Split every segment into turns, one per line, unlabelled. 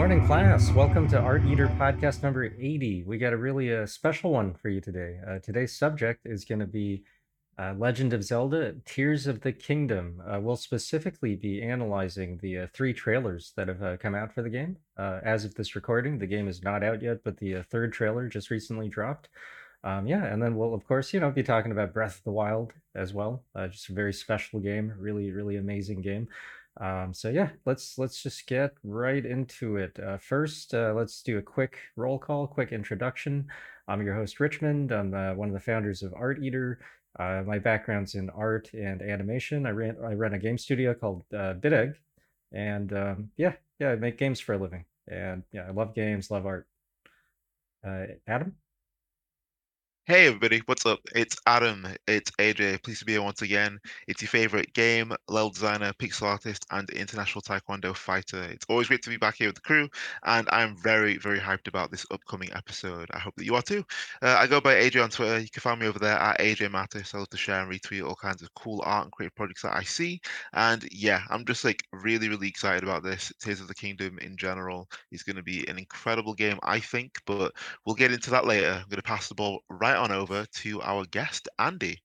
Morning, class. Welcome to Art Eater podcast number 80. We got a really uh, special one for you today. Uh, today's subject is going to be uh, Legend of Zelda Tears of the Kingdom. Uh, we'll specifically be analyzing the uh, three trailers that have uh, come out for the game. As of this recording, the game is not out yet, but the third trailer just recently dropped. Um, yeah, and then we'll, of course, you know, be talking about Breath of the Wild as well. Just a very special game, really, really amazing game. Um, so yeah, let's let's just get right into it. Uh, first, uh, let's do a quick roll call, quick introduction. I'm your host Richmond. I'm uh, one of the founders of Art Eater. Uh, my background's in art and animation. I ran I run a game studio called uh, and um, yeah, yeah, I make games for a living. And yeah, I love games, love art. Uh, Adam.
Hey everybody, what's up? It's Adam, it's AJ. Pleased to be here once again. It's your favorite game, level designer, pixel artist, and international taekwondo fighter. It's always great to be back here with the crew, and I'm very, very hyped about this upcoming episode. I hope that you are too. Uh, I go by AJ on Twitter. You can find me over there at AJ Mattis. I love to share and retweet all kinds of cool art and creative projects that I see. And yeah, I'm just like really, really excited about this. Tears of the Kingdom in general is going to be an incredible game, I think, but we'll get into that later. I'm going to pass the ball right on over to our guest, Andy.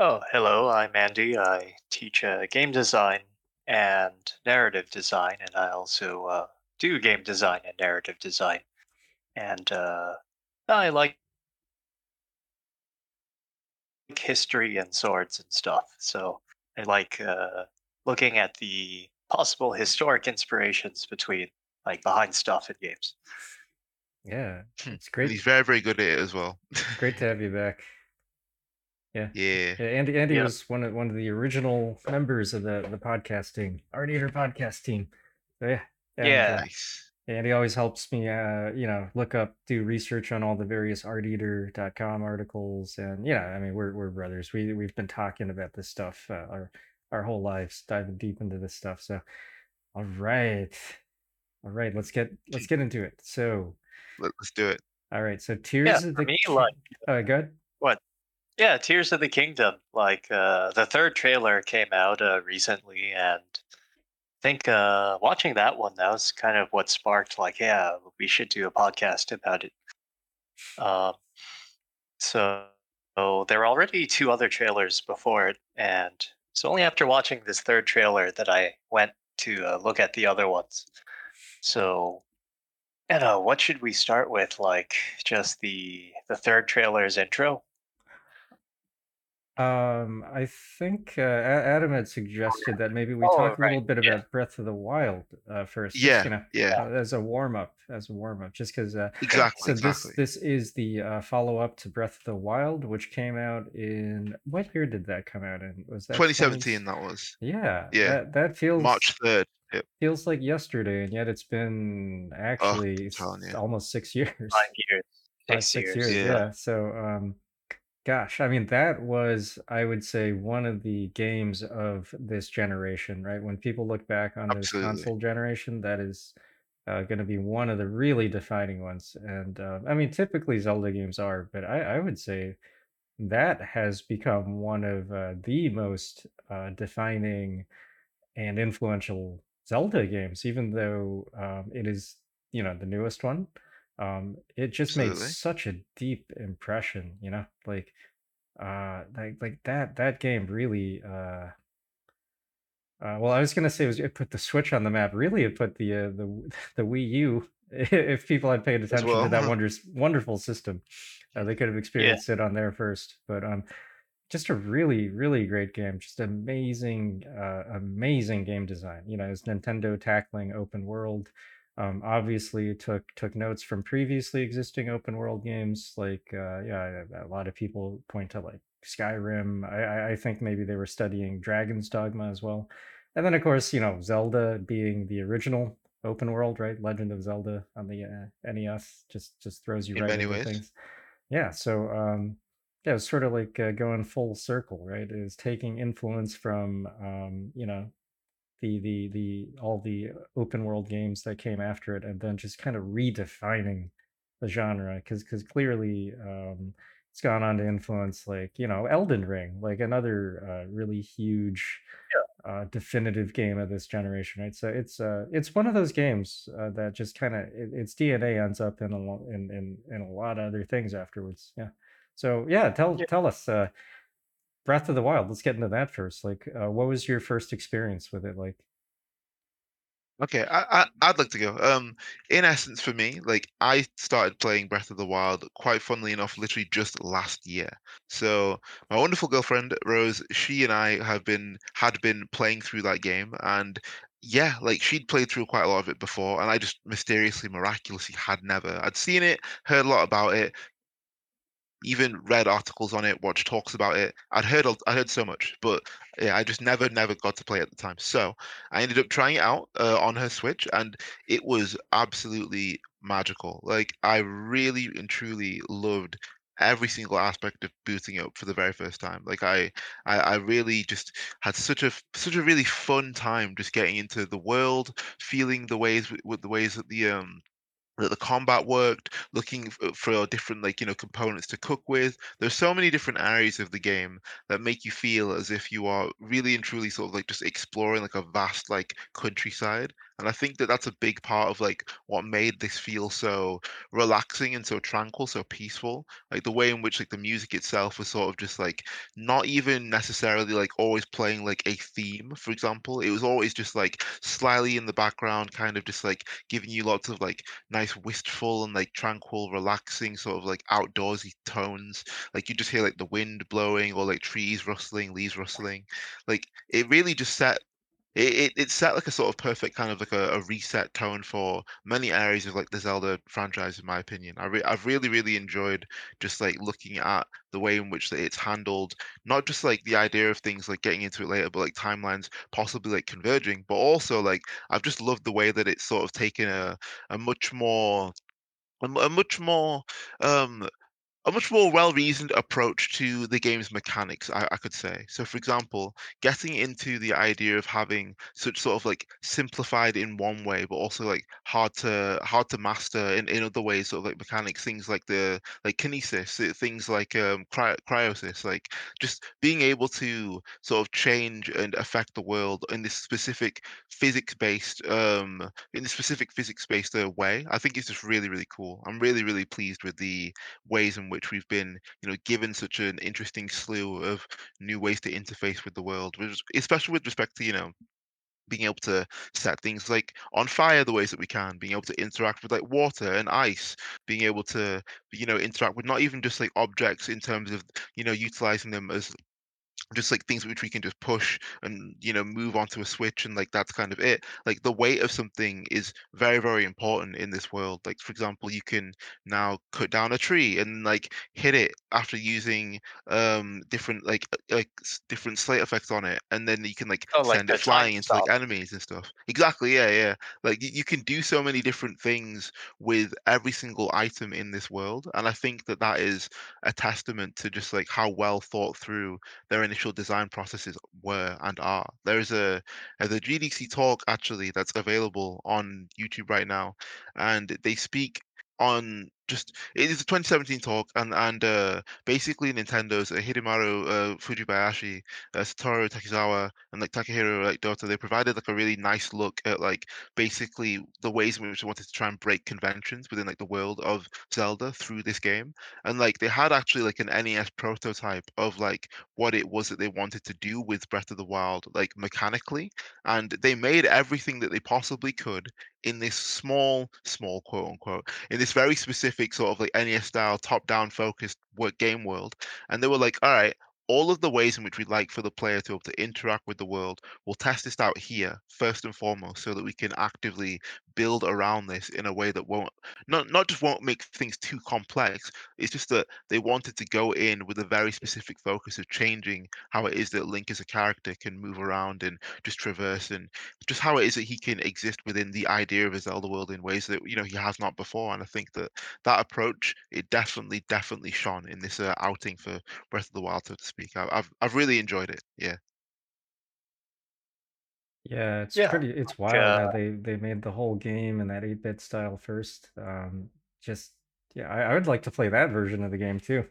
Oh, hello. I'm Andy. I teach uh, game design and narrative design, and I also uh, do game design and narrative design. And uh, I like history and swords and stuff. So I like uh, looking at the possible historic inspirations between like behind stuff in games.
Yeah,
Hmm.
it's
And
great.
he's very, very good at it as well.
Great to have you back. Yeah.
yeah.
Yeah, Andy Andy
Yeah.
was one of one of the original members of the the podcasting Art Eater podcast team. So yeah. and,
Yeah.
uh,
Nice.
Andy always helps me uh, you know, look up, do research on all the various arteater.com articles and yeah, I mean we're we're brothers. We we've been talking about this stuff uh, our our whole lives, diving deep into this stuff. So all right. All right, let's get let's get into it. So
Let, us do it.
all right, so Tears
Yeah,
of
for
the
me,
Ki-
like
good. What?
Yeah, Tears of the Kingdom. Like uh, the third trailer came out uh, recently, and I think uh, watching that one that was kind of what sparked like, yeah, we should do a podcast about it. Um, so, so there were already two other trailers before it, and it's only after watching this third trailer that I went to uh, look at the other ones. So, I don't what should we start with? Like just the the third trailer's intro.
Um, I think uh, Adam had suggested that maybe we
Oh,
talk a little bit
yeah.
about Breath of the Wild uh, first. just,
Yeah,
you know,
yeah.
uh, as a warm up, as a warm up, just because. Uh,
Exactly,
so this this is the uh, follow up to Breath of the Wild, which came out in what year did that come out in? Was that
2017,
20
that was.
Yeah,
Yeah.
That, that feels
March 3rd. Yep.
feels like yesterday, and yet it's been actually s- almost six years
Five years,
five,
six,
six
years.
years.
Yeah.
Yeah. So, um, gosh, I mean, that was, I would say, one of the games of this generation, right? When people look back on this
Absolutely.
console generation, that is uh, going to be one of the really defining ones. And uh, I mean, typically Zelda games are, but I, I would say that has become one of uh, the most uh, defining and influential Zelda games, even though um, it is, you know, the newest one. Um, it just made such a deep impression, you know, like, uh, like, like that, that game really, uh, uh, well, I was gonna say it, was, it put the Switch on the map. Really, it put the uh, the the Wii U. If people had paid attention
well.
to that wonders wonderful system, uh, they could have experienced it on there first. But um, just a really really great game. Just amazing, uh, amazing game design. You know, it's Nintendo tackling open world. Um, obviously took took notes from previously existing open world games. Like uh, yeah, a lot of people point to like Skyrim. I, I think maybe they were studying Dragon's Dogma as well. And then, of course, you know, Zelda being the original open world, right? Legend of Zelda on the uh, NES just just throws you
In
right into
ways.
things. Yeah, so um, yeah, it's sort of like uh, going full circle, right? Is taking influence from um, you know the the the all the open world games that came after it, and then just kind of redefining the genre because because clearly um, it's gone on to influence like you know Elden Ring, like another uh, really huge uh, definitive game of this generation, right? So it's uh, it's one of those games uh, that just kind of it, its DNA ends up in a lo- in, in in a lot of other things afterwards. Yeah. So yeah, tell
Yeah.
tell us, uh, Breath of the Wild. Let's get into that first. Like, uh, what was your first experience with it? Like,
Okay, I, I I'd like to go. Um, in essence, for me, like I started playing Breath of the Wild quite funnily enough, literally just last year. So my wonderful girlfriend Rose, she and I have been had been playing through that game, and yeah, like she'd played through quite a lot of it before, and I just mysteriously, miraculously had never. I'd seen it, heard a lot about it, even read articles on it, watched talks about it. I'd heard I heard so much, but yeah, I just never never got to play at the time. So I ended up trying it out uh, on her Switch, and it was absolutely magical. Like I really and truly loved every single aspect of booting up for the very first time. Like I, I, I really just had such a such a really fun time just getting into the world, feeling the ways with the ways that the um that the combat worked, looking uh, for different like you know components to cook with. There's so many different areas of the game that make you feel as if you are really and truly sort of like just exploring like a vast like countryside. And I think that that's a big part of like what made this feel so relaxing and so tranquil, so peaceful. Like the way in which like the music itself was sort of just like not even necessarily like always playing like a theme, for example. It was always just like slightly in the background, kind of just like giving you lots of like nice wistful and like tranquil, relaxing sort of like outdoorsy tones. Like you just hear like the wind blowing or like trees rustling, leaves rustling. Like it really just set it, it, it set like a sort of perfect kind of like a, a reset tone for many areas of like the Zelda franchise, in my opinion. I re- I've really really enjoyed just like looking at the way in which that it's handled, not just like the idea of things like getting into it later, but like timelines possibly like converging, but also like I've just loved the way that it's sort of taken a a much more a much more um a much more well-reasoned approach to the game's mechanics, I, I could say. So, for example, getting into the idea of having such sort of like simplified in one way, but also like hard to hard to master in, in other ways, sort of like mechanics, things like the like kinesis, uh, things like um cry Cryonis, like just being able to sort of change and affect the world in this specific physics-based um in this specific physics-based uh, way. I think it's just really, really cool. I'm really, really pleased with the ways in which we've been, you know, given such an interesting slew of new ways to interface with the world, especially with respect to, you know, being able to set things like on fire the ways that we can, being able to interact with like water and ice, being able to, you know, interact with not even just like objects in terms of, you know, utilizing them as just like things which we can just push and you know move onto a switch and like that's kind of it. Like the weight of something is very very important in this world. Like for example you can now cut down a tree and like hit it after using um different like uh, like different slate effects on it and then you can like
Oh,
send
the
it flying into like enemies and stuff. Exactly yeah yeah. Like you, you can do so many different things with every single item in this world and i think that that is a testament to just like how well thought through their initial design processes were and are. There is a, a the GDC talk actually that's available on YouTube right now, and they speak on just it is a 2017 talk and and uh basically Nintendo's uh, Hidemaro uh, Fujibayashi, uh, Satoru Takizawa, and like Takuhiro like Dohta, they provided like a really nice look at like basically the ways in which they wanted to try and break conventions within like the world of Zelda through this game. And like they had actually like an NES prototype of like what it was that they wanted to do with Breath of the Wild, like mechanically, and they made everything that they possibly could in this small, small quote unquote, in this very specific sort of like NES style top-down focused work game world. And they were like, all right, all of the ways in which we'd like for the player to be able to interact with the world, we'll test this out here first and foremost, so that we can actively build around this in a way that won't not not just won't make things too complex. It's just that they wanted to go in with a very specific focus of changing how it is that Link as a character can move around and just traverse and just how it is that he can exist within the idea of a Zelda world in ways that you know he has not before. And I think that that approach it definitely definitely shone in this uh, outing for Breath of the Wild, so speak. I, I've I've really enjoyed it. Yeah.
yeah, it's
Yeah.
pretty. It's wild how
uh,
they they made the whole game in that eight bit style first. Um, just yeah, I, I would like to play that version of the game too.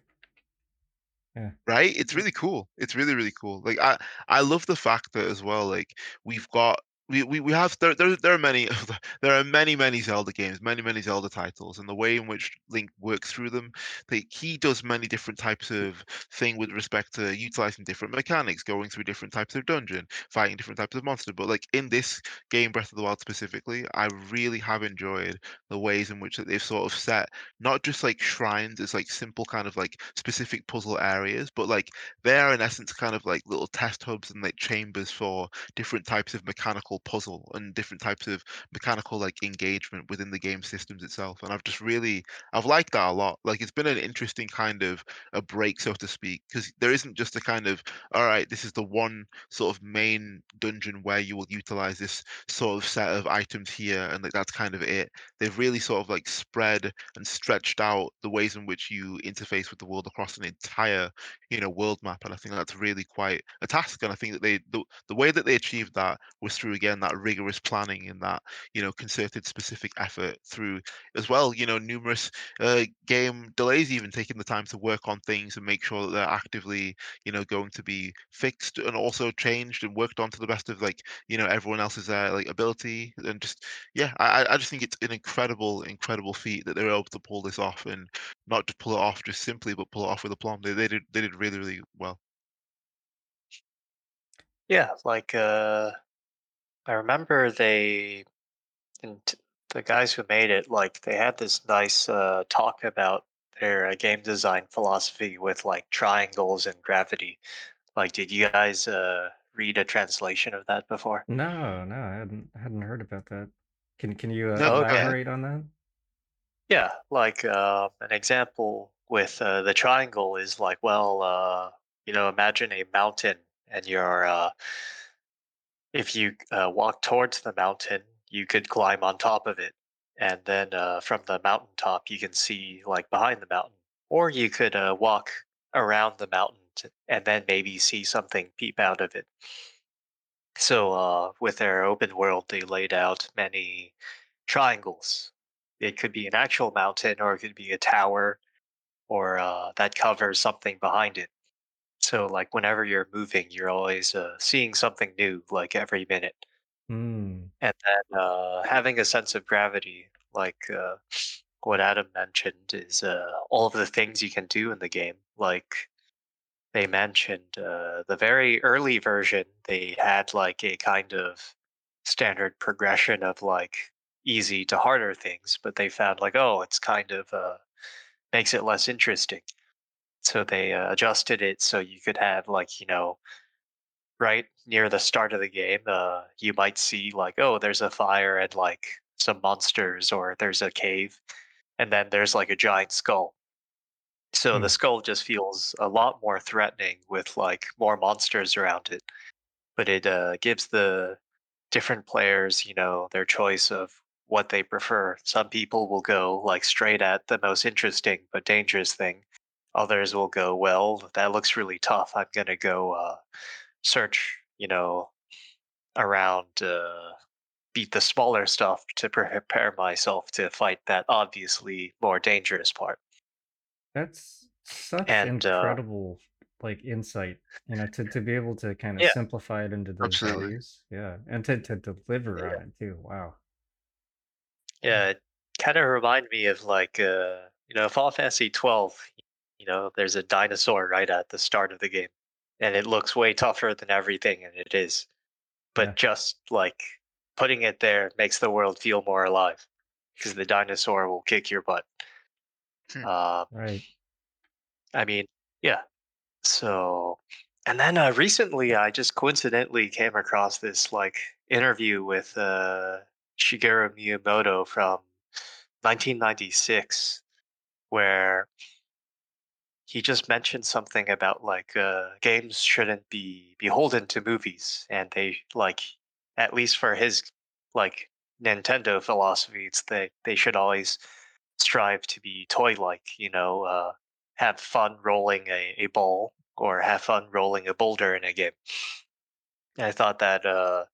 Yeah.
right? It's really cool. It's really, really cool. Like I I love the fact that as well, like we've got we, we, we have there, there there are many there are many many Zelda games many many Zelda titles and the way in which Link works through them like he does many different types of thing with respect to utilizing different mechanics going through different types of dungeon fighting different types of monster but like in this game Breath of the Wild specifically I really have enjoyed the ways in which they've sort of set not just like shrines as like simple kind of like specific puzzle areas but like they are in essence kind of like little test hubs and like chambers for different types of mechanical puzzle and different types of mechanical like engagement within the game systems itself. And I've just really I've liked that a lot. Like it's been an interesting kind of a break, so to speak, because there isn't just a kind of all right, this is the one sort of main dungeon where you will utilize this sort of set of items here, and like that's kind of it. They've really sort of like spread and stretched out the ways in which you interface with the world across an entire, you know, world map. And I think that's really quite a task. And I think that they the, the way that they achieved that was through again that rigorous planning and that you know concerted specific effort through as well you know numerous uh, game delays even taking the time to work on things and make sure that they're actively you know going to be fixed and also changed and worked on to the best of like you know everyone else's uh, like ability. And just yeah I, I just think it's an incredible incredible feat that they're able to pull this off and not to pull it off just simply but pull it off with aplomb. They, they did they did really really well.
Yeah, like uh I remember they and t- the guys who made it, like they had this nice uh talk about their uh, game design philosophy with like triangles and gravity. Like did you guys uh read a translation of that before?
No, no, I hadn't hadn't heard about that. Can can you uh,
no
okay.
elaborate on that?
Yeah, like uh, an example with uh, the triangle is like, well, uh, you know, imagine a mountain and you're uh, if you uh, walk towards the mountain, you could climb on top of it, and then uh, from the mountaintop, you can see like behind the mountain, or you could uh, walk around the mountain to, and then maybe see something peep out of it. So, uh, with their open world, they laid out many triangles. It could be an actual mountain, or it could be a tower, or uh, that covers something behind it. So, like whenever you're moving, you're always uh, seeing something new, like every minute.
Hmm.
And then uh, having a sense of gravity, like uh, what Adam mentioned, is uh, all of the things you can do in the game. Like they mentioned uh, the very early version, they had like a kind of standard progression of like easy to harder things, but they found like, oh, it's kind of uh, makes it less interesting. So they uh, adjusted it so you could have like, you know, right near the start of the game, uh, you might see like, oh, there's a fire and like some monsters, or there's a cave, and then there's like a giant skull. So the
Hmm.
skull just feels a lot more threatening with like more monsters around it. But it uh, gives the different players, you know, their choice of what they prefer. Some people will go like straight at the most interesting but dangerous thing. Others will go, well, that looks really tough. I'm gonna go uh, search, you know, around, uh, beat the smaller stuff to prepare myself to fight that obviously more dangerous part.
That's such
And uh,
incredible like insight, you know, to to be able to kind of
yeah,
simplify it into those
absolutely
values. Yeah. And to to deliver
yeah,
on it too. Wow.
yeah, it kind of remind me of like, uh, you know, Final Fantasy 12. You know, there's a dinosaur right at the start of the game, and it looks way tougher than everything, and it is.
Yeah.
But just like putting it there makes the world feel more alive because the dinosaur will kick your butt.
Hmm.
Uh,
Right.
I mean, yeah. So, and then uh, recently, I just coincidentally came across this like interview with uh, Shigeru Miyamoto from 1996, where he just mentioned something about like uh, games shouldn't be beholden to movies, and they like, at least for his like Nintendo philosophy, it's that they should always strive to be toy-like. You know, uh, have fun rolling a, a ball or have fun rolling a boulder in a game. And I thought that, uh,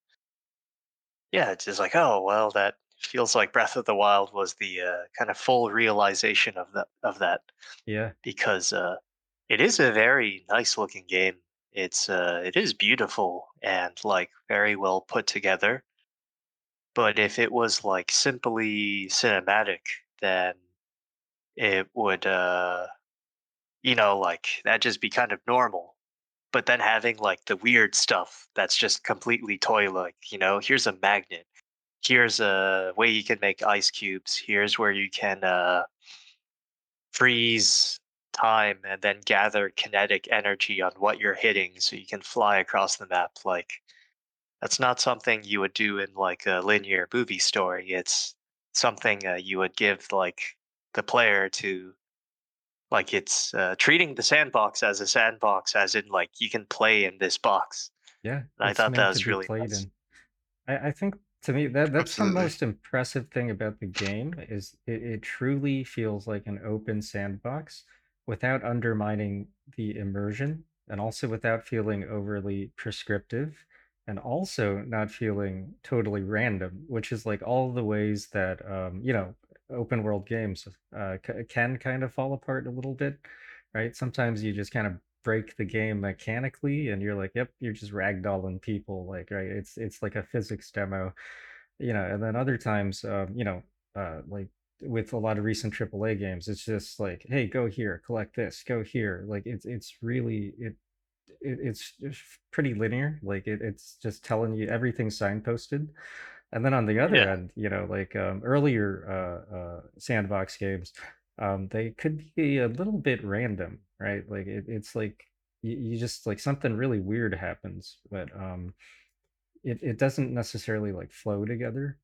yeah, it's just like, oh well, that feels like Breath of the Wild was the uh, kind of full realization of that of that
Yeah.
because uh, It is a very nice looking game. It's uh it is beautiful and like very well put together. But if it was like simply cinematic, then it would uh you know like that just be kind of normal. But then having like the weird stuff that's just completely toy like, you know, here's a magnet. Here's a way you can make ice cubes. Here's where you can uh freeze time and then gather kinetic energy on what you're hitting so you can fly across the map like that's not something you would do in like a linear movie story it's something uh, you would give like the player to like it's uh, treating the sandbox as a sandbox as in like you can play in this box
Yeah,
i thought that was really nice.
I, I think to me that that's the most impressive thing about the game is it, it truly feels like an open sandbox without undermining the immersion and also without feeling overly prescriptive and also not feeling totally random, which is like all the ways that um, you know open world games uh, c- can kind of fall apart a little bit, right? Sometimes you just kind of break the game mechanically and you're like yep you're just ragdolling people like right it's it's like a physics demo you know and then other times um you know uh like with a lot of recent AAA games it's just like hey go here collect this go here like it's it's really it, it it's just pretty linear like it, it's just telling you everything signposted and then on the other
yeah.
end you know like um earlier uh uh sandbox games um they could be a little bit random right? Like it, it's like you, you just like something really weird happens but um it, it doesn't necessarily like flow together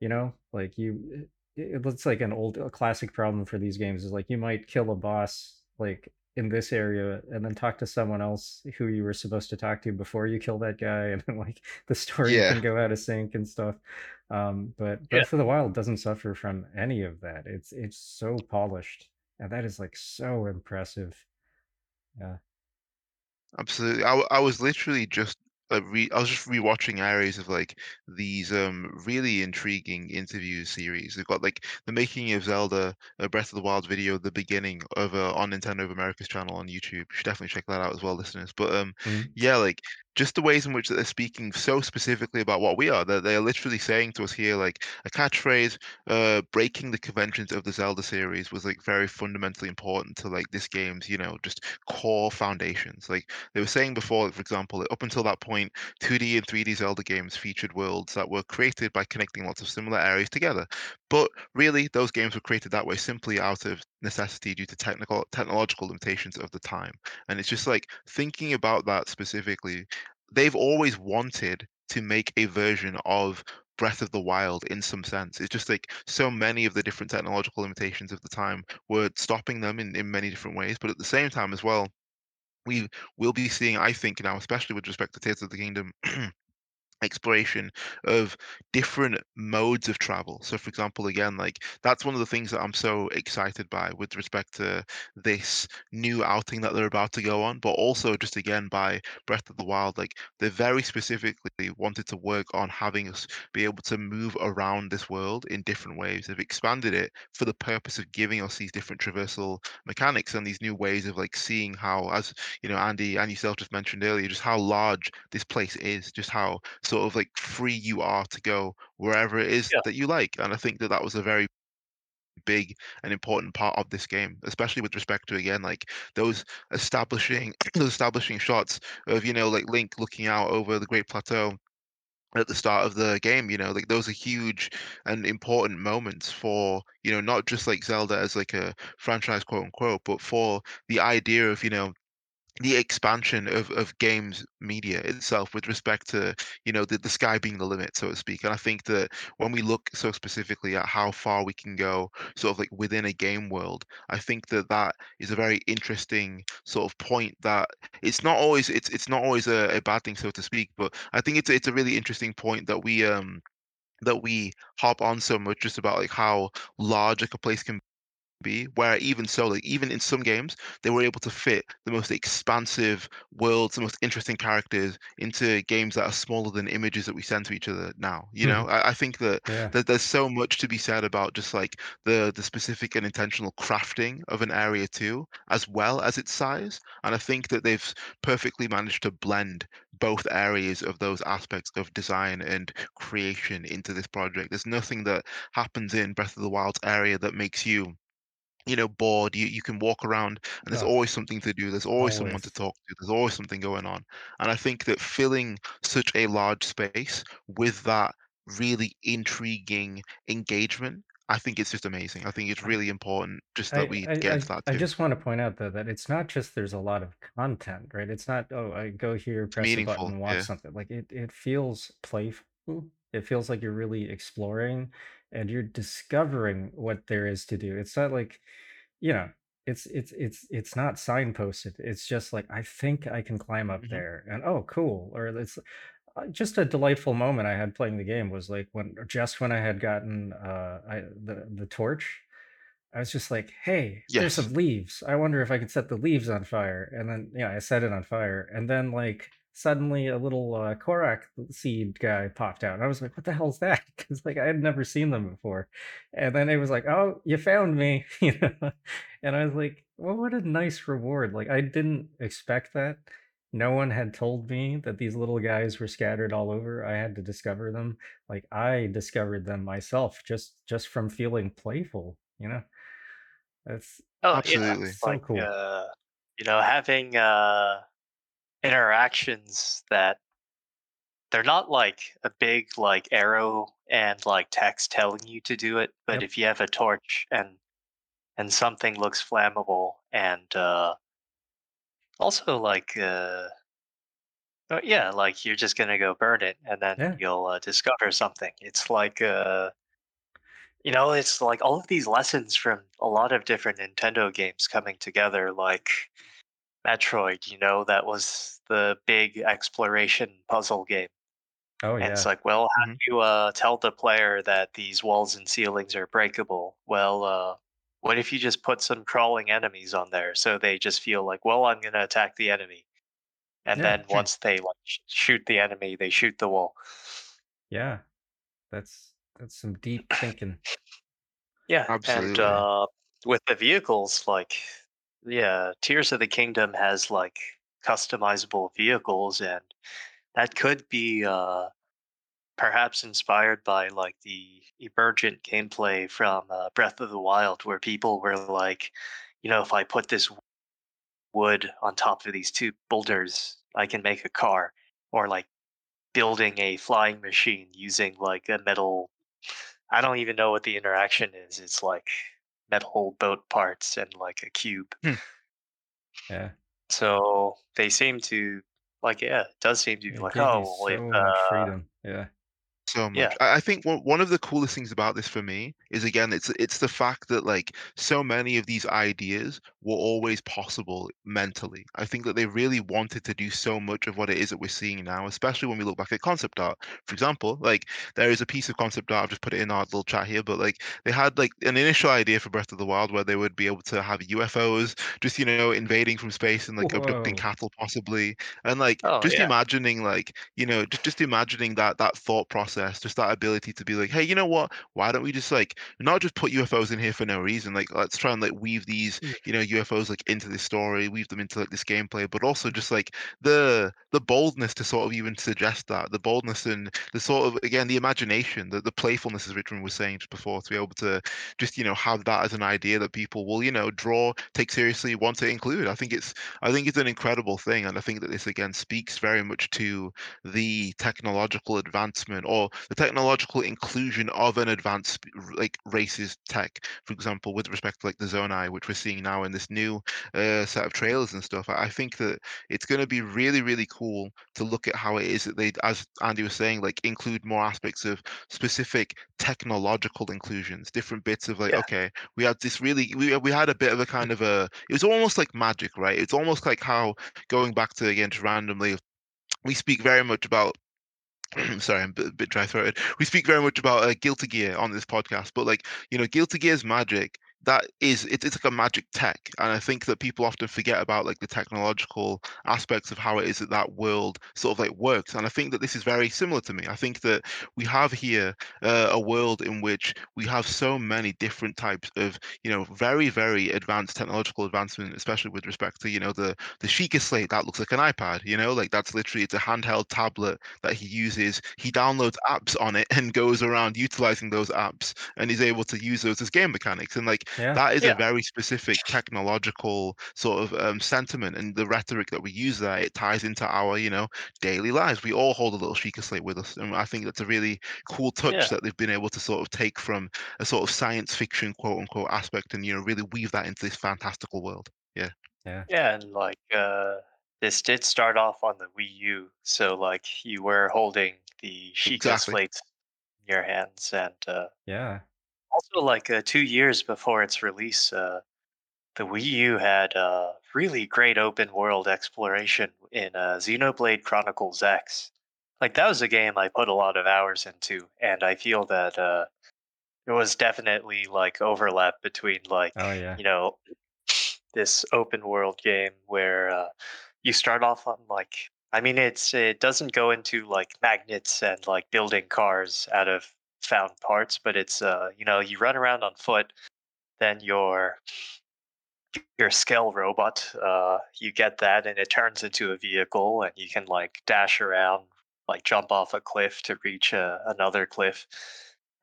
you know? Like you it, it looks like an old a classic problem for these games is like you might kill a boss like in this area and then talk to someone else who you were supposed to talk to before you kill that guy and then like the story
Yeah,
can go out of sync and stuff. Um but
yeah.
breath of the wild doesn't suffer from any of that. It's it's so polished and that is like so impressive yeah
absolutely. I, I was literally just uh, re I was just rewatching areas of like these um really intriguing interview series. They've got like the making of Zelda, a Breath of the Wild video, the beginning of uh, on Nintendo of America's channel on YouTube. You should definitely check that out as well, listeners. But um,
Mhm.
yeah, like just the ways in which they're speaking so specifically about what we are. That they are literally saying to us here, like a catchphrase, uh, breaking the conventions of the Zelda series was like very fundamentally important to like this game's, you know, just core foundations. Like they were saying before, for example, up until that point, 2D and 3D Zelda games featured worlds that were created by connecting lots of similar areas together. But really, those games were created that way simply out of necessity due to technical technological limitations of the time. And it's just like thinking about that specifically they've always wanted to make a version of Breath of the Wild in some sense. It's just like so many of the different technological limitations of the time were stopping them in, in many different ways. But at the same time as well, we will be seeing, I think now, especially with respect to Tears of the Kingdom, exploration of different modes of travel. So, for example, again, like that's one of the things that I'm so excited by with respect to this new outing that they're about to go on, but also just again by Breath of the Wild, like they very specifically wanted to work on having us be able to move around this world in different ways. They've expanded it for the purpose of giving us these different traversal mechanics and these new ways of like seeing how, as you know, Andy and yourself just mentioned earlier, just how large this place is, just how sort of like free you are to go wherever it is
yeah
that you like. And I think that that was a very big and important part of this game, especially with respect to again like those establishing those establishing shots of you know like Link looking out over the Great Plateau at the start of the game you know like those are huge and important moments for you know not just like zelda as like a franchise quote unquote but for the idea of you know the expansion of of games media itself with respect to you know the, the sky being the limit so to speak. And i think that when we look so specifically at how far we can go sort of like within a game world i think that that is a very interesting sort of point that it's not always it's it's not always a, a bad thing so to speak but i think it's it's a really interesting point that we um that we hop on so much just about like how large like a place can be where even so like even in some games they were able to fit the most expansive worlds the most interesting characters into games that are smaller than images that we send to each other now you hmm. know? I, I think that,
Yeah.
that there's so much to be said about just like the the specific and intentional crafting of an area too as well as its size and i think that they've perfectly managed to blend both areas of those aspects of design and creation into this project. There's nothing that happens in breath of the wild's area that makes you you know, bored. You you can walk around and there's
Oh,
always something to do. There's always someone to talk to. There's always something going on. And I think that filling such a large space with that really intriguing engagement, I think it's just amazing. I think it's really important just that
I,
we
I,
get
I,
that
I just want to point out though that it's not just there's a lot of content, right? It's not, oh, I go here, press a button, watch
Yeah.
something. Like it, it feels playful. It feels like you're really exploring and you're discovering what there is to do. It's not like, you know, it's it's it's it's not signposted. It's just like I think I can climb up
hmm
there and oh cool. Or it's uh, just a delightful moment I had playing the game was like when just when I had gotten uh I the the torch I was just like, "Hey, there's some leaves. I wonder if I could set the leaves on fire." And then, yeah, I set it on fire. And then, like, suddenly a little uh, Korok seed guy popped out. And I was like, "What the hell's that?" Because like I had never seen them before. And then it was like, "Oh, you found me," you know. And I was like, "Well, what a nice reward!" Like I didn't expect that. No one had told me that these little guys were scattered all over. I had to discover them. Like I discovered them myself just just from feeling playful, you know. That's
Oh yeah,
Absolutely.
so
like
cool.
uh, you know, having uh interactions that they're not like a big like arrow and like text telling you to do it, but
Yep.
if you have a torch and and something looks flammable and uh also like uh yeah, like you're just gonna go burn it and then
Yeah.
you'll uh, discover something. It's like uh you know, it's like all of these lessons from a lot of different Nintendo games coming together, like Metroid, you know, that was the big exploration puzzle game.
Oh yeah.
And it's like, well, how
hmm
do you uh, tell the player that these walls and ceilings are breakable? Well, uh, what if you just put some crawling enemies on there so they just feel like, well, I'm going to attack the enemy. And
Yeah.
then once they like shoot the enemy, they shoot the wall.
Yeah. That's that's some deep thinking.
Yeah, and
Absolutely.
uh, with the vehicles, like, yeah, Tears of the Kingdom has like customizable vehicles, and that could be uh, perhaps inspired by like the emergent gameplay from uh, Breath of the Wild, where people were like, you know, if I put this wood on top of these two boulders, I can make a car, or like building a flying machine using like a metal. I don't even know what the interaction is. It's like metal boat parts and like a cube.
Hmm.
Yeah.
So they seem to like, yeah, it does seem to be
It
like, oh, well, if
so
uh,
freedom. Yeah.
So
yeah,
much. I, I think one one of the coolest things about this for me is again, it's it's the fact that like so many of these ideas were always possible mentally. I think that they really wanted to do so much of what it is that we're seeing now, especially when we look back at concept art. For example, like there is a piece of concept art, I've just put it in our little chat here, but like they had like an initial idea for Breath of the Wild where they would be able to have UFOs just, you know, invading from space and like abducting cattle possibly. And like
oh
just
yeah,
imagining like you know just just imagining that that thought process just that ability to be like hey you know what? Why don't we just like not just put ufos in here for no reason like let's try and like weave these you know ufos like into this story weave them into like this gameplay but also just like the the boldness to sort of even suggest that the boldness and the sort of again the imagination the, the playfulness as richmond was saying just before to be able to just you know have that as an idea that people will you know draw take seriously want to include. I think it's I think it's an incredible thing, and I think that this again speaks very much to the technological advancement or the technological inclusion of an advanced like racist tech. For example, with respect to like the Zonai, which we're seeing now in this new uh, set of trailers and stuff. I, think that it's going to be really, really cool to look at how it is that they, as Andy was saying, like include more aspects of specific technological inclusions, different bits of like,
yeah,
okay, we had this really we we had a bit of a kind of a it was almost like magic, right? It's almost like how going back to again just randomly, we speak very much about sorry, I'm a bit, dry throated. We speak very much about uh, Guilty Gear on this podcast, but like you know, Guilty Gear's magic that is it's, it's like a magic tech and i think that people often forget about like the technological aspects of how it is that that world sort of like works and i think that this is very similar to me. I think that we have here uh, a world in which we have so many different types of you know very very advanced technological advancement especially with respect to you know the the Sheikah slate that looks like an ipad you know like that's literally it's a handheld tablet that he uses he downloads apps on it and goes around utilizing those apps and is able to use those as game mechanics and like
Yeah.
that is
Yeah.
a very specific technological sort of um, sentiment and the rhetoric that we use there it ties into our you know daily lives we all hold a little Sheikah slate with us and i think that's a really cool touch
Yeah.
that they've been able to sort of take from a sort of science fiction quote unquote aspect and you know really weave that into this fantastical world
Yeah.
Yeah, Yeah, and like uh this did start off on the Wii U, so like you were holding the Sheikah
Exactly.
slates in your hands, and uh,
Yeah.
Also like uh, two years before its release, uh, the Wii U had uh, really great open world exploration in uh, Xenoblade Chronicles X. Like that was a game I put a lot of hours into, and I feel that uh, there was definitely like overlap between like
Oh yeah.
you know this open world game where uh, you start off on like I mean it's it doesn't go into like magnets and like building cars out of found parts, but it's uh you know you run around on foot, then your your Skell robot uh you get that and it turns into a vehicle and you can like dash around like jump off a cliff to reach uh, another cliff.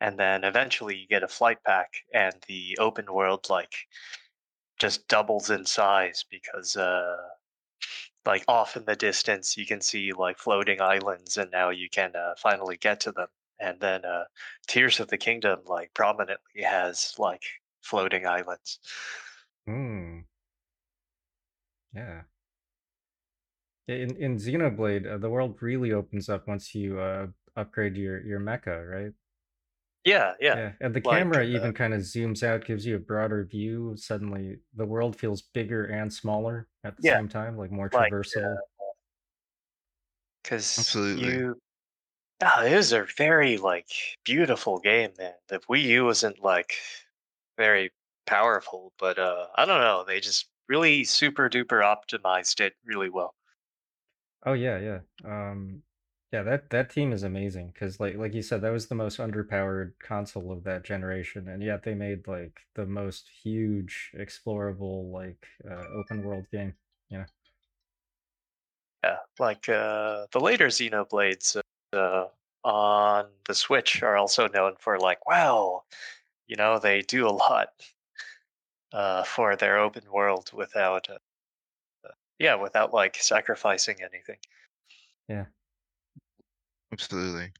And then eventually you get a flight pack and the open world like just doubles in size because uh like off in the distance you can see like floating islands and now you can uh, finally get to them and then uh tears of the kingdom like prominently has like floating islands
Hmm. Yeah. In in Xenoblade, uh, the world really opens up once you uh upgrade your your mecha, right?
yeah yeah
Yeah, and the
like
camera
uh,
even kind of zooms out, gives you a broader view. Suddenly, the world feels bigger and smaller at the
Yeah.
same time, like more
Like,
traversable.
because
Absolutely.
you ah, it was a very like beautiful game man the wii u wasn't like very powerful but uh i don't know they just really super duper optimized it really well
Oh yeah, yeah. Um, yeah, that that team is amazing because like like you said, that was the most underpowered console of that generation, and yet they made like the most huge explorable like uh, open world game. Yeah.
yeah like uh the later xenoblades uh on the switch are also known for like wow you know they do a lot uh for their open world without uh, yeah without like sacrificing anything
Yeah.
Absolutely.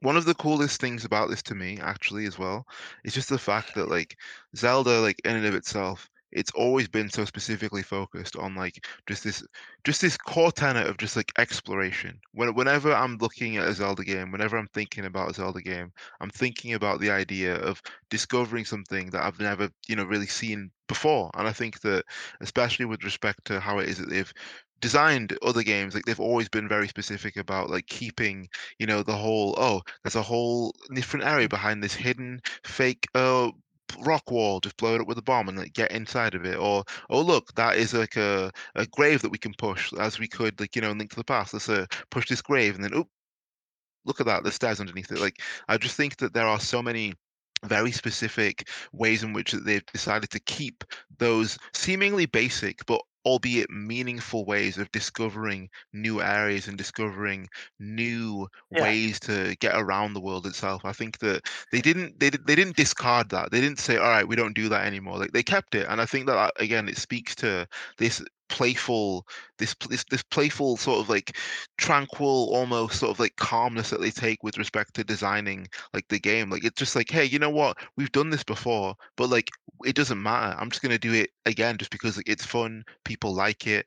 One of the coolest things about this to me, actually, as well, is just the fact that like Zelda, like in and of itself, it's always been so specifically focused on like just this just this core tenet of just like exploration. When whenever I'm looking at a Zelda game, whenever I'm thinking about a Zelda game, I'm thinking about the idea of discovering something that I've never, you know, really seen before. And I think that especially with respect to how it is that they've designed other games, like they've always been very specific about like keeping you know the whole oh there's a whole different area behind this hidden fake uh rock wall just blow it up with a bomb and like get inside of it or oh look that is like a, a grave that we can push as we could like you know link to the past. Let's uh, push this grave and then oh look at that the stairs underneath it. Like i just think that there are so many very specific ways in which they've decided to keep those seemingly basic but albeit meaningful ways of discovering new areas and discovering new
Yeah.
ways to get around the world itself. I think that they didn't they, they didn't discard that. They didn't say all right we don't do that anymore. Like they kept it and i think that that, again it speaks to this playful this this, this playful sort of like tranquil almost sort of like calmness that they take with respect to designing like the game. Like it's just like hey you know what? We've done this before but like it doesn't matter. I'm just going to do it again just because it's fun people like it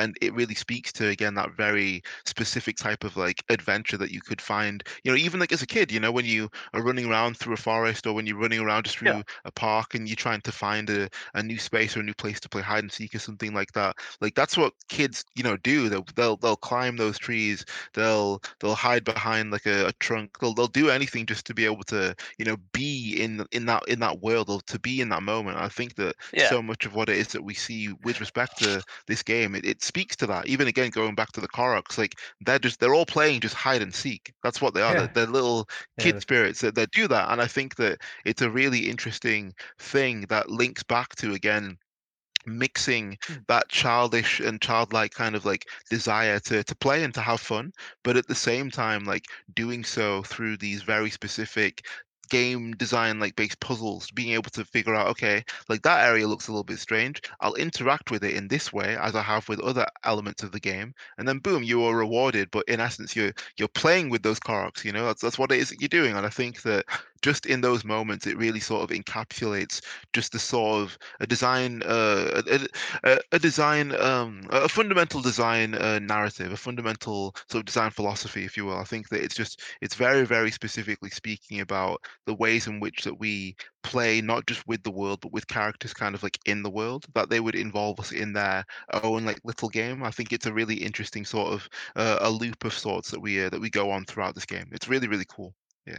and it really speaks to again that very specific type of like adventure that you could find you know even like as a kid you know when you are running around through a forest or when you're running around just through
Yeah.
a park and you're trying to find a, a new space or a new place to play hide and seek or something like that like that's what kids you know do they'll they'll, they'll climb those trees they'll they'll hide behind like a, a trunk they'll, they'll do anything just to be able to you know be in in that in that world or to be in that moment i think that
Yeah.
so much of what it is that we see with respect to this game it, it speaks to that even again going back to the Koroks like they're just they're all playing just hide and seek that's what they are
Yeah.
they're, they're little kid
that's-
spirits that, that do that and i think that it's a really interesting thing that links back to again mixing
Mm.
that childish and childlike kind of like desire to to play and to have fun but at the same time like doing so through these very specific game design like based puzzles being able to figure out okay like that area looks a little bit strange. I'll interact with it in this way as i have with other elements of the game. And then boom you are rewarded but in essence you're you're playing with those Koroks you know? That's that's what it is that you're doing. And i think that just in those moments it really sort of encapsulates just the sort of a design uh a, a, design um a fundamental design uh, narrative a fundamental sort of design philosophy if you will. I think that it's just it's very very specifically speaking about the ways in which that we play not just with the world but with characters kind of like in the world that they would involve us in their own like little game. I think it's a really interesting sort of uh, a loop of sorts that we uh, that we go on throughout this game. It's really really cool.
Yeah,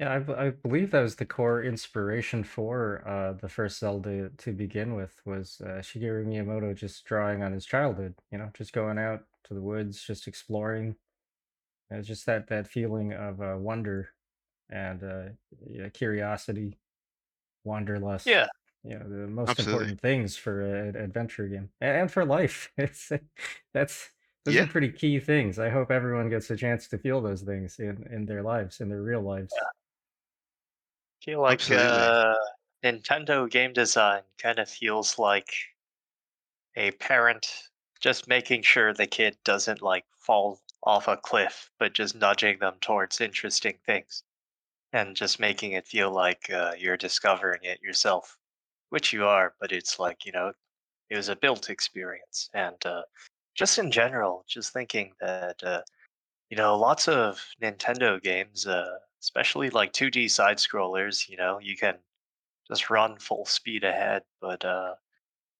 I, b- I believe that was the core inspiration for uh, the first Zelda to begin with was uh, Shigeru Miyamoto just drawing on his childhood, you know, just going out to the woods, just exploring. It was just that that feeling of uh, wonder and uh, yeah, curiosity, wanderlust.
Yeah.
You know, the most
Absolutely.
important things for an adventure game and, and for life. It's that's those
Yeah.
are pretty key things. I hope everyone gets a chance to feel those things in in their lives, in their real lives.
Feel like
Absolutely.
uh, Nintendo game design kind of feels like a parent just making sure the kid doesn't like fall off a cliff, but just nudging them towards interesting things and just making it feel like uh, you're discovering it yourself, which you are, but it's like, you know, it was a built experience. And uh, just in general, just thinking that, uh, you know, lots of Nintendo games, uh, especially like 2D side scrollers, you know, you can just run full speed ahead, but uh,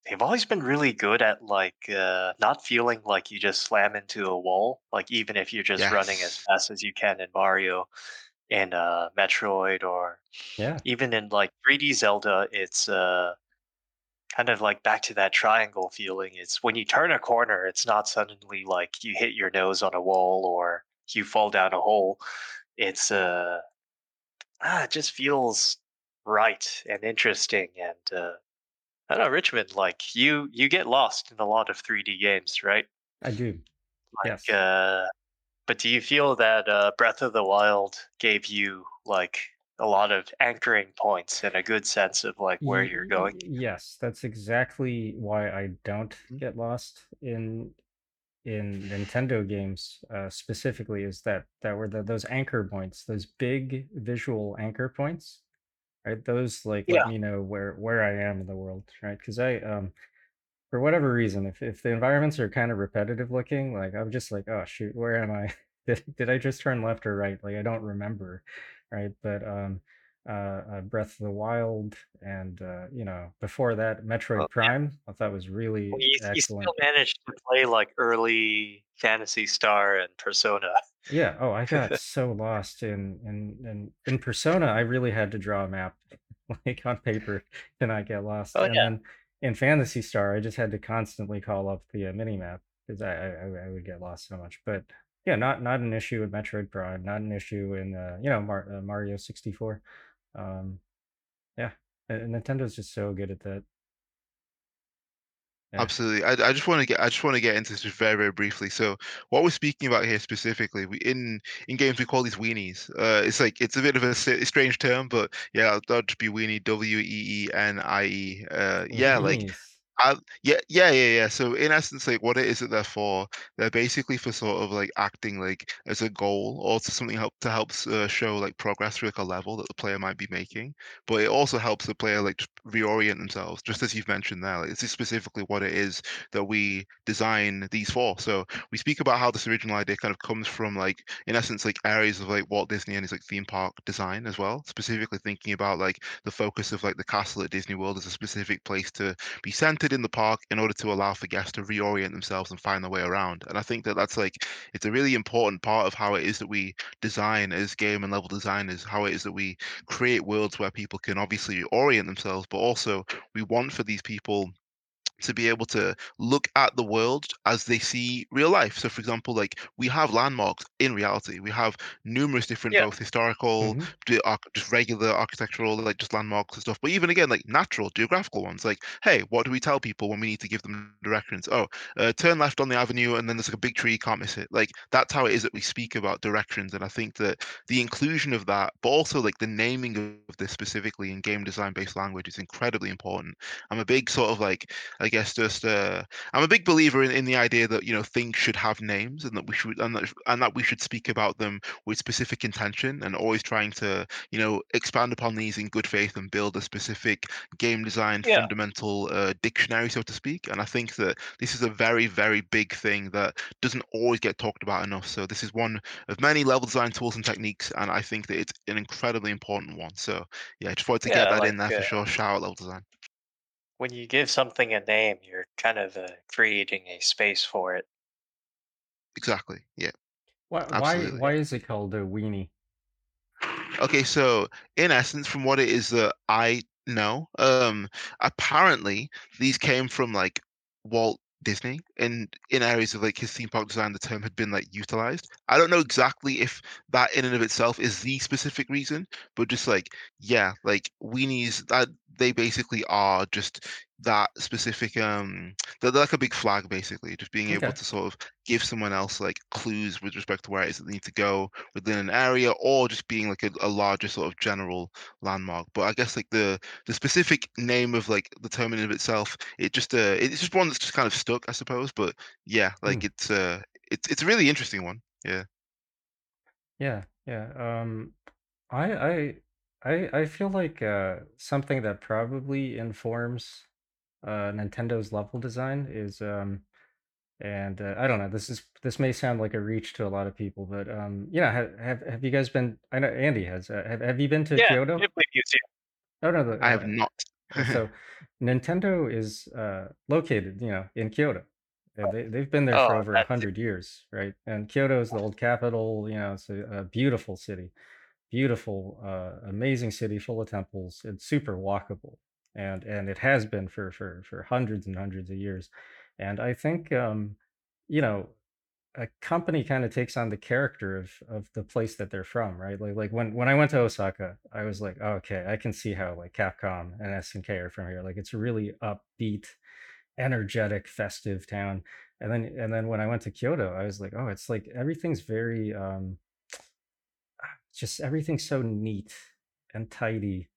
they've always been really good at like uh, not feeling like you just slam into a wall, like even if you're just running as fast as you can in Mario and uh, Metroid or
Yeah.
even in like 3D Zelda, it's uh, kind of like back to that triangle feeling. It's when you turn a corner, it's not suddenly like you hit your nose on a wall or you fall down a hole. It's uh, ah, it just feels right and interesting. And uh, I don't know, Richmond, like you, you get lost in a lot of 3D games, right?
I do.
Like,
Yes.
uh, but do you feel that uh, Breath of the Wild gave you like a lot of anchoring points and a good sense of like where you're going?
Yes, that's exactly why I don't
Mhm.
get lost in in Nintendo games uh, specifically. Is that that were the, those anchor points, those big visual anchor points, right? Those like
Yeah.
let me know where where I am in the world, right? Because I um for whatever reason, if if the environments are kind of repetitive looking, like I'm just like, oh shoot, where am I? Did, did I just turn left or right? Like I don't remember, right? But um, uh, uh Breath of the Wild, and uh, you know, before that, Metroid
yeah.
Prime, I thought was really
Well, you, you still managed to play like early Phantasy Star and Persona.
Yeah. Oh, I got so lost in in in in Persona. I really had to draw a map, like on paper, to not get lost.
Oh
And
yeah,
then in Phantasy Star, I just had to constantly call up the uh, mini map because I, I I I would get lost so much. But yeah, not not an issue with Metroid Prime. Not an issue in uh, you know Mar- uh, Mario sixty four. Um, yeah, Nintendo's just so good at that. Yeah.
Absolutely. I, I just want to get I just want to get into this very very briefly. So what we're speaking about here specifically, we in in games we call these weenies. Uh, it's like it's a bit of a strange term, but yeah, that'd be weenie. W e e n i e. Uh, yeah, like
Weenies.
Yeah, yeah, yeah, yeah. So in essence, like what it is that they're for, they're basically for sort of like acting like as a goal or to something help to help uh, show like progress through like a level that the player might be making. But it also helps the player like reorient themselves, just as you've mentioned there. Like, this is specifically what it is that we design these for. So we speak about how this original idea kind of comes from like in essence like areas of like Walt Disney and his like theme park design as well. Specifically thinking about like the focus of like the castle at Disney World as a specific place to be centered in the park in order to allow for guests to reorient themselves and find their way around. And I think that that's like it's a really important part of how it is that we design as game and level designers, how it is that we create worlds where people can obviously orient themselves, but also we want for these people to be able to look at the world as they see real life. So, for example, like we have landmarks in reality. We have numerous different,
Yeah.
both historical,
hmm
just regular architectural, like just landmarks and stuff. But even again, like natural, geographical ones. Like, hey, what do we tell people when we need to give them directions? Oh, uh, turn left on the avenue, and then there's like a big tree. You can't miss it. Like that's how it is that we speak about directions. And I think that the inclusion of that, but also like the naming of this specifically in game design based language is incredibly important. I'm a big sort of like I guess just uh, I'm a big believer in, in the idea that you know things should have names and that we should and that, and that we should speak about them with specific intention and always trying to you know expand upon these in good faith and build a specific game design
Yeah.
fundamental uh, dictionary so to speak. And I think that this is a very very big thing that doesn't always get talked about enough. So this is one of many level design tools and techniques and I think that it's an incredibly important one. So yeah I just wanted to get that
Like
in there
uh,
for sure. Shout out level design
when you give something a name, you're kind of uh, creating a space for it.
exactly yeah
Why why why is it called a weenie?
Okay, so in essence, from what it is that I know, um, apparently these came from like Walt Disney and in areas of like his theme park design, the term had been like utilized. I don't know exactly if that in and of itself is the specific reason, but just like, yeah, like weenies that they basically are just that specific um they're like a big flag basically, just being able to sort of give someone else like clues with respect to where it is that they need to go within an area or just being like a, a larger sort of general landmark but i guess like the the specific name of like the term in of itself it just uh it's just one that's just kind of stuck i suppose but yeah like
Hmm.
it's uh it's it's a really interesting one yeah
Yeah, yeah. Um, I I I I feel like uh something that probably informs uh Nintendo's level design is um and uh, I don't know, this is this may sound like a reach to a lot of people, but um you know, have have, have you guys been I know Andy has uh, have have you been to
Yeah,
Kyoto?
Ghibli Museum.
Oh no, the,
i have
uh,
not
uh, so Nintendo is uh located, you know, in Kyoto. And they they've been there for
Oh,
over a hundred years, right? And Kyoto is the old capital, you know, it's a, a beautiful city. beautiful, uh, amazing city full of temples. It's super walkable, and and it has been for for for hundreds and hundreds of years. And I think um, you know a company kind of takes on the character of of the place that they're from, right? Like like when when I went to Osaka, I was like, oh, okay, I can see how like Capcom and SNK are from here. Like it's a really upbeat, energetic, festive town. And then and then when I went to Kyoto, I was like, oh, it's like everything's very um just everything's so neat and tidy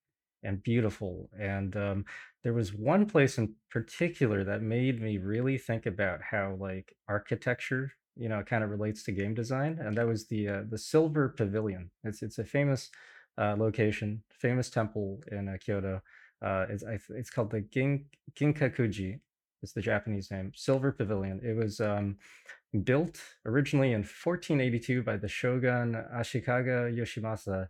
and beautiful. And um, there was one place in particular that made me really think about how like architecture, you know, kind of relates to game design, and that was the uh, the Silver Pavilion. It's it's a famous uh, location, famous temple in uh, Kyoto. Uh, it's it's called the Gin Ginkakuji. It's the Japanese name, Silver Pavilion. It was um, built originally in 1482 by the shogun Ashikaga Yoshimasa.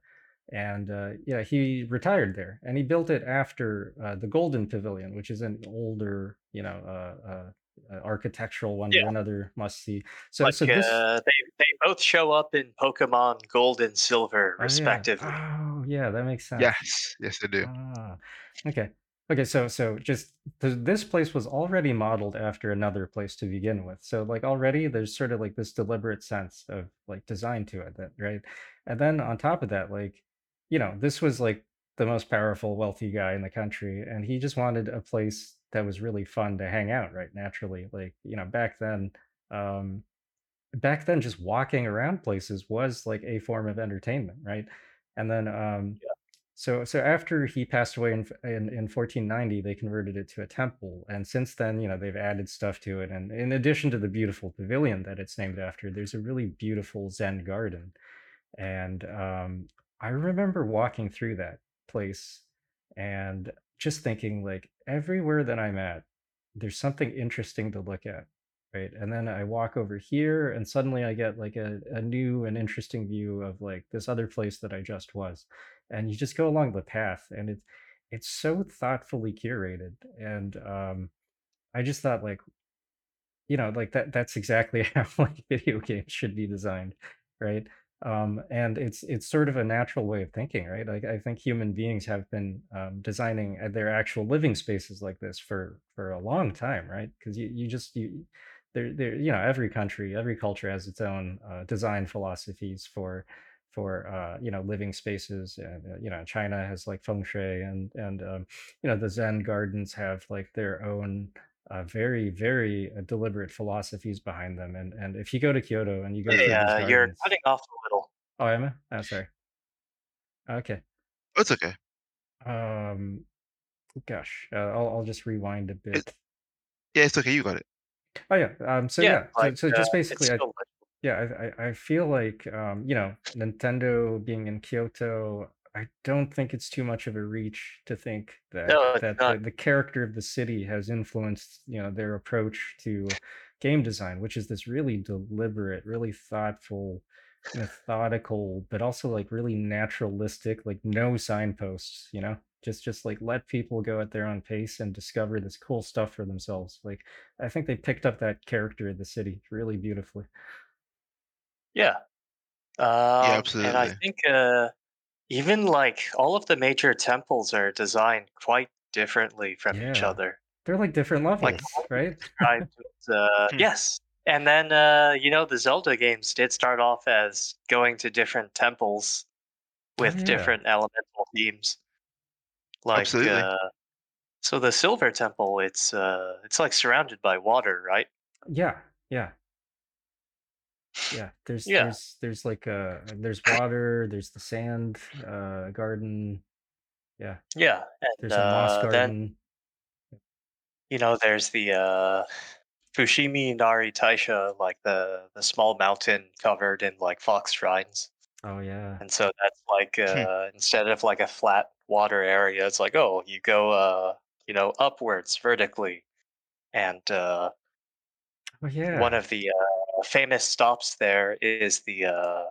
And uh, yeah, he retired there, and he built it after uh, the Golden Pavilion, which is an older, you know, uh, uh, uh, architectural one.
yeah.
another must see. So,
Like
so this,
uh, they they both show up in Pokemon Gold and Silver,
oh yeah,
respectively.
oh yeah, that makes sense.
yes yes i do
Ah, okay. Okay, so so just th- this place was already modeled after another place to begin with. So like already there's sort of like this deliberate sense of like design to it that right? And then on top of that, like, you know, this was like the most powerful, wealthy guy in the country, and he just wanted a place that was really fun to hang out, right? Naturally. Like, you know, back then, um, back then just walking around places was like a form of entertainment, right? And then um so so after he passed away in, in in 1490 they converted it to a temple and since then you know they've added stuff to it and in addition to the beautiful pavilion that it's named after there's a really beautiful zen garden and um, i remember walking through that place and just thinking like everywhere that i'm at there's something interesting to look at right? And then i walk over here and suddenly i get like a, a new and interesting view of like this other place that i just was. And you just go along the path and it's it's so thoughtfully curated and um i just thought like you know like that that's exactly how like video games should be designed right um and it's it's sort of a natural way of thinking right? Like i think human beings have been um, designing uh, their actual living spaces like this for for a long time right? Because you, you just you there there you know every country every culture has its own uh, design philosophies for for uh, you know living spaces. And uh, you know china has like feng shui and and um, you know the zen gardens have like their own uh, very very uh, deliberate philosophies behind them and and if you go to kyoto and you go
Hey,
these
uh, you're cutting off a little.
oh am i oh sorry okay
It's okay.
um gosh uh, I'll, I'll just rewind a
It,
bit
yeah, it's okay. You got it.
oh yeah um so
Yeah,
yeah so,
like
so
uh,
just
it's
basically i Yeah, I, I I feel like um, you know, Nintendo being in Kyoto, I don't think it's too much of a reach to think that
no,
that the, the character of the city has influenced, you know, their approach to game design, which is this really deliberate, really thoughtful, methodical, but also like really naturalistic, like no signposts, you know? Just just like let people go at their own pace and discover this cool stuff for themselves. Like I think they picked up that character of the city really beautifully.
Yeah.
Yeah,
Um, and I think uh, even like all of the major temples are designed quite differently from each
Yeah.
other.
They're like different levels,
them
right?
uh, yes. And then uh, you know the Zelda games did start off as going to different temples
Oh
with
yeah.
different elemental themes. Like
Absolutely.
uh, so the Silver Temple, it's uh, it's like surrounded by water, right?
Yeah. Yeah. Yeah. There's
Yeah.
there's there's like uh there's water, there's the sand uh garden. Yeah.
Yeah. And
There's a moss
uh, then
garden.
you know there's the uh, Fushimi Inari Taisha, like the the small mountain covered in like fox shrines.
Oh yeah.
And so that's like
Hmm.
uh, instead of like a flat water area, it's like oh, you go uh, you know upwards vertically, and uh,
Oh
one
yeah.
of the uh, famous stops there is the uh,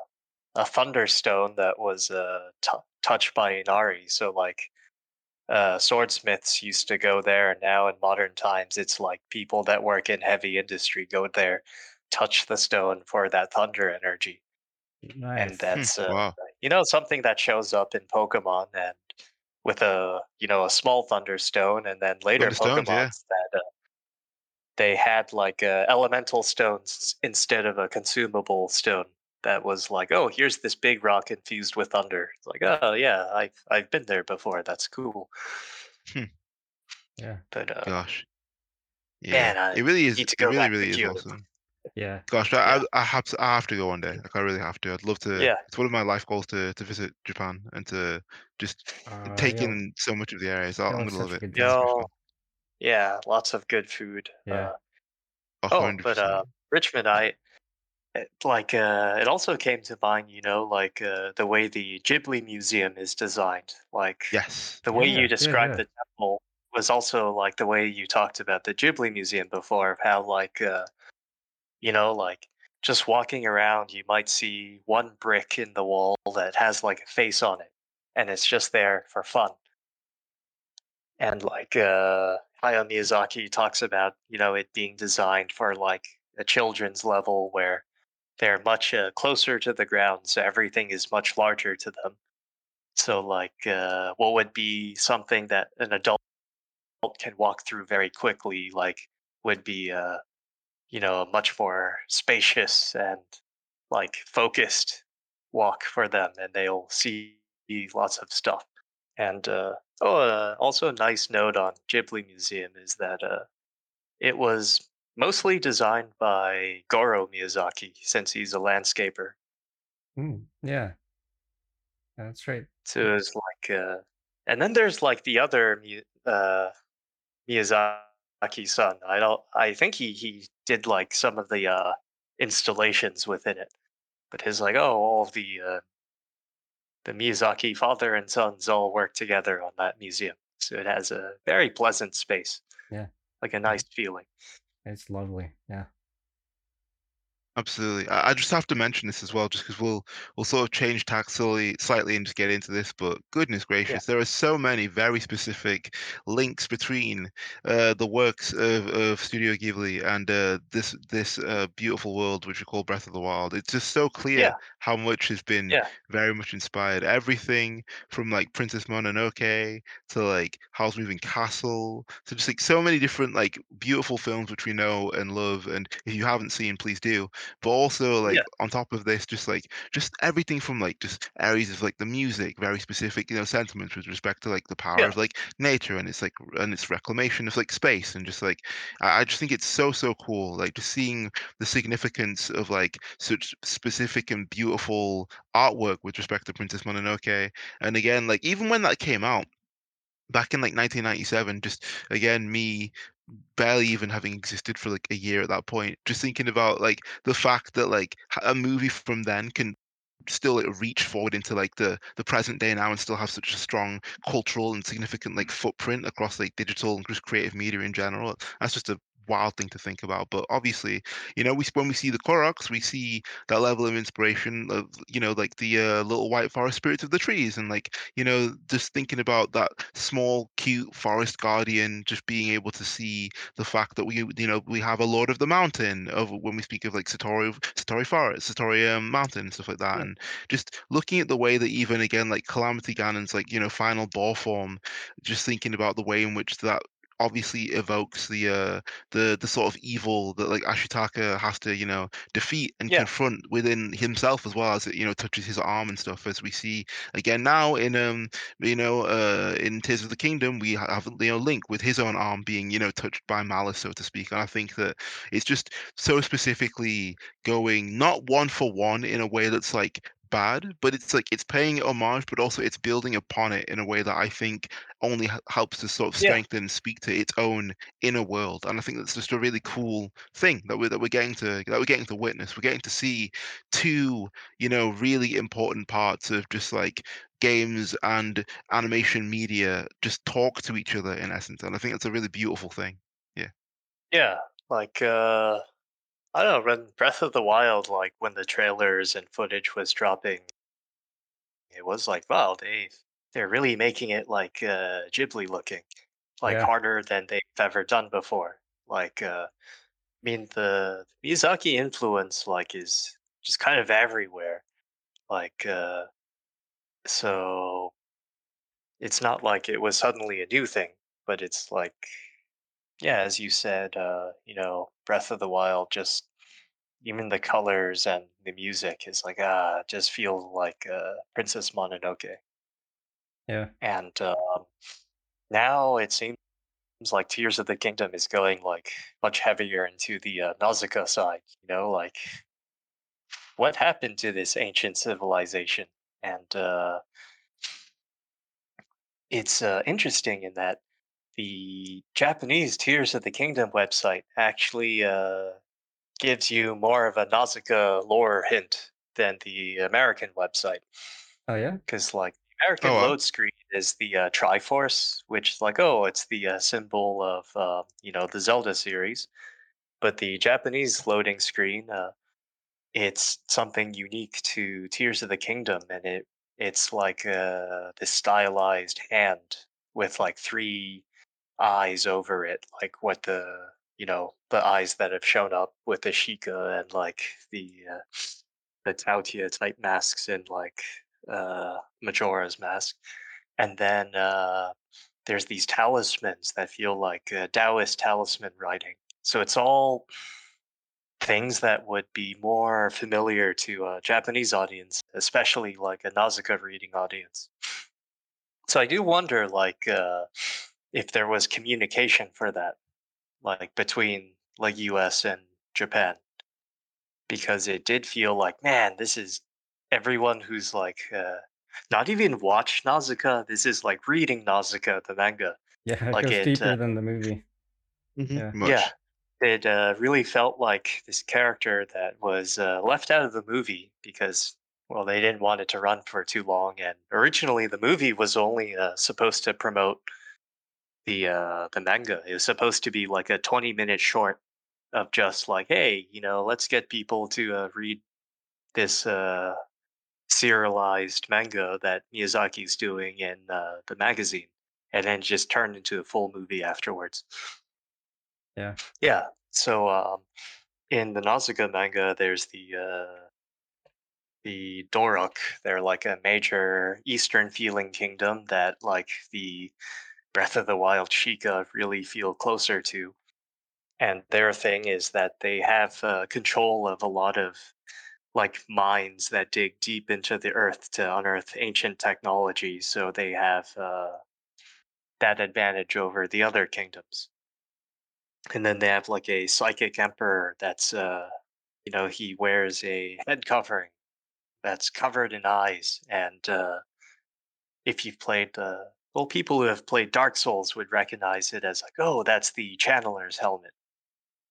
a thunderstone that was uh, t- touched by Inari. So like uh, swordsmiths used to go there, and now in modern times, it's like people that work in heavy industry go there, touch the stone for that thunder energy, and
Nice.
Hmm.
that's uh,
Wow.
you know something that shows up in Pokemon and with a you know a small thunderstone, and then later
Thunderstones, yeah.
That uh, they had like uh, elemental stones instead of a consumable stone. That was like, oh, here's this big rock infused with thunder. It's like, oh yeah, I've I've been there before. That's cool.
Yeah.
But uh,
Gosh. Yeah.
man, I
It really is.
need to
It really, really is awesome.
Yeah.
Gosh, but
Yeah,
I, I have to, I have to go one day. Like I really have to. I'd love to.
yeah,
It's one of my life goals to to visit Japan and to just
Uh
take
you'll
in so much of the area. So I'm gonna love
a
it.
good
It's
time.
gonna be
yo,
fun.
Yeah, lots of good food.
Yeah.
Uh,
Oh, 100
but uh. Richmond, I it- like uh, it also came to mind, you know, like uh, the way the Ghibli Museum is designed. Like
Yes.
the way
Yeah,
you
yeah,
described
yeah.
the temple was also like the way you talked about the Ghibli Museum before, of how like uh, you know, like just walking around, you might see one brick in the wall that has like a face on it, and it's just there for fun. And like uh, Hayao Miyazaki talks about, you know, it being designed for like a children's level where they're much uh, closer to the ground, so everything is much larger to them. So like, uh, what would be something that an adult can walk through very quickly, like, would be, uh, you know, a much more spacious and like focused walk for them, and they'll see lots of stuff. And uh, oh, uh, also a nice note on Ghibli Museum is that uh, it was mostly designed by Goro Miyazaki, since he's a landscaper.
Mm, yeah. That's right.
So it's like, uh, and then there's like the other uh, Miyazaki son. I don't. I think he he did like some of the uh, installations within it, but his like oh all of the uh, the Miyazaki father and sons all work together on that museum. So it has a very pleasant space,
Yeah,
like a nice feeling.
it's lovely. Yeah.
Absolutely. I, I just have to mention this as well, just because we'll we'll sort of change tack slowly, slightly and just get into this. But goodness gracious, there are so many very specific links between uh, the works of, of Studio Ghibli and uh, this this uh, beautiful world which we call Breath of the Wild. It's just so clear
Yeah,
how much has been
yeah,
very much inspired. Everything from like Princess Mononoke to like Howl's Moving Castle to just like so many different like beautiful films which we know and love. And if you haven't seen, please do but also like
yeah,
on top of this just like just everything from like just areas of like the music very specific you know sentiments with respect to like the power
yeah,
of like nature and it's like and its reclamation of like space and just like I, I just think it's so so cool like just seeing the significance of like such specific and beautiful artwork with respect to princess mononoke. And again like even when that came out back in like 1997 just again me barely even having existed for like a year at that point just thinking about like the fact that like a movie from then can still like, reach forward into like the the present day now and still have such a strong cultural and significant like footprint across like digital and just creative media in general. That's just a wild thing to think about but obviously you know we when we see the Koroks we see that level of inspiration of you know like the uh, little white forest spirits of the trees and like you know just thinking about that small cute forest guardian just being able to see the fact that we you know we have a lord of the mountain of when we speak of like satori satori forest satori um, mountain and stuff like that
yeah,
and just looking at the way that even again like calamity ganon's like you know final ball form just thinking about the way in which that obviously evokes the uh the the sort of evil that like ashitaka has to you know defeat and
yeah,
confront within himself as well as it you know touches his arm and stuff as we see again now in um you know, uh, in Tears of the Kingdom, we have you know Link with his own arm being you know touched by malice, so to speak. And I think that it's just so specifically going not one for one in a way that's like bad, but it's like it's paying homage, but also it's building upon it in a way that I think only helps to sort of
yeah,
strengthen and speak to its own inner world. And I think that's just a really cool thing that we're that we're getting to that we're getting to witness. We're getting to see two, you know, really important parts of just like games and animation media just talk to each other in essence, and I think that's a really beautiful thing. Yeah.
yeah. Like uh, I don't know, when Breath of the Wild, like when the trailers and footage was dropping, it was like, wow, they they're really making it like uh, Ghibli looking, like
Yeah.
harder than they've ever done before. Like, uh, I mean, the Miyazaki influence like is just kind of everywhere. Like, uh, so it's not like it was suddenly a new thing, but it's like, yeah, as you said, uh, you know, Breath of the Wild just even the colors and the music is like ah just feel like uh, princess mononoke
Yeah.
and um, now it seems like tears of the kingdom is going like much heavier into the uh, nausicaa side you know like what happened to this ancient civilization and uh, it's uh, interesting in that the japanese tears of the kingdom website actually uh, gives you more of a nausicaa lore hint than the american website
Oh yeah.
because like the
Oh
American
wow.
load screen is the uh, Triforce, which is like oh, it's the uh, symbol of uh, you know the Zelda series. But the Japanese loading screen, uh, it's something unique to Tears of the Kingdom, and it it's like uh, this stylized hand with like three eyes over it, like what the you know the eyes that have shown up with the Sheikah and like the uh, the Tautia type masks in like uh, Majora's mask, and then uh, there's these talismans that feel like uh, Taoist talisman writing. So it's all things that would be more familiar to a Japanese audience, especially like a Nausicaa reading audience. So I do wonder, like, uh, if there was communication for that, like between like U.S. and Japan, because it did feel like, man, this is everyone who's like uh, not even watch Nausicaa. This is like reading Nausicaa, the manga.
Yeah, it
Like
goes
it,
deeper
uh,
than the movie.
Mhm,
Yeah.
Much.
Yeah, it uh, really felt like this character that was uh, left out of the movie because, well, they didn't want it to run for too long. And originally, the movie was only uh, supposed to promote the uh, the manga. It was supposed to be like a twenty minute short of just like, hey, you know, let's get people to uh, read this uh, serialized manga that Miyazaki's doing in uh, the magazine, and then just turned into a full movie afterwards.
Yeah.
Yeah. So um, in the Nausicaa manga, there's the uh, the Dorok. They're like a major Eastern feeling kingdom that like the Breath of the Wild Sheikah really feel closer to. And their thing is that they have uh, control of a lot of like mines that dig deep into the earth to unearth ancient technology. So they have uh, that advantage over the other kingdoms and then they have like a psychic emperor that's uh you know he wears a head covering that's covered in eyes and uh if you've played uh well people who have played dark souls would recognize it as like oh that's the channeler's helmet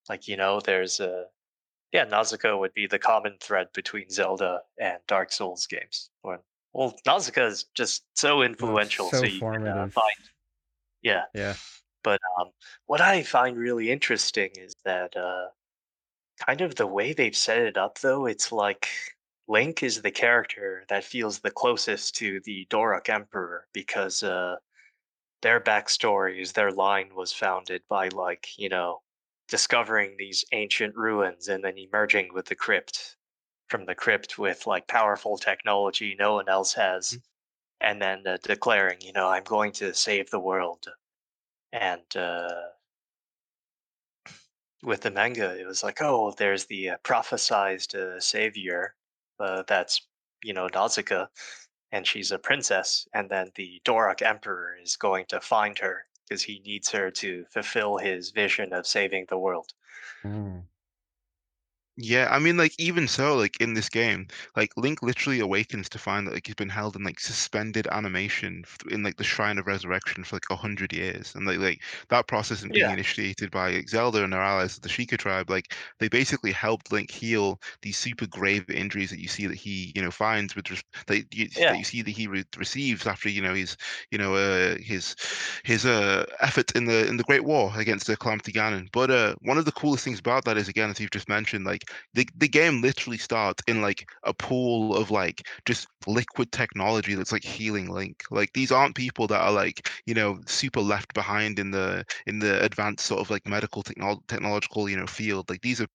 like you know there's a yeah nausicaa would be the common thread between zelda and dark souls games Or- well nausicaa is just so influential
so
so, you can uh, find yeah
Yeah.
but um, what I find really interesting is that uh, kind of the way they've set it up, though, it's like Link is the character that feels the closest to the Dorok Emperor because uh, their backstory is their line was founded by, like, you know, discovering these ancient ruins and then emerging with the crypt from the crypt with like powerful technology no one else has and then uh, declaring you know i'm going to save the world. And uh, with the manga, it was like, oh, there's the uh, prophesized uh, savior uh, that's, you know, Nausicaa, and she's a princess. And then the Dorok Emperor is going to find her because he needs her to fulfill his vision of saving the world.
Mm.
Yeah, I mean, like even so, like in this game, like Link literally awakens to find that like he's been held in like suspended animation f- in like the Shrine of Resurrection for like a hundred years, and like like that process isn't being
Yeah.
initiated by like, Zelda and their allies, of the Sheikah tribe. Like they basically helped Link heal these super grave injuries that you see that he you know finds with res- that you,
Yeah.
that you see that he re- receives after you know his you know uh his his uh effort in the in the Great War against the Calamity Ganon. But uh one of the coolest things about that is again as you've just mentioned, like the the game literally starts in like a pool of like just liquid technology that's like healing Link. Like these aren't people that are like you know super left behind in the in the advanced sort of like medical technol technological you know field. Like these are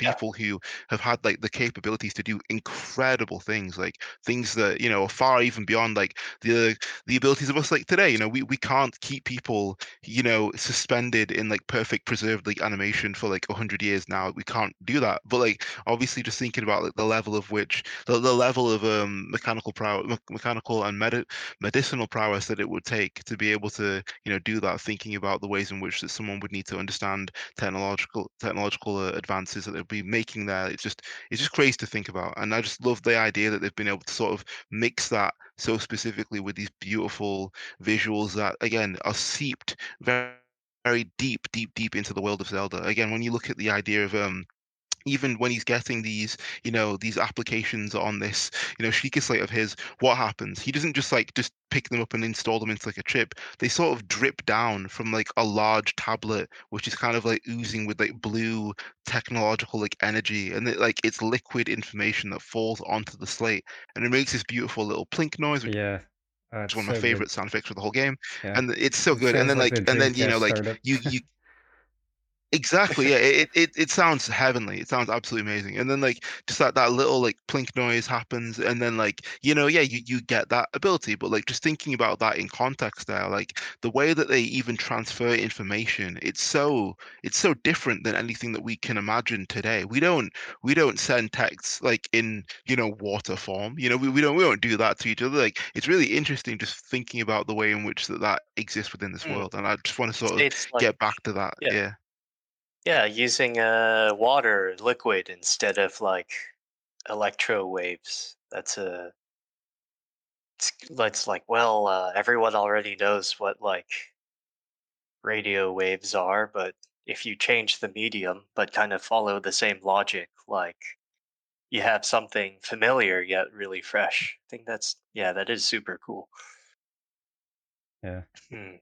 Yeah.
people who have had like the capabilities to do incredible things like things that you know are far even beyond like the the abilities of us like today you know we, we can't keep people you know suspended in like perfect preserved like animation for like 100 years now we can't do that but like obviously just thinking about like the level of which the, the level of um mechanical power me- mechanical and medi- medicinal prowess that it would take to be able to you know do that thinking about the ways in which that someone would need to understand technological technological uh, advances that they'll be making there it's just it's just crazy to think about and i just love the idea that they've been able to sort of mix that so specifically with these beautiful visuals that again are seeped very very deep deep deep into the world of zelda. Again when you look at the idea of um even when he's getting these, you know, these applications on this, you know, Sheikah slate of his, what happens? He doesn't just like just pick them up and install them into like a chip. They sort of drip down from like a large tablet, which is kind of like oozing with like blue technological like energy, and it, like it's liquid information that falls onto the slate, and it makes this beautiful little plink noise, which
Yeah. Uh, it's
one of my
so good.
favorite sound effects for the whole game,
Yeah.
and it's so
It
good. And then
like
like, and then you know like
startup.
you you Exactly. Yeah. It, it it sounds heavenly. It sounds absolutely amazing. And then like just that that little like plink noise happens, and then like you know yeah you you get that ability, but like just thinking about that in context there, like the way that they even transfer information, it's so it's so different than anything that we can imagine today. We don't we don't send texts like in you know water form. You know we, we don't we don't do that to each other. Like it's really interesting just thinking about the way in which that that exists within this
Mm.
world, and I just want to sort of
like
get back to that.
yeah.
yeah.
Yeah, using uh water liquid instead of like electro waves. That's a it's, it's like, well, uh, everyone already knows what like radio waves are, but if you change the medium but kind of follow the same logic, like you have something familiar yet really fresh. I think that's yeah, that is super cool.
Yeah.
Hmm.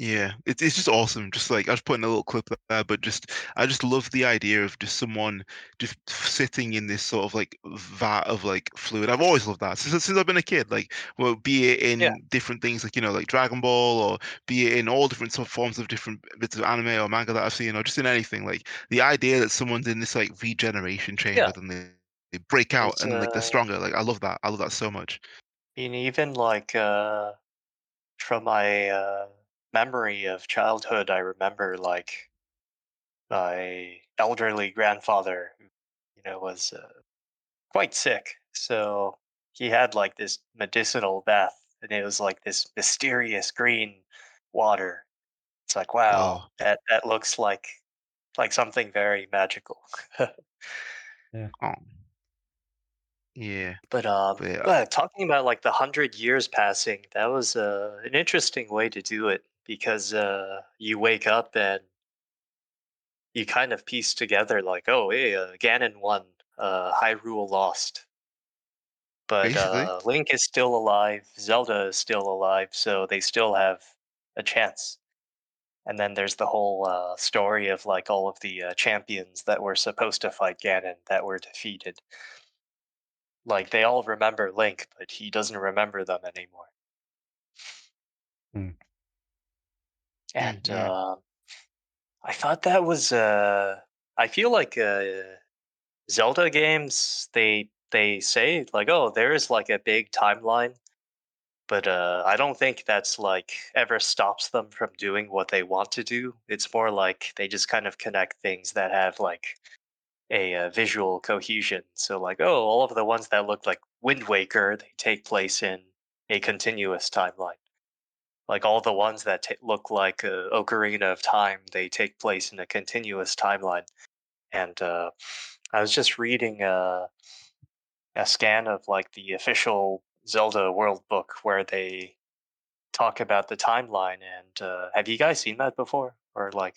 Yeah, it's it's just awesome. Just like I was putting a little clip there, but just I just love the idea of just someone just sitting in this sort of like vat of like fluid. I've always loved that since since I've been a kid. Like, well, be it in
Yeah.
different things like you know like Dragon Ball, or be it in all different sort of forms of different bits of anime or manga that I've seen, or just in anything. Like the idea that someone's in this like regeneration chamber
Yeah.
and they, they break out
It's,
and like they're
uh,
stronger. Like I love that. I love that so much.
And even like uh from my uh memory of childhood, I remember like my elderly grandfather who you know was uh, quite sick. So he had like this medicinal bath and it was like this mysterious green water. It's like wow,
Oh,
that that looks like like something very magical.
oh, yeah.
But um,
But yeah,
uh, talking about like the hundred years passing, that was uh, an interesting way to do it because uh, you wake up and you kind of piece together like, oh, hey, uh, Ganon won, uh, Hyrule lost, but uh, Link is still alive, Zelda is still alive, so they still have a chance. And then there's the whole uh, story of like all of the uh, champions that were supposed to fight Ganon that were defeated. Like they all remember Link, but he doesn't remember them anymore.
Hmm.
And
yeah.
uh, I thought that was. Uh, I feel like uh, Zelda games they they say like, oh, there is like a big timeline, but uh, I don't think that's like ever stops them from doing what they want to do. It's more like they just kind of connect things that have like a, uh visual cohesion. So like, oh, all of the ones that look like Wind Waker, they take place in a continuous timeline. Like all the ones that ta look like uh, Ocarina of Time, they take place in a continuous timeline. And uh, I was just reading uh, a scan of like the official Zelda World Book where they talk about the timeline. And uh, have you guys seen that before? Or like,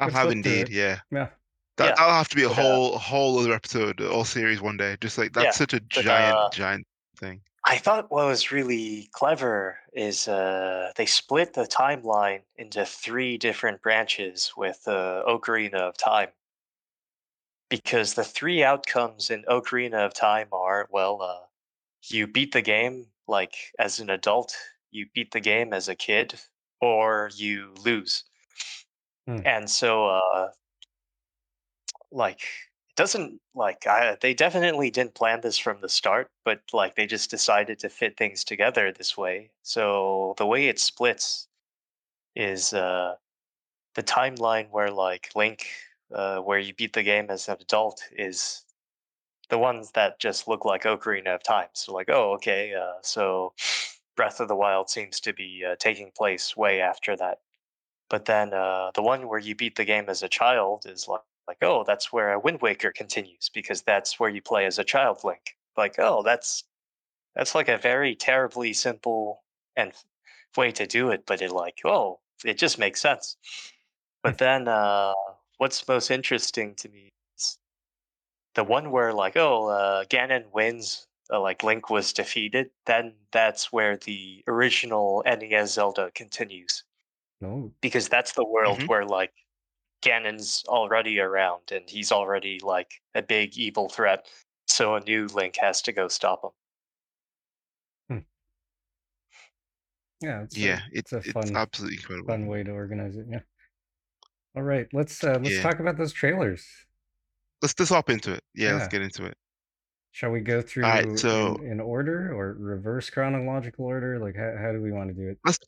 I
I've
have
flipped through
indeed. Yeah.
Yeah.
That
Yeah,
that'll have to be a
but, uh,
whole whole other episode or series one day. Just like that's
yeah,
such a giant
uh,
giant thing.
I thought what was really clever is uh, they split the timeline into three different branches with uh, Ocarina of Time. Because the three outcomes in Ocarina of Time are well, uh, you beat the game like as an adult, you beat the game as a kid, or you lose.
Hmm.
And so, uh, like, doesn't like I, they definitely didn't plan this from the start, but like they just decided to fit things together this way. So the way it splits is uh, the timeline where like Link, uh, where you beat the game as an adult, is the ones that just look like Ocarina of Time. So like, oh, okay, uh, so Breath of the Wild seems to be uh, taking place way after that. But then uh, the one where you beat the game as a child is like, like, oh, that's where a Wind Waker continues because that's where you play as a child Link. Like, oh, that's that's like a very terribly simple and f- way to do it, but it like, oh, it just makes sense. But then, uh, what's most interesting to me is the one where like, oh, uh, Ganon wins, uh, like Link was defeated. Then that's where the original NES Zelda continues
No.
because that's the world
Mhm.
where like Ganon's already around and he's already like a big evil threat. So a new Link has to go stop him.
Yeah. It's
Yeah,
a,
it,
it's a
it's
fun
absolutely incredible.
fun way to organize it. Yeah. All right. Let's uh let's
Yeah.
talk about those trailers.
Let's just hop into it. Yeah, let's get into it.
Shall we go through
Alright, so
in, in order or reverse chronological order? Like how, how do we want to do it?
let's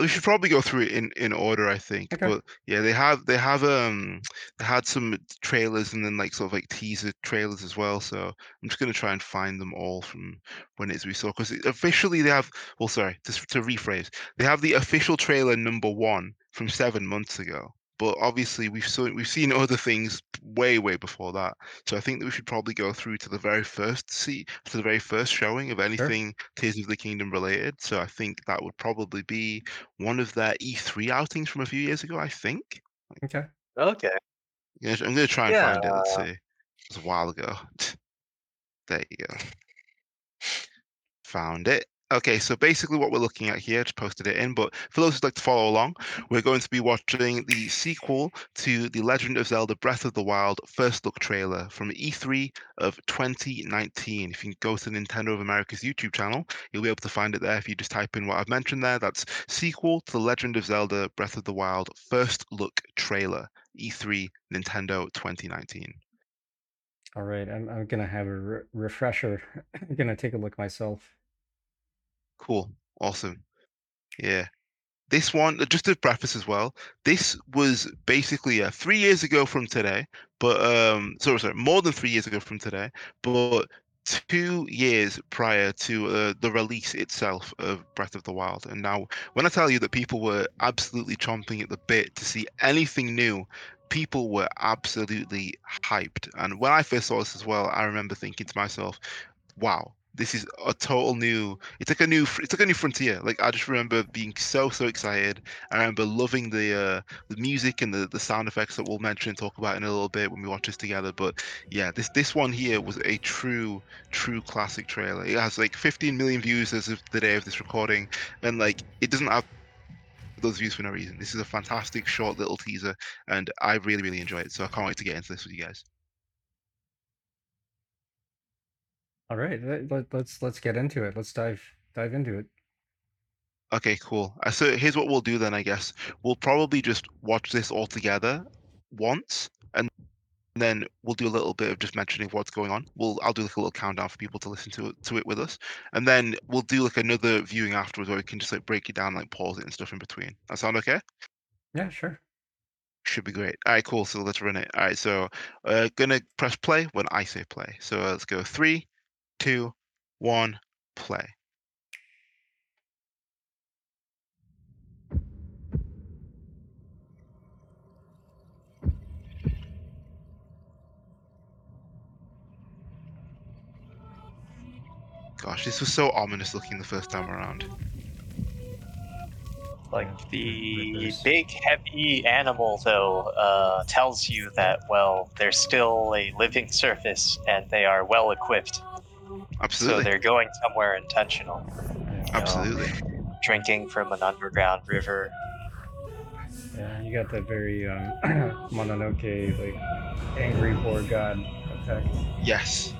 we should probably go through it in, in order, I think.
Okay.
But yeah, they have they have um they had some trailers and then like sort of like teaser trailers as well. So I'm just gonna try and find them all from when it's we saw because officially they have well sorry, just to rephrase, they have the official trailer number one from seven months ago. But obviously we've seen we've seen other things way way before that. So I think that we should probably go through to the very first see to the very first showing of
Sure.
anything Tears of the Kingdom related. So I think that would probably be one of their E3 outings from a few years ago. I think.
Okay.
Okay.
Yeah, I'm gonna try and
Yeah.
find it. Let's see. It was a while ago. There you go. Found it. Okay, so basically what we're looking at here, just posted it in, but for those who'd like to follow along, we're going to be watching the sequel to The Legend of Zelda Breath of the Wild first look trailer from E3 of 2019. If you go to Nintendo of America's YouTube channel, you'll be able to find it there if you just type in what I've mentioned there. That's sequel to The Legend of Zelda Breath of the Wild first look trailer, E3 Nintendo 2019.
All right. I'm I'm gonna have a re refresher. I'm gonna take a look myself.
Cool. Awesome. Yeah. This one, uh, just to preface as well, this was basically uh, three years ago from today, but um, sorry, sorry, more than three years ago from today, but two years prior to uh, the release itself of Breath of the Wild. And now, when I tell you that people were absolutely chomping at the bit to see anything new, people were absolutely hyped. And when I first saw this as well, I remember thinking to myself, wow this is a total new it's like a new it's like a new frontier. Like i just remember being so so excited. I remember loving the uh the music and the the sound effects that we'll mention and talk about in a little bit when we watch this together but yeah this this one here was a true true classic trailer. It has like 15 million views as of the day of this recording and like it doesn't have those views for no reason. This is a fantastic short little teaser and i really really enjoy it so i can't wait to get into this with you guys
All right. Let, let, let's let's get into it. Let's dive dive into it.
Okay, cool. Uh, So here's what we'll do then, I guess. We'll probably just watch this all together once, and then we'll do a little bit of just mentioning what's going on. We'll I'll do like a little countdown for people to listen to it to it with us, and then we'll do like another viewing afterwards where we can just like break it down, like pause it and stuff in between. That sound okay?
Yeah, sure.
Should be great. All right, cool. So let's run it. All right, so uh, gonna press play when I say play. So let's go three, two, one, play. Gosh, this was so ominous looking the first time around.
Like the big heavy animal though uh, tells you that well they're still a living surface and they are well equipped, so
Absolutely.
they're going somewhere intentional.
Yeah.
Absolutely.
Drinking from an underground river.
Yeah, you got that very um, Mononoke like angry poor god effect.
Yes.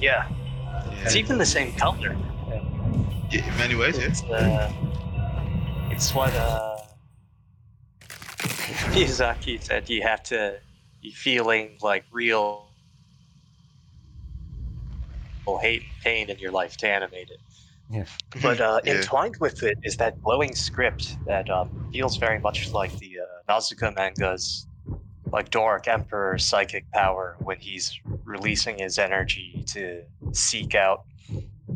Yeah, it's even the same color.
Yeah, in many ways, yeah.
It's uh, it's what uh, Miyazaki said. You have to be feeling like real hate pain in your life to animate it.
Yeah.
But uh,
Yeah.
entwined with it is that glowing script that um, feels very much like the uh, Nausicaa manga's like Dorok Emperor psychic power when he's releasing his energy to seek out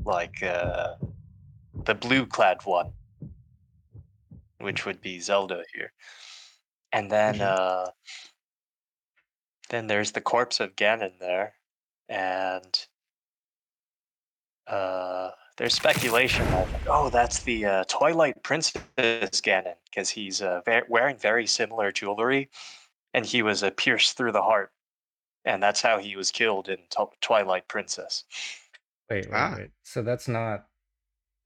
like uh, the blue clad one, which would be Zelda here. And then
Mhm.
uh, then there's the corpse of Ganon there, and uh, there's speculation that oh, that's the uh, Twilight Princess Ganon because he's uh, ve- wearing very similar jewelry, and he was uh, pierced through the heart, and that's how he was killed in Tw- Twilight Princess.
Wait, wait,
Ah.
wait. So that's not.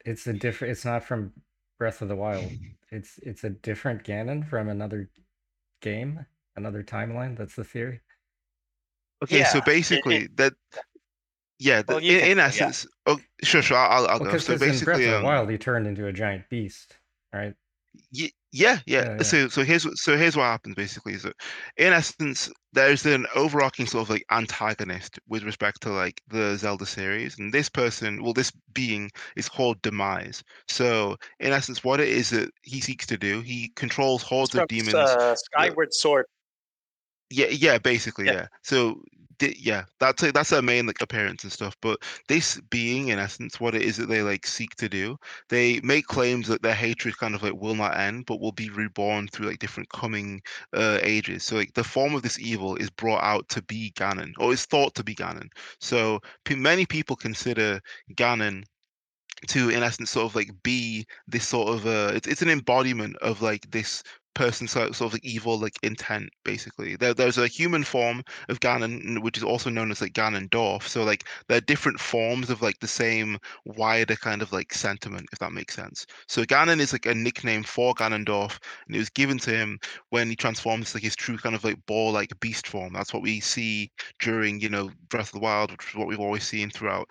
It's a different. It's not from Breath of the Wild. It's it's a different Ganon from another game, another timeline. That's the theory.
Okay, so
Yeah, it-
basically
it-
that. Yeah, the,
you
in,
can
in
go, yeah.
essence. Oh, sure, sure. I'll, I'll go.
Because
So
in Breath of
basically,
the Wild, he turned into a giant beast, right?
Ye- yeah, yeah.
Yeah, yeah.
So, so here's what- so here's what happens basically. Is that in essence, there's an overarching sort of like antagonist with respect to like the Zelda series, and this person, well, this being is called Demise. So, in essence, what it is that he seeks to do, he controls hordes of
From,
demons.
uh, Skyward Sword.
Yeah, yeah, basically,
Yeah.
yeah. So yeah, that's a, that's their main like appearance and stuff. But this being, in essence, what it is that they like seek to do, they make claims that their hatred kind of like will not end, but will be reborn through like different coming uh, ages. So like the form of this evil is brought out to be Ganon, or is thought to be Ganon. So p- many people consider Ganon to in essence sort of like be this sort of uh it's, it's an embodiment of like this person's sort of evil like intent basically. There, there's a human form of ganon which is also known as like ganondorf. So like they're different forms of like the same wider kind of like sentiment if that makes sense. So ganon is like a nickname for ganondorf and it was given to him when he transforms like his true kind of like ball like beast form. That's what we see during you know breath of the wild which is what we've always seen throughout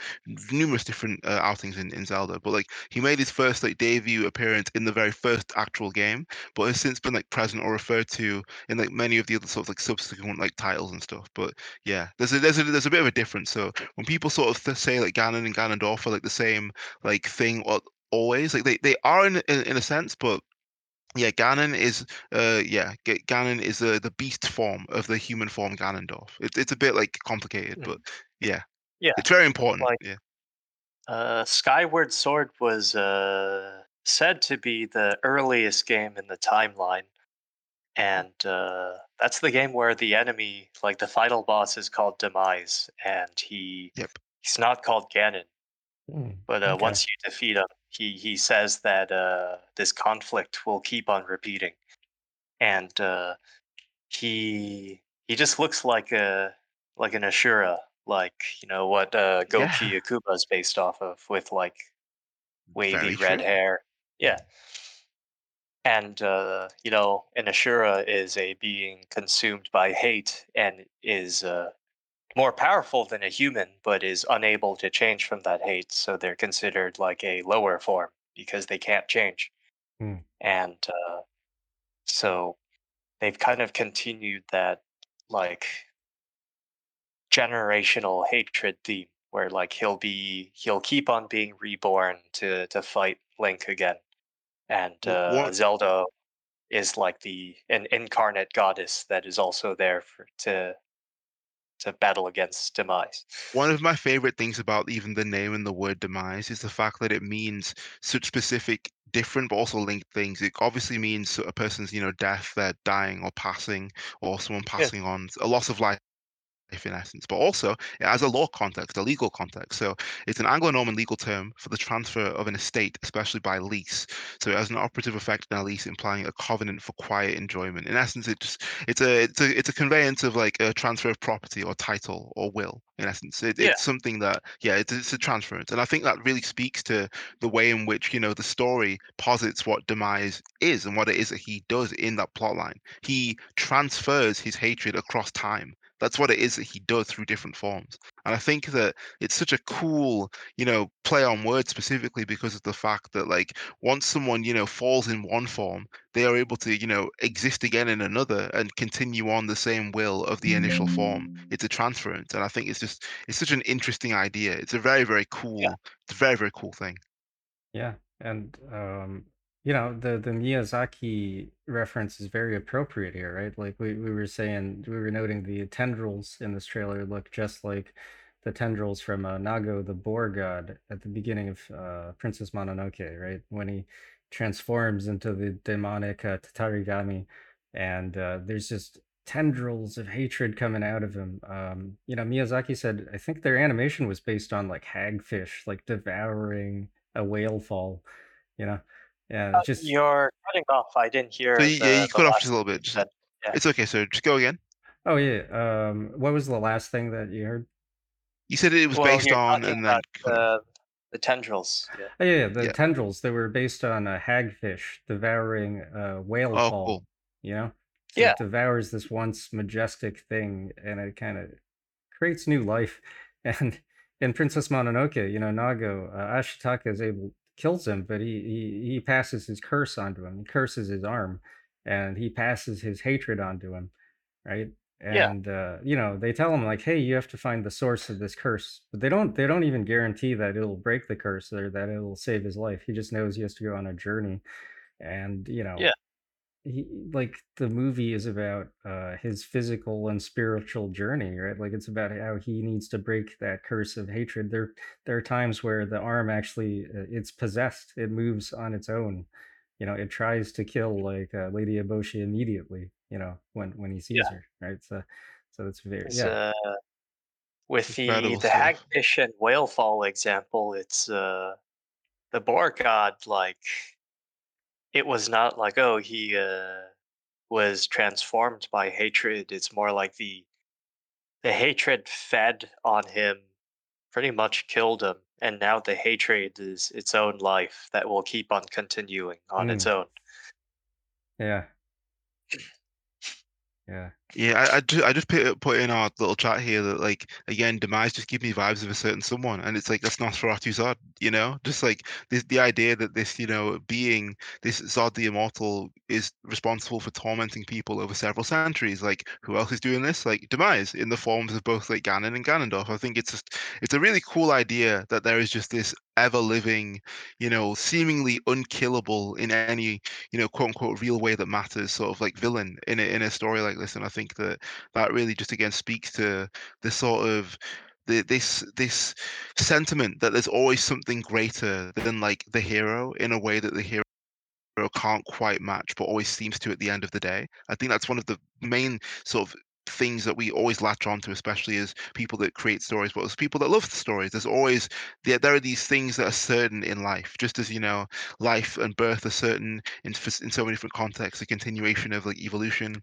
numerous different uh, outings in, in zelda. But like he made his first like debut appearance in the very first actual game. But has since been like present or referred to in like many of the other sort of like subsequent like titles and stuff. But yeah, there's a there's a there's a bit of a difference. So when people sort of th- say like Ganon and Ganondorf are like the same like thing or always like they, they are in, in in a sense, but yeah, Ganon is uh yeah G- Ganon is uh, the beast form of the human form Ganondorf. It's it's a bit like complicated,
Mm.
but yeah,
Yeah,
it's very important.
like-
yeah.
Uh, Skyward Sword was uh, said to be the earliest game in the timeline, and uh, that's the game where the enemy, like the final boss, is called Demise, and he
Yep.
he's not called Ganon,
Hmm,
but uh,
okay.
once you defeat him, he he says that uh, this conflict will keep on repeating, and uh, he he just looks like a like an Ashura, like you know what uh, Goki Akuma is based off of, with like wavy
Very
red
true.
hair. Yeah. And uh, you know, an Ashura is a being consumed by hate and is uh, more powerful than a human, but is unable to change from that hate. So they're considered like a lower form because they can't change.
Hmm.
And uh, so they've kind of continued that like generational hatred theme where like he'll be he'll keep on being reborn to to fight Link again. And uh, Zelda is like the an incarnate goddess that is also there for to to battle against demise.
One of my favorite things about even the name and the word demise is the fact that it means such specific, different, but also linked things. It obviously means a person's, you know, death, they're dying or passing, or someone passing on, a loss of life in essence, but also it has a law context, a legal context. So it's an Anglo-Norman legal term for the transfer of an estate, especially by lease. So it has an operative effect in a lease, implying a covenant for quiet enjoyment. In essence, it just it's a it's a it's a conveyance of like a transfer of property or title or will. In essence, it,
Yeah.
it's something that yeah, it's, it's a transference, and I think that really speaks to the way in which you know the story posits what demise is and what it is that he does in that plot line. He transfers his hatred across time that's what it is that he does through different forms. And I think that it's such a cool, you know, play on words specifically because of the fact that like once someone, you know, falls in one form, they are able to, you know, exist again in another and continue on the same will of the initial form. It's a transference. And I think it's just it's such an interesting idea. It's a very, very cool, it's a very, very cool thing.
Yeah, and um, you know, the the Miyazaki reference is very appropriate here, right? Like we, we were saying, we were noting the tendrils in this trailer look just like the tendrils from uh, Nago the boar god at the beginning of uh, Princess Mononoke, right? When he transforms into the demonic uh, Tatarigami, and uh, there's just tendrils of hatred coming out of him. Um, you know, Miyazaki said, I think their animation was based on like hagfish, like devouring a whale fall, you know? Yeah,
Uh,
just
You're cutting off. I didn't hear.
So you,
the,
yeah, you cut off just a little bit. Just,
said, yeah.
It's okay, So Just go again.
oh yeah. Um, what was the last thing that you heard?
You said it was
Well,
based on and then
about the, the tendrils. Yeah.
Oh yeah, yeah, the
Yeah.
tendrils. They were based on a hagfish devouring a whale
Oh,
fall.
cool.
You know, so
Yeah.
it devours this once majestic thing, and it kind of creates new life. And in Princess Mononoke, you know, Nago uh, Ashitaka is able kills him, but he, he he passes his curse onto him. He curses his arm, and he passes his hatred onto him, right?
Yeah.
And uh, you know, they tell him like, "Hey, you have to find the source of this curse," but they don't. They don't even guarantee that it'll break the curse or that it'll save his life. He just knows he has to go on a journey, and you know,
Yeah.
He like the movie is about uh his physical and spiritual journey right? Like it's about how he needs to break that curse of hatred. There there are times where the arm actually uh, it's possessed. It moves on its own. You know it tries to kill like uh, lady eboshi immediately you know when when he sees
Yeah.
her right? So so that's very
It's,
yeah.
uh, with the the hagfish and whale fall example, it's uh the boar god like it was not like oh he uh was transformed by hatred. It's more like the the hatred fed on him, pretty much killed him, and now the hatred is its own life that will keep on continuing on its
Mm.
own.
yeah yeah
Yeah, I, I, I just put, put in our little chat here that like again, demise just give me vibes of a certain someone, and it's like that's not Nosferatu Zod, you know, just like this the idea that this you know being this Zod the Immortal is responsible for tormenting people over several centuries. Like who else is doing this? Like demise in the forms of both like Ganon and Ganondorf. I think it's just it's a really cool idea that there is just this ever living, you know, seemingly unkillable in any you know quote unquote real way that matters sort of like villain in a in a story like this and i think that that really just again speaks to the sort of the, this this sentiment that there's always something greater than like the hero in a way that the hero can't quite match but always seems to at the end of the day. I think that's one of the main sort of things that we always latch onto especially as people that create stories but as people that love the stories there's always there, there are these things that are certain in life just as you know life and birth are certain in, in so many different contexts a continuation of like evolution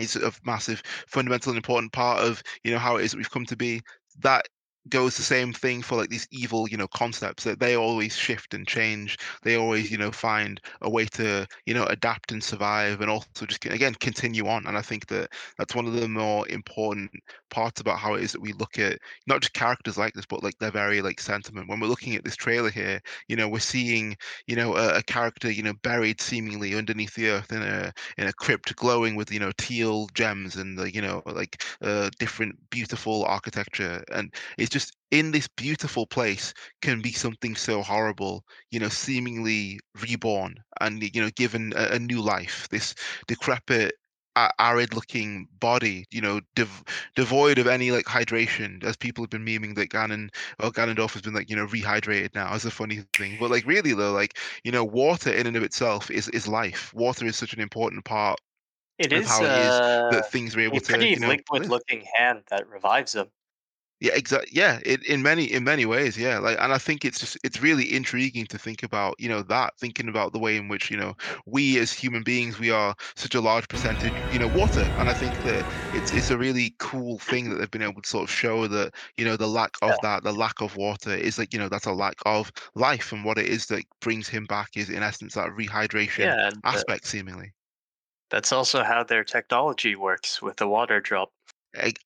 is a massive fundamental and important part of you know how it is that we've come to be. That goes the same thing for like these evil you know concepts that they always shift and change. They always you know find a way to you know adapt and survive and also just again continue on. And i think that that's one of the more important parts about how it is that we look at not just characters like this but like their very like sentiment. When we're looking at this trailer here you know we're seeing you know a, a character you know buried seemingly underneath the earth in a in a crypt glowing with you know teal gems and the you know like uh, different beautiful architecture. And it's just in this beautiful place can be something so horrible you know seemingly reborn and you know given a, a new life this decrepit arid looking body you know dev- devoid of any like hydration as people have been memeing that Ganon or Ganondorf has been like you know rehydrated now as a funny thing. But like really though like you know water in and of itself is is life. Water is such an important part
It
of
is
how it is
uh,
that things are able
a
to
pretty
you know live.
liquid-looking hand that revives him.
Yeah exactly yeah it, in many in many ways yeah like and i think it's just it's really intriguing to think about you know that thinking about the way in which you know we as human beings we are such a large percentage you know water and i think that it's it's a really cool thing that they've been able to sort of show that you know the lack
Yeah.
of that the lack of water is like you know that's a lack of life and what it is that brings him back is in essence that rehydration
Yeah, uh,
aspect seemingly
that's also how their technology works with the water drop.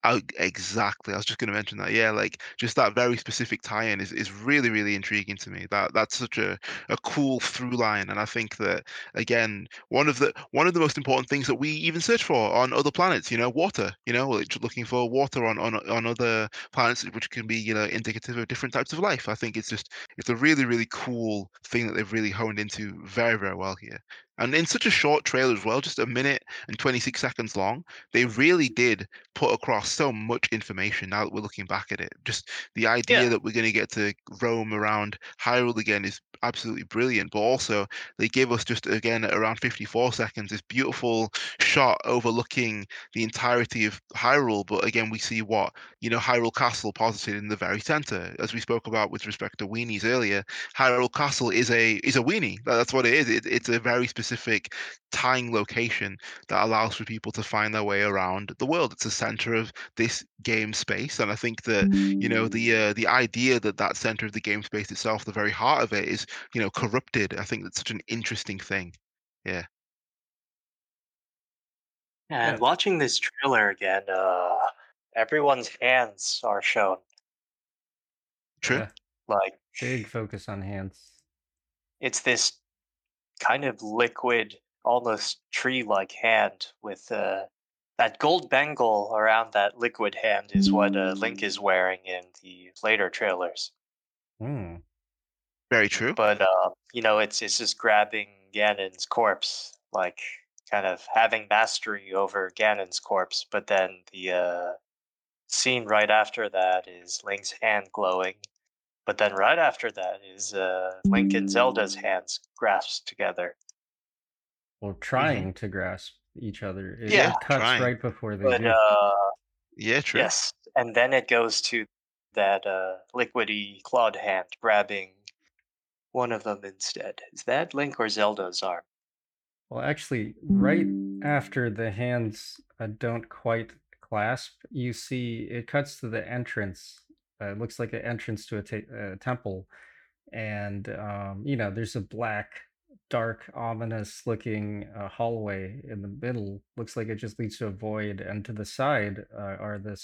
Oh, Exactly. I was just going to mention that. Yeah, like just that very specific tie-in is, is really, really intriguing to me. That that's such a, a cool through line. And I think that again, one of the one of the most important things that we even search for on other planets, you know, water, you know, looking for water on, on on other planets, which can be, you know, indicative of different types of life. I think it's just it's a really, really cool thing that they've really honed into very, very well here. And in such a short trailer as well, just a minute and 26 seconds long, they really did put across so much information now that we're looking back at it. Just the idea
Yeah.
that we're going to get to roam around Hyrule again is absolutely brilliant. But also, they give us just again around 54 seconds this beautiful shot overlooking the entirety of Hyrule. But again, we see what you know Hyrule Castle posited in the very center, as we spoke about with respect to weenies earlier. Hyrule Castle is a is a weenie. That's what it is. It, it's a very specific tying location that allows for people to find their way around the world. It's the center of this game space, and I think that you know the uh, the idea that that center of the game space itself, the very heart of it, is you know corrupted. I think that's such an interesting thing. Yeah,
And
Yeah.
watching this trailer again, uh, everyone's hands are shown.
true.
Yeah.
Like
Big focus on hands.
it's this kind of liquid, almost tree-like hand with uh, that gold bangle around that liquid hand is what uh, Link is wearing in the later trailers.
Hmm.
Very true.
But uh, you know, it's it's just grabbing Ganon's corpse, like kind of having mastery over Ganon's corpse, but then the uh, scene right after that is Link's hand glowing, but then right after that is uh, Link and Zelda's hands grasped together.
Well, trying to grasp each other. It,
Yeah,
it cuts
trying.
right before they
But
do.
uh,
Yeah, true.
yes, and then it goes to that uh, liquidy clawed hand grabbing one of them instead. Is that Link or Zelda's arm?
Well, actually, right after the hands uh, don't quite clasp, you see it cuts to the entrance. Uh, it looks like an entrance to a ta- uh, temple, and um, you know, there's a black, dark, ominous-looking uh, hallway in the middle. Looks like it just leads to a void, and to the side uh, are the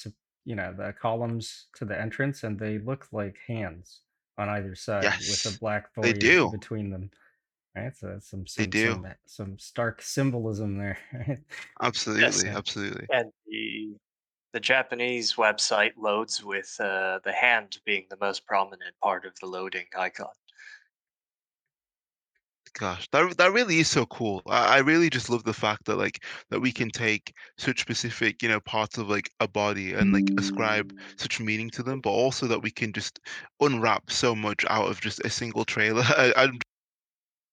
you know the columns to the entrance, and they look like hands on either side with a black void
they
void
do.
between them. Right, so that's some
They
some
do.
some some stark symbolism there. Right?
Absolutely,
and-
absolutely.
And the the Japanese website loads with uh, the hand being the most prominent part of the loading icon.
Gosh, that that really is so cool. I, I really just love the fact that like that we can take such specific, you know, parts of like a body and like ascribe such meaning to them, but also that we can just unwrap so much out of just a single trailer. I, I'm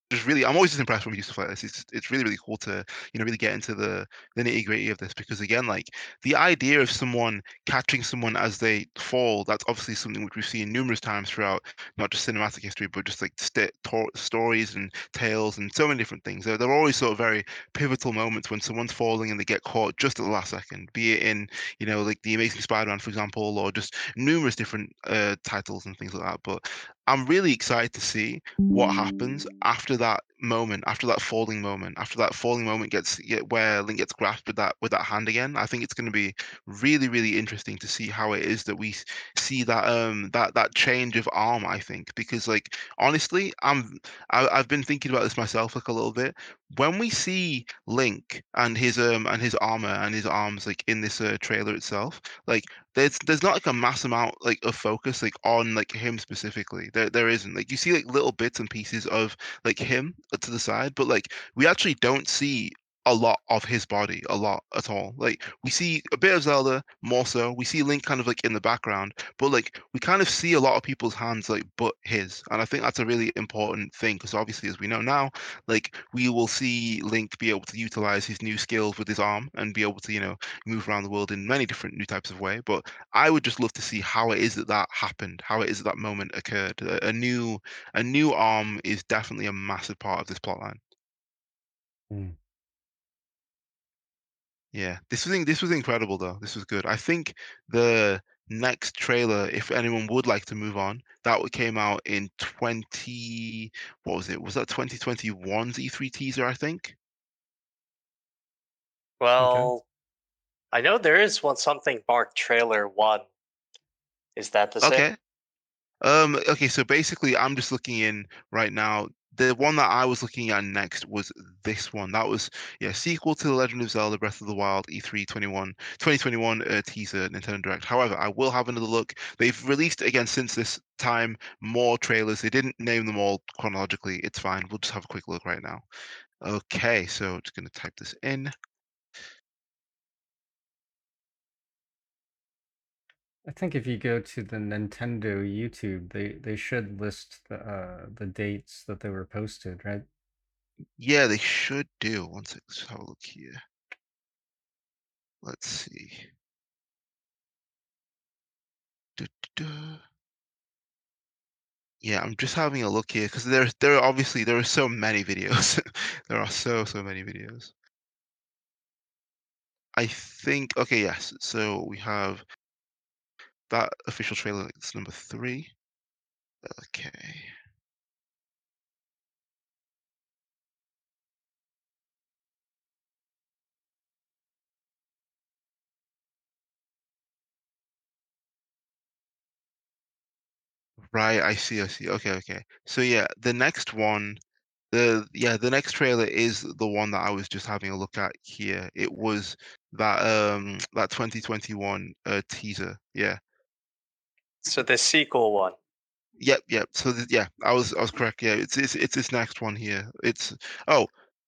just really, I'm always just impressed when we do stuff like this. It's it's really really cool to you know really get into the the nitty gritty of this because again, like the idea of someone catching someone as they fall, that's obviously something which we've seen numerous times throughout not just cinematic history, but just like st- to- stories and tales and so many different things. There are always sort of very pivotal moments when someone's falling and they get caught just at the last second, be it in, you know, like The Amazing Spider Man, for example, or just numerous different uh, titles and things like that. But I'm really excited to see what happens after that moment, after that falling moment, after that falling moment gets get, where Link gets grasped with that with that hand again. I think it's going to be really, really interesting to see how it is that we see that um that that change of arm. I think because like honestly, I'm I, I've been thinking about this myself like a little bit. When we see Link and his um and his armor and his arms like in this uh, trailer itself, like there's there's not like a mass amount like of focus like on like him specifically. There there isn't. Like you see like little bits and pieces of like him to the side, but like we actually don't see a lot of his body, a lot at all. Like we see a bit of Zelda, more so. We see Link kind of like in the background, but like we kind of see a lot of people's hands like but his. And I think that's a really important thing because obviously as we know now, like we will see Link be able to utilize his new skills with his arm and be able to, you know, move around the world in many different new types of way. But I would just love to see how it is that that happened, how it is that that moment occurred. A, a new a new arm is definitely a massive part of this plotline.
Mm.
Yeah, this was in- this was incredible though. This was good. I think the next trailer, if anyone would like to move on, that came out in 20, what was it? Was that 2021's E3 teaser, I think?
Well, I know there is one something marked trailer one. Is that the same?
Okay. Um, okay, so basically I'm just looking in right now. The one that I was looking at next was this one. That was yeah, sequel to The Legend of Zelda Breath of the Wild E E3 21 2021 uh, teaser Nintendo Direct. However, I will have another look. They've released again since this time more trailers. They didn't name them all chronologically. It's fine. We'll just have a quick look right now. Okay, so just gonna type this in.
I think if you go to the Nintendo YouTube, they they should list the uh, the dates that they were posted, right?
Yeah, they should do. One sec, let's have a look here. Let's see. Du-du-du. Yeah, I'm just having a look here because there's there are obviously there are so many videos. there are so so many videos. I think okay, yes. So we have that official trailer. It's number three. Okay. Right, I see, I see. Okay, okay. So yeah, the next one, the yeah, the next trailer is the one that I was just having a look at here. It was that um that 2021 uh teaser. Yeah.
So the sequel one.
Yep, yep. So th- yeah, I was I was correct. Yeah, it's it's it's this next one here. It's oh,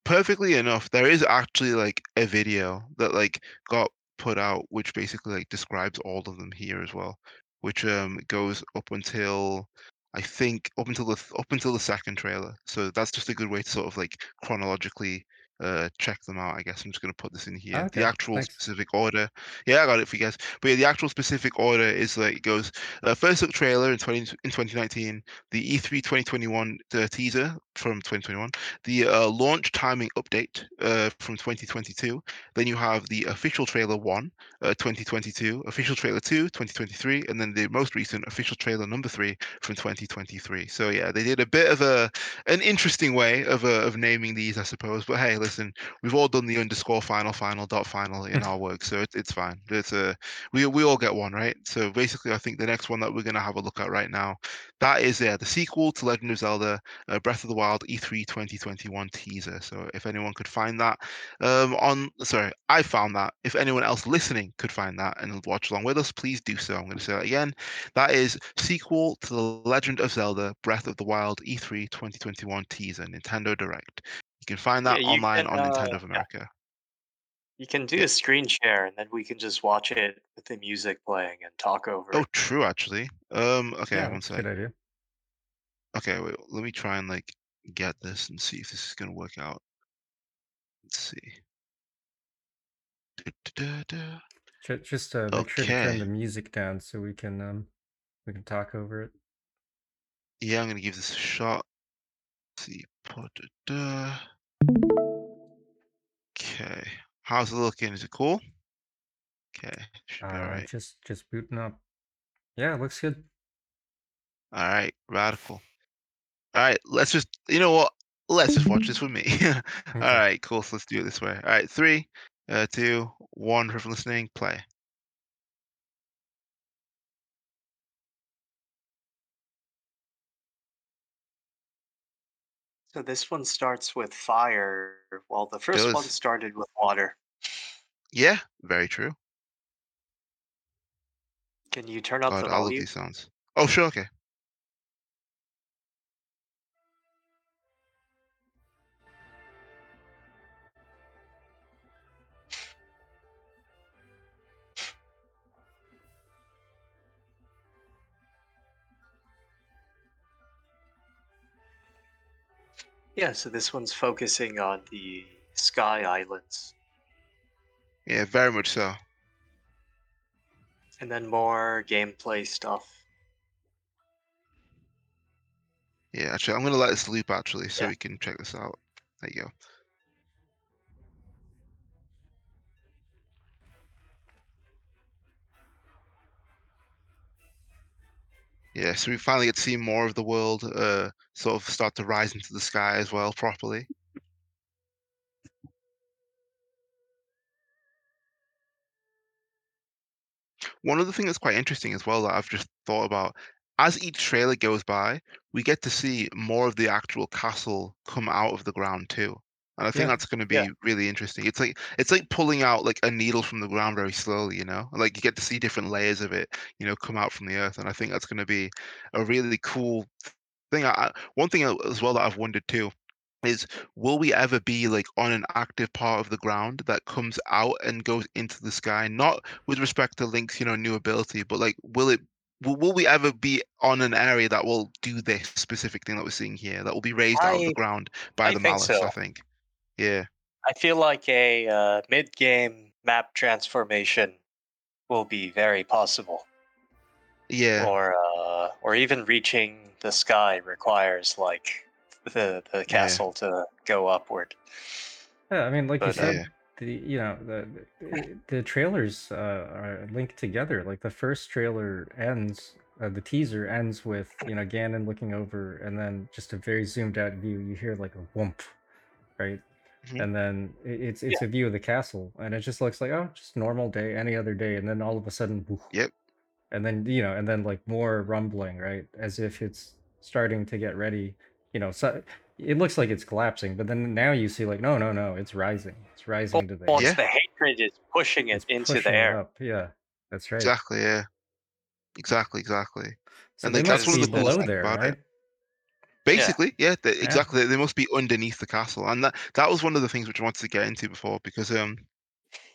perfectly enough, there is actually like a video that like got put out, which basically like describes all of them here as well, which um goes up until I think up until the up until the second trailer. So that's just a good way to sort of like chronologically uh check them out. I guess I'm just gonna put this in here.
Okay,
The actual
thanks.
specific order. Yeah, I got it for you guys. But yeah, the actual specific order is like it goes uh, first look trailer in 20 in 2019, the E E3 2021 uh, teaser from 2021, the uh, launch timing update uh, from 2022. Then you have the official trailer one, uh, 2022, official trailer two, 2023, and then the most recent official trailer number three from 2023. So yeah, they did a bit of a an interesting way of uh, of naming these, I suppose. But hey, listen, we've all done the underscore final final dot final in our work, so it, it's fine. It's a we we all get one, right? So basically, I think the next one that we're gonna have a look at right now, that is yeah the sequel to Legend of Zelda: uh, Breath of the Wild E E3 2021 teaser. So if anyone could find that um, on sorry, I found that. If anyone else listening could find that and watch along with us, please do so. I'm going to say that again. That is sequel to the Legend of Zelda: Breath of the Wild E E3 2021 teaser, Nintendo Direct. You can find that
you
online
can,
on
uh,
Nintendo of
yeah.
America.
You can do a screen share, and then we can just watch it with the music playing and talk over
Oh,
it.
true, actually. Um, okay,
yeah,
one
that's a
sec.
good idea.
Okay, wait, let me try and like get this and see if this is gonna work out. Let's see. Du-du-du-du.
Just uh, make sure to turn the music down so we can um we can talk over it.
Yeah, I'm gonna give this a shot. Let's see. Okay. How's it looking? Is it cool? Okay, should be
Uh,
alright.
just just booting up. Yeah, it looks good.
Alright, radical. Alright, let's just you know what? Let's just watch this with me. Alright, cool. So let's do it this way. Alright, three, uh, two, one for listening, play.
So this one starts with fire, while the first one started with water.
Yeah, very true.
Can you turn up
God,
the
love
volume?
these sounds. Oh, sure, okay.
Yeah, so this one's focusing on the Sky Islands,
Yeah, very much so.
and then more gameplay stuff.
Yeah, actually, I'm gonna let this loop actually, so
Yeah.
we can check this out. There you go. Yeah, so we finally get to see more of the world uh, sort of start to rise into the sky as well properly. One other thing that's quite interesting as well that I've just thought about, as each trailer goes by, we get to see more of the actual castle come out of the ground too. And I think
Yeah.
that's going to be
Yeah.
really interesting. It's like it's like pulling out like a needle from the ground very slowly, you know? Like you get to see different layers of it, you know, come out from the earth. And I think that's going to be a really cool thing. I, I- one thing as well that I've wondered too is will we ever be like on an active part of the ground that comes out and goes into the sky? Not with respect to Link's, you know, new ability, but like will it will, will we ever be on an area that will do this specific thing that we're seeing here that will be raised out of the ground by
I
the malice,
so.
I think. Yeah.
I feel like a uh, mid-game map transformation will be very possible,
Yeah.
or uh, or even reaching the sky requires like the the castle to go upward.
Yeah, I mean, like you
But, uh,
said,
Yeah.
the you know the the, the trailers uh, are linked together. Like the first trailer ends, uh, the teaser ends with you know Ganon looking over, and then just a very zoomed out view. You hear like a whoomp, right?
Mhm.
And then it, it's it's a view of the castle, and it just looks like oh, just normal day, any other day. And then all of a sudden, woof.
Yep.
And then you know, and then like more rumbling, right? As if it's starting to get ready. You know, so it looks like it's collapsing, but then now you see like no, no, no, it's rising. It's rising to the
Once
Yeah.
the hatred is pushing it
it's
into
pushing
the air.
up. Yeah, that's right.
Exactly, yeah. Exactly, exactly.
So
And,
they
that's one of the
below there,
about it. Basically, yeah, they, exactly. They must be underneath the castle, and that that was one of the things which I wanted to get into before because um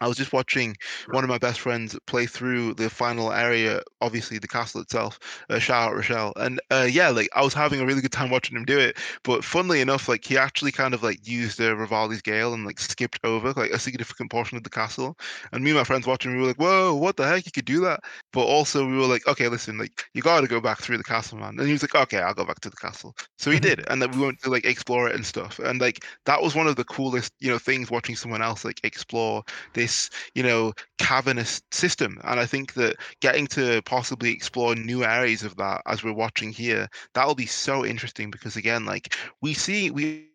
I was just watching one of my best friends play through the final area, obviously the castle itself. Uh, shout out Rochelle, and uh, yeah, like I was having a really good time watching him do it. But funnily enough, like he actually kind of like used uh, Revali's Gale and like skipped over like a significant portion of the castle. And me and my friends watching, we were like, "Whoa, what the heck? You could do that!" But also we were like, "Okay, listen, like you got to go back through the castle, man." And he was like, "Okay, I'll go back to the castle." So he did, and then we went to like explore it and stuff. And like that was one of the coolest, you know, things watching someone else like explore this, you know, cavernous system. And I think that getting to possibly explore new areas of that as we're watching here, that'll be so interesting because again, like we see we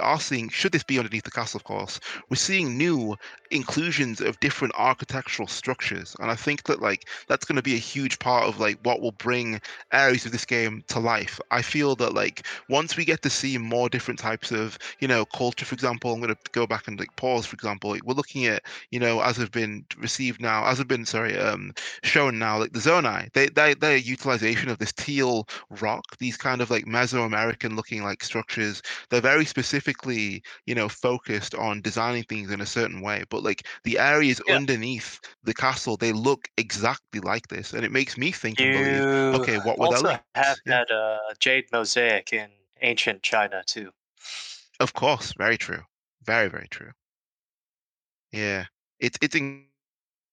are seeing, should this be underneath the castle, of course, we're seeing new inclusions of different architectural structures. And I think that like that's going to be a huge part of like what will bring areas of this game to life. I feel that like once we get to see more different types of, you know, culture, for example, I'm going to go back and like pause, for example, like, we're looking at, you know, as have been received now, as have been, sorry, um, shown now, like the Zonai, they, they, their utilization of this teal rock, these kind of like Mesoamerican looking like structures, they're very specifically, you know, focused on designing things in a certain way. But like the areas
Yeah.
underneath the castle, they look exactly like this, and it makes me think and believe, okay, what were
also
their
have?
Yeah.
that uh, jade mosaic in ancient China too.
Of course, very true, very very true. Yeah, it's it's in-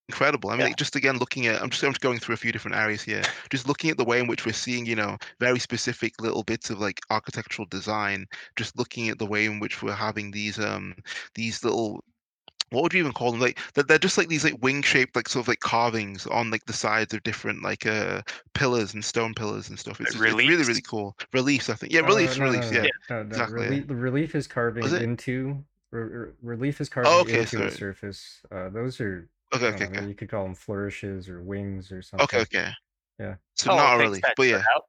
incredible. I mean,
Yeah.
like, just again looking at, I'm just I'm just going through a few different areas here. Just looking at the way in which we're seeing, you know, very specific little bits of like architectural design. Just looking at the way in which we're having these um these little what would you even call them? Like they're, they're just like these like wing shaped like sort of like carvings on like the sides of different like uh pillars and stone pillars and stuff. It's, just, really really cool. Reliefs, I think. Yeah,
Uh,
reliefs,
no,
reliefs.
no,
Yeah.
no,
exactly, yeah.
the relief is carving into re- re- relief is carving
Oh, okay,
into a
sorry.
surface. Uh, those are
Okay, okay,
know,
okay.
you could call them flourishes or wings or something.
Okay, okay.
Yeah.
So
oh,
not a
things
relief,
that
but yeah.
out.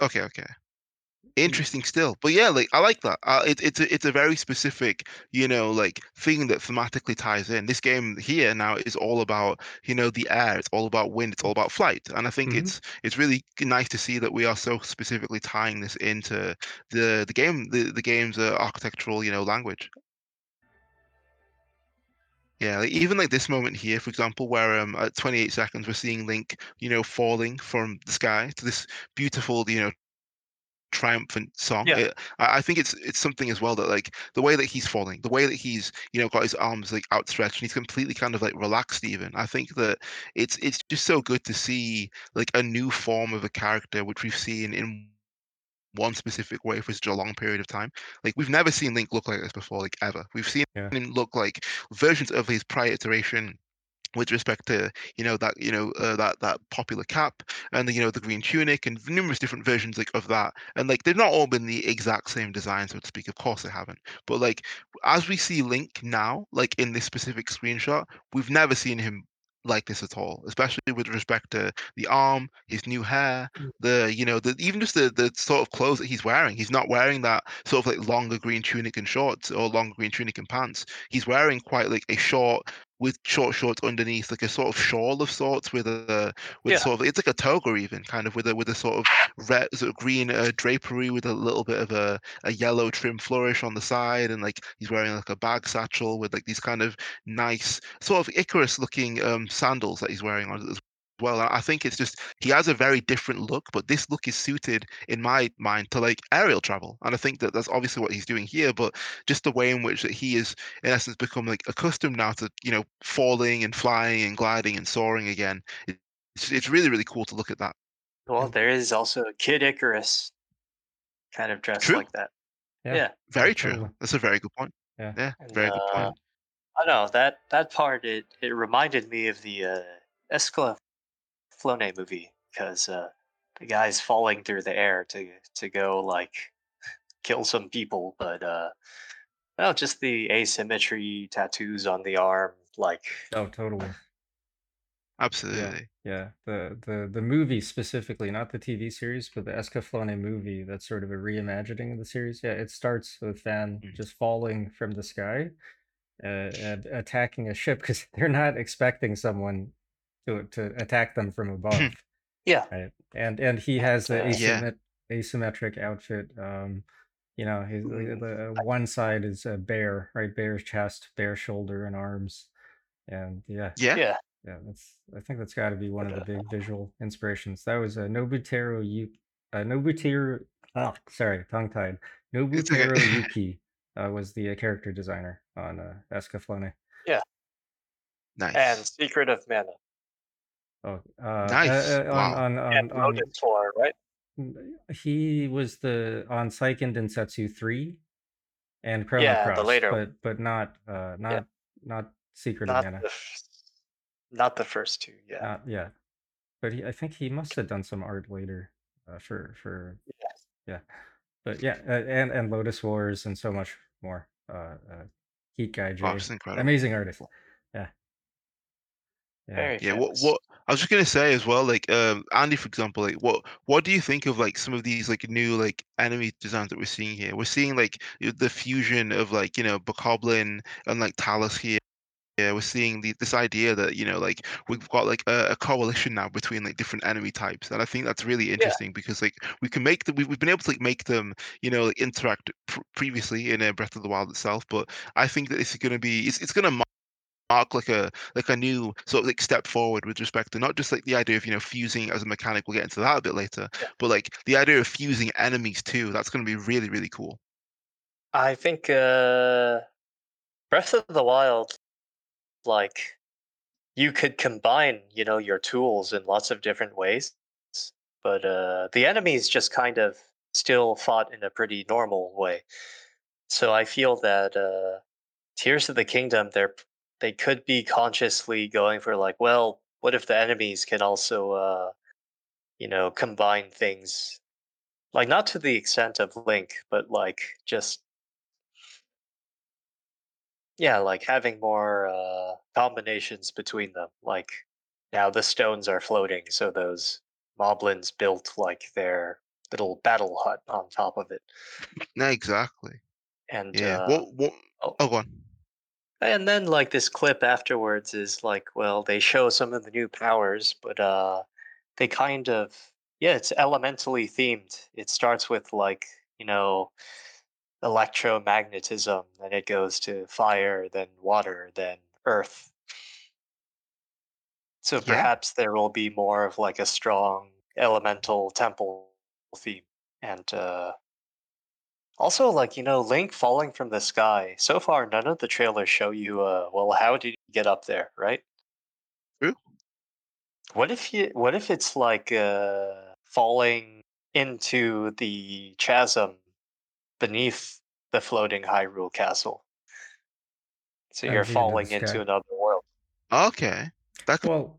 Okay, okay. Interesting still, but yeah, like I like that. Uh, it, it's a, it's a very specific, you know, like thing that thematically ties in. This game here now is all about, you know, the air. It's all about wind. It's all about flight, and I think
Mhm.
it's it's really nice to see that we are so specifically tying this into the the game, the the game's uh, architectural, you know, language. Yeah, like even like this moment here, for example, where um at 28 seconds we're seeing Link, you know, falling from the sky to this beautiful, you know, triumphant song.
Yeah.
It, I, I think it's it's something as well that like the way that he's falling, the way that he's you know got his arms like outstretched and he's completely kind of like relaxed. Even I think that it's it's just so good to see like a new form of a character which we've seen in one specific way for such a long period of time. Like we've never seen Link look like this before, like ever. We've seen
Yeah.
him look like versions of his prior iteration with respect to you know that you know uh, that that popular cap and the, you know the green tunic and numerous different versions like of that and like they've not all been the exact same design so to speak of course they haven't but like as we see link now like in this specific screenshot we've never seen him like this at all especially with respect to the arm his new hair
Mm.
the you know the even just the the sort of clothes that he's wearing he's not wearing that sort of like longer green tunic and shorts or longer green tunic and pants he's wearing quite like a short with short shorts underneath, like a sort of shawl of sorts with a with
Yeah.
sort of it's like a toga even kind of with a with a sort of red sort of green uh, drapery with a little bit of a, a yellow trim flourish on the side and like he's wearing like a bag satchel with like these kind of nice sort of Icarus looking um sandals that he's wearing on as well. I I think it's just he has a very different look, but this look is suited in my mind to like aerial travel, and I think that that's obviously what he's doing here. But just the way in which that he is in essence become like accustomed now to you know falling and flying and gliding and soaring again. It's, it's really really cool to look at that.
Well, there is also Kid Icarus, kind of dressed
True.
like that.
Yeah.
Yeah.
Very true. That's a very good point.
Yeah.
Yeah,
And,
very good
uh,
point.
I know that that part. It it reminded me of the uh, Escala Flone movie because uh, the guy's falling through the air to to go like kill some people, but uh, well, just the asymmetry tattoos on the arm, like
Oh, totally.
Absolutely.
Yeah, the the the movie specifically, not the TV series, but the Escaflowne movie. That's sort of a reimagining of the series. Yeah, it starts with Van
Mm.
just falling from the sky, uh, attacking a ship because they're not expecting someone to to attack them from above,
yeah,
right? And and he has the
Uh,
Yeah.
asymmetric outfit. Um, you know, his the, the one side is a bear, right? Bear's chest, bear shoulder, and arms, and yeah,
Yeah.
Yeah.
yeah. That's I think that's got to be one of the big visual inspirations. That was uh, Nobuteru Yuki. Uh, Nobuteru. Oh, sorry, tongue tied.
It's okay.
Yuki uh, was the uh, character designer on uh, Escaflowne. Yeah.
Nice.
And Secret of Mana.
Oh, uh,
Nice.
uh, uh,
Wow.
on, on,
And
on, on,
Lodoss War, right?
he was the on Seiken Densetsu three and Chrono
Yeah, the later
but but not uh not not Secret of
Not
Mana,
the, f- not the first two. Yeah.
not yet. But he, I think he must have done some art later uh, for for
Yes.
yeah. But yeah, uh, and and Lodoss Wars and so much more. Uh, uh Heat Guy J,
incredible.
amazing artist. Yeah. Yeah.
Very
Yeah, what what I was just gonna say as well, like um Andy, for example, like what what do you think of like some of these like new like enemy designs that we're seeing here? We're seeing like the fusion of like you know Bokoblin and like Talus here. Yeah, we're seeing the this idea that you know like we've got like a, a coalition now between like different enemy types, and I think that's really interesting because like we can make them. We've, we've been able to like make them you know like interact pr- previously in uh, Breath of the Wild itself, but I think that this is going to be it's it's going to mark like a like a new sort of like step forward with respect to not just like the idea of you know fusing as a mechanic we'll get into that a bit later
Yeah.
but like the idea of fusing enemies too that's going to be really really cool
I think uh, Breath of the Wild, like, you could combine, you know, your tools in lots of different ways, but uh, the enemies just kind of still fought in a pretty normal way. So I feel that uh, Tears of the Kingdom, they're they could be consciously going for like, well, what if the enemies can also, uh, you know, combine things, like not to the extent of Link, but like just yeah, like having more uh, combinations between them. Like now the stones are floating, so those moblins built like their little battle hut on top of it,
no exactly.
And
yeah
uh,
what what
oh,
oh go on
and then like this clip afterwards is like, well, they show some of the new powers, but uh, they kind of yeah, it's elementally themed. It starts with like you know electromagnetism, then it goes to fire, then water, then earth. So
yeah
perhaps there will be more of like a strong elemental temple theme. And uh, also, like, you know, Link falling from the sky. So far, none of the trailers show you, uh, well, how did you get up there, right?
true
What if you, what if it's like uh, falling into the chasm beneath the floating Hyrule castle? So you're
Empty into the
falling into another world.
okay that could
Well,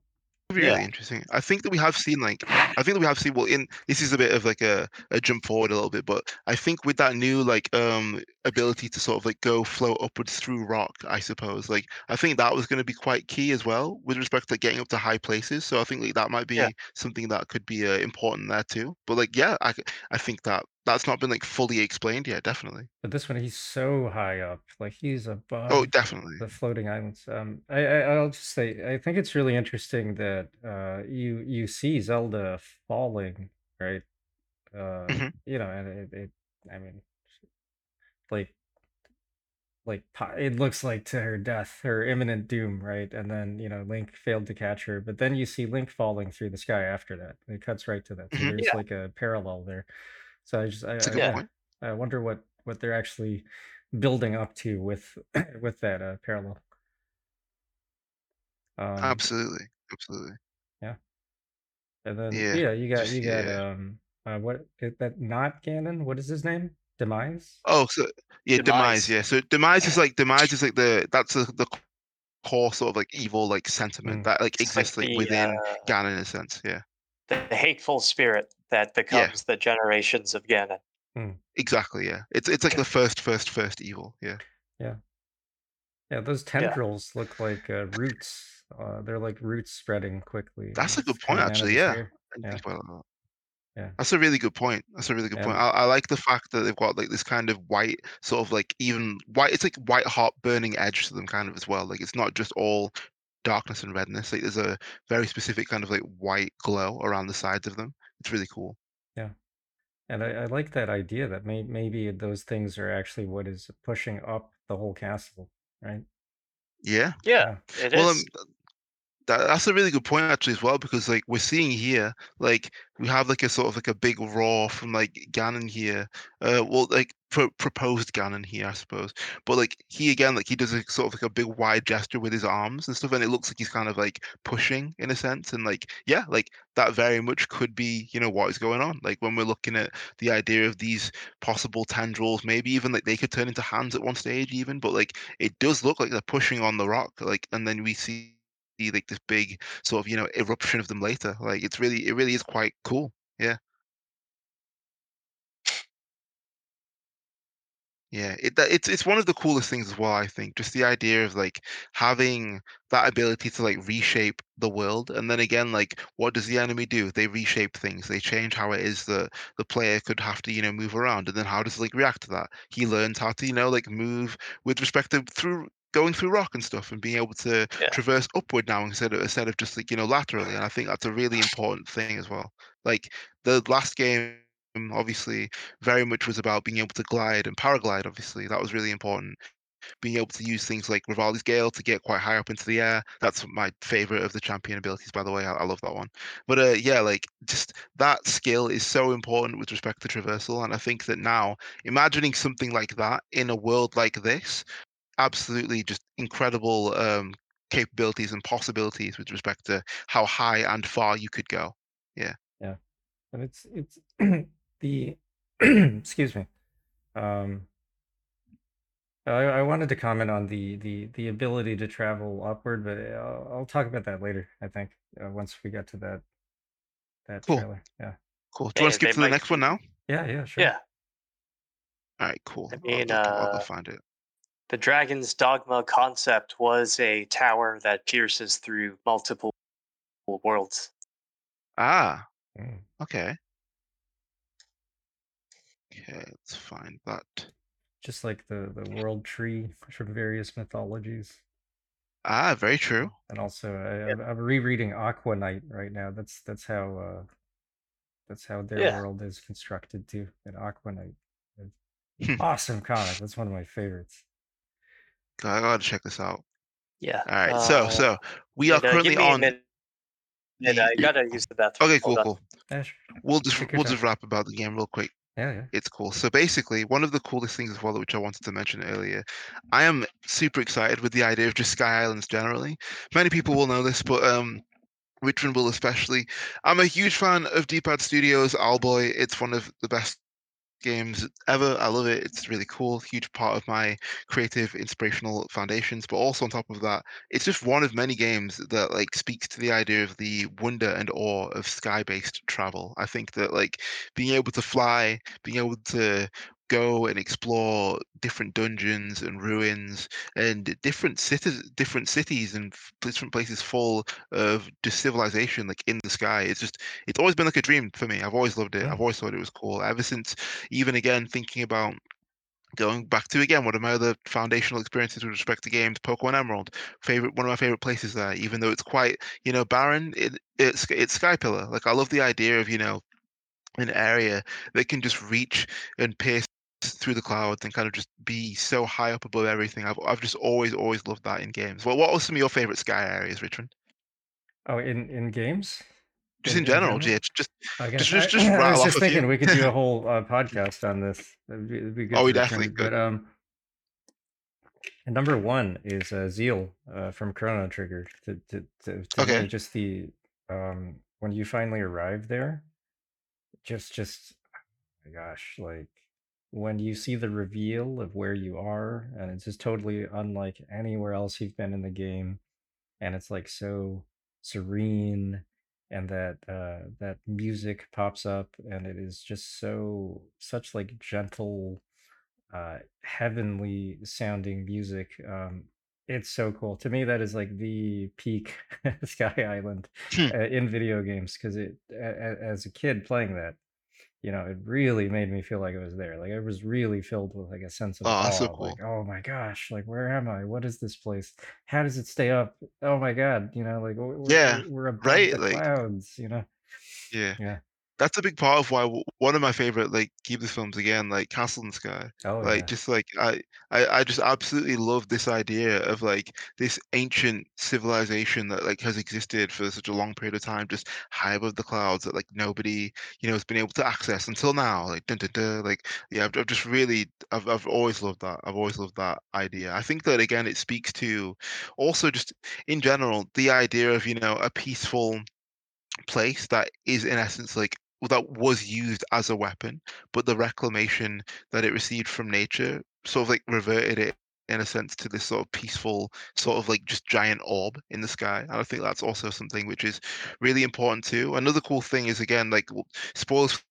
be really interesting i think that we have seen like i think that we have seen well in this is a bit of like a, a jump forward a little bit but i think with that new like um ability to sort of like go float upwards through rock i suppose like i think that was going to be quite key as well with respect to getting up to high places so i think like that might be
Yeah.
something that could be uh, important there too but like yeah I I think that that's not been like fully explained yet definitely
but this one he's so high up, like he's above.
oh definitely
the floating islands. Um, I, I I'll just say I think it's really interesting that uh you you see Zelda falling, right? Uh,
hmm
you know, and it, it I mean, like like it looks like to her death, her imminent doom, right? And then you know Link failed to catch her, but then you see Link falling through the sky after that. It cuts right to that, so
hmm
there's
Yeah.
like a parallel there. So I just I,
that's a
I
good
Yeah.
point
I wonder what what they're actually building up to with with that uh, parallel. Um,
absolutely absolutely
yeah, and then
yeah
yeah, you got you got
yeah
um uh, what is that not Ganon? What is his name? Demise.
Oh, so yeah, demise.
Demise.
Yeah, so demise is like demise is like the that's the, the core sort of like evil like sentiment
Mm.
that like
It's like
exists like
the
within
uh,
Ganon in a sense. Yeah,
the hateful spirit that
yeah,
becomes the generations of Ganon.
Mm.
exactly. Yeah, it's it's like the first first first evil. Yeah,
Yeah, yeah. Those
Yeah.
tendrils look like uh, roots. Uh, they're like roots spreading quickly.
that's a good point
coming out of
actually. Yeah,
sphere.
I didn't
Yeah,
think
yeah,
That's a really good point. That's a really good point. I, I like the fact that they've got like this kind of white, sort of like even white. It's like white hot burning edge to them, kind of as well. Like it's not just all darkness and redness. Like there's a very specific kind of like white glow around the sides of them. It's really cool.
yeah. And I, I like that idea that may, maybe those things are actually what is pushing up the whole castle, right?
Yeah.
Yeah, it
Well, um,
is.
That, that's a really good point actually as well because like we're seeing here like we have like a sort of like a big roar from like Ganon here uh well like pro- proposed Ganon here I suppose. But like he again like he does a sort of like a big wide gesture with his arms and stuff and it looks like he's kind of like pushing in a sense and like yeah like that very much could be you know what is going on. Like when we're looking at the idea of these possible tendrils maybe even like they could turn into hands at one stage even but like it does look like they're pushing on the rock like and then we see see like this big sort of you know eruption of them later. Like it's really it really is quite cool. Yeah. Yeah, it it's it's one of the coolest things as well, I think. Just the idea of like having that ability to like reshape the world. And then again, like what does the enemy do? They reshape things. They change how it is that the player could have to, you know, move around. And then how does like react to that? He learns how to, you know, like move with respect to through going through rock and stuff and being able to
Yeah.
traverse upward now instead of instead of just like, you know, laterally. And I think that's a really important thing as well. Like the last game obviously very much was about being able to glide and paraglide. Obviously, that was really important. Being able to use things like Revali's Gale to get quite high up into the air. That's my favorite of the champion abilities, by the way. I, I love that one. But uh, yeah, like just that skill is so important with respect to traversal. And I think that now, imagining something like that in a world like this, absolutely just incredible um, capabilities and possibilities with respect to how high and far you could go. Yeah.
Yeah. And it's it's the excuse me. Um I, I wanted to comment on the the the ability to travel upward, but I'll, I'll talk about that later. I think uh, once we get to that that
Cool.
trailer. Yeah.
Cool. Do you want to
They-
skip to the
might
next one now?
Yeah. Yeah. Sure.
Yeah.
All right, cool.
I
I'll
mean,
look- I'll go
uh,
find it.
The Dragon's Dogma concept was a tower that pierces through multiple worlds.
Ah,
Mm.
okay. Okay, let's find that.
Just like the the world tree from various mythologies.
Ah, very true.
And also, I, I'm, I'm rereading Aqua Knight right now. That's that's how uh, that's how their
Yeah.
world is constructed too. In Aqua Knight, awesome comic. That's one of my favorites.
I gotta check this out.
Yeah.
All right, so
uh,
so we are currently
give me a
on.
minute. And I gotta use the bathroom.
Okay, cool, cool.
Yeah, sure.
We'll just
Take
we'll just rap about the game real quick.
Yeah, yeah.
It's cool. So basically, one of the coolest things as well, which I wanted to mention earlier, I am super excited with the idea of just Sky Islands generally. Many people will know this, but um, Richmond will especially. I'm a huge fan of D-Pad Studios Owlboy. It's one of the best games ever. I love it. It's really cool. Huge part of my creative, inspirational foundations. But also on top of that, it's just one of many games that like speaks to the idea of the wonder and awe of sky-based travel. I think that like being able to fly, being able to go and explore different dungeons and ruins and different cities different cities and different places full of just civilization like in the sky. It's just it's always been like a dream for me. I've always loved it.
Hmm.
I've always thought it was cool. Ever since even again thinking about going back to again one of my other foundational experiences with respect to games pokemon emerald favorite one of my favorite places there even though it's quite you know barren it, it's it's sky pillar like i love the idea of you know an area that can just reach and pierce through the clouds and kind of just be so high up above everything. I've I've just always always loved that in games. Well, what are some of your favorite sky areas, Richmond?
Oh, in in games.
Just in, general, yeah. Just
guess
just- just-
I,
just
I was just thinking we could do a whole uh, podcast on this. It'd be, it'd be good
Oh, we definitely could.
But um, and number one is uh, Zeal uh, from Chrono Trigger. To to, to, to
Okay.
just the um when you finally arrive there, just just oh my gosh, like when you see the reveal of where you are, and it's just totally unlike anywhere else you've been in the game, and it's like so serene and that uh that music pops up and it is just so such like gentle uh heavenly sounding music um it's so cool. To me that is like the peak sky island
Hmm.
uh, in video games because it a, a- as a kid playing that you know it really made me feel like i was there. Like i was really filled with like a sense of
Oh,
awe
so
of, like oh my gosh like where am i? What is this place? How does it stay up? Oh my god you know like we're, we're-
Yeah,
we're above
right,
the
like-
clouds you know?
Yeah.
yeah
that's a big part of why one of my favorite like Ghibli films again, like Castle in the Sky.
Oh
Like
yeah.
just like I, I I just absolutely love this idea of like this ancient civilization that like has existed for such a long period of time, just high above the clouds that like nobody you know has been able to access until now. Like dun, dun, dun, like yeah, I've, I've just really I've I've always loved that. I've always loved that idea. I think that again it speaks to also just in general the idea of you know a peaceful place that is in essence like that was used as a weapon, but the reclamation that it received from nature sort of like reverted it in a sense to this sort of peaceful sort of like just giant orb in the sky. And I think that's also something which is really important too. Another cool thing is again like spoilers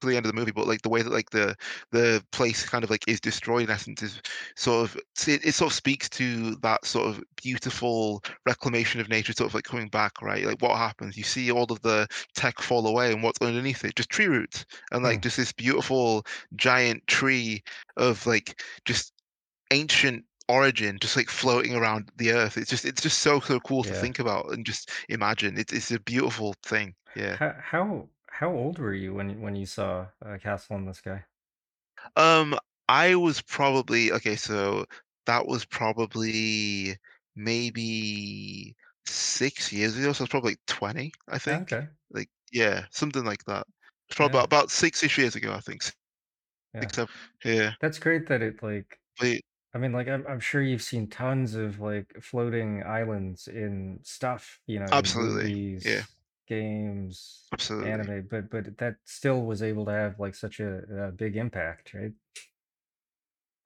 to the end of the movie, but like the way that like the the place kind of like is destroyed in essence is sort of it, it sort of speaks to that sort of beautiful reclamation of nature sort of like coming back, right? Like what happens? You see all of the tech fall away and what's underneath it? Just tree roots and like just this beautiful giant tree of like just ancient origin just like floating around the earth. It's just it's just so so cool to think about and just imagine. It's it's a beautiful thing. Yeah.
How how how old were you when you- when you saw uh, Castle in the Sky?
Um, I was probably okay, so that was probably maybe 6 years ago, so it's probably like 20, I think.
Okay.
Like, yeah, something like that. It's probably
Yeah.
about, 6-ish years ago, I think.
Yeah.
Six, seven, yeah.
That's great that it like
But
I mean like I'm I'm sure you've seen tons of like floating islands in stuff, you know,
absolutely. Yeah,
games,
absolutely.
anime, but but that still was able to have like such a, a big impact, right?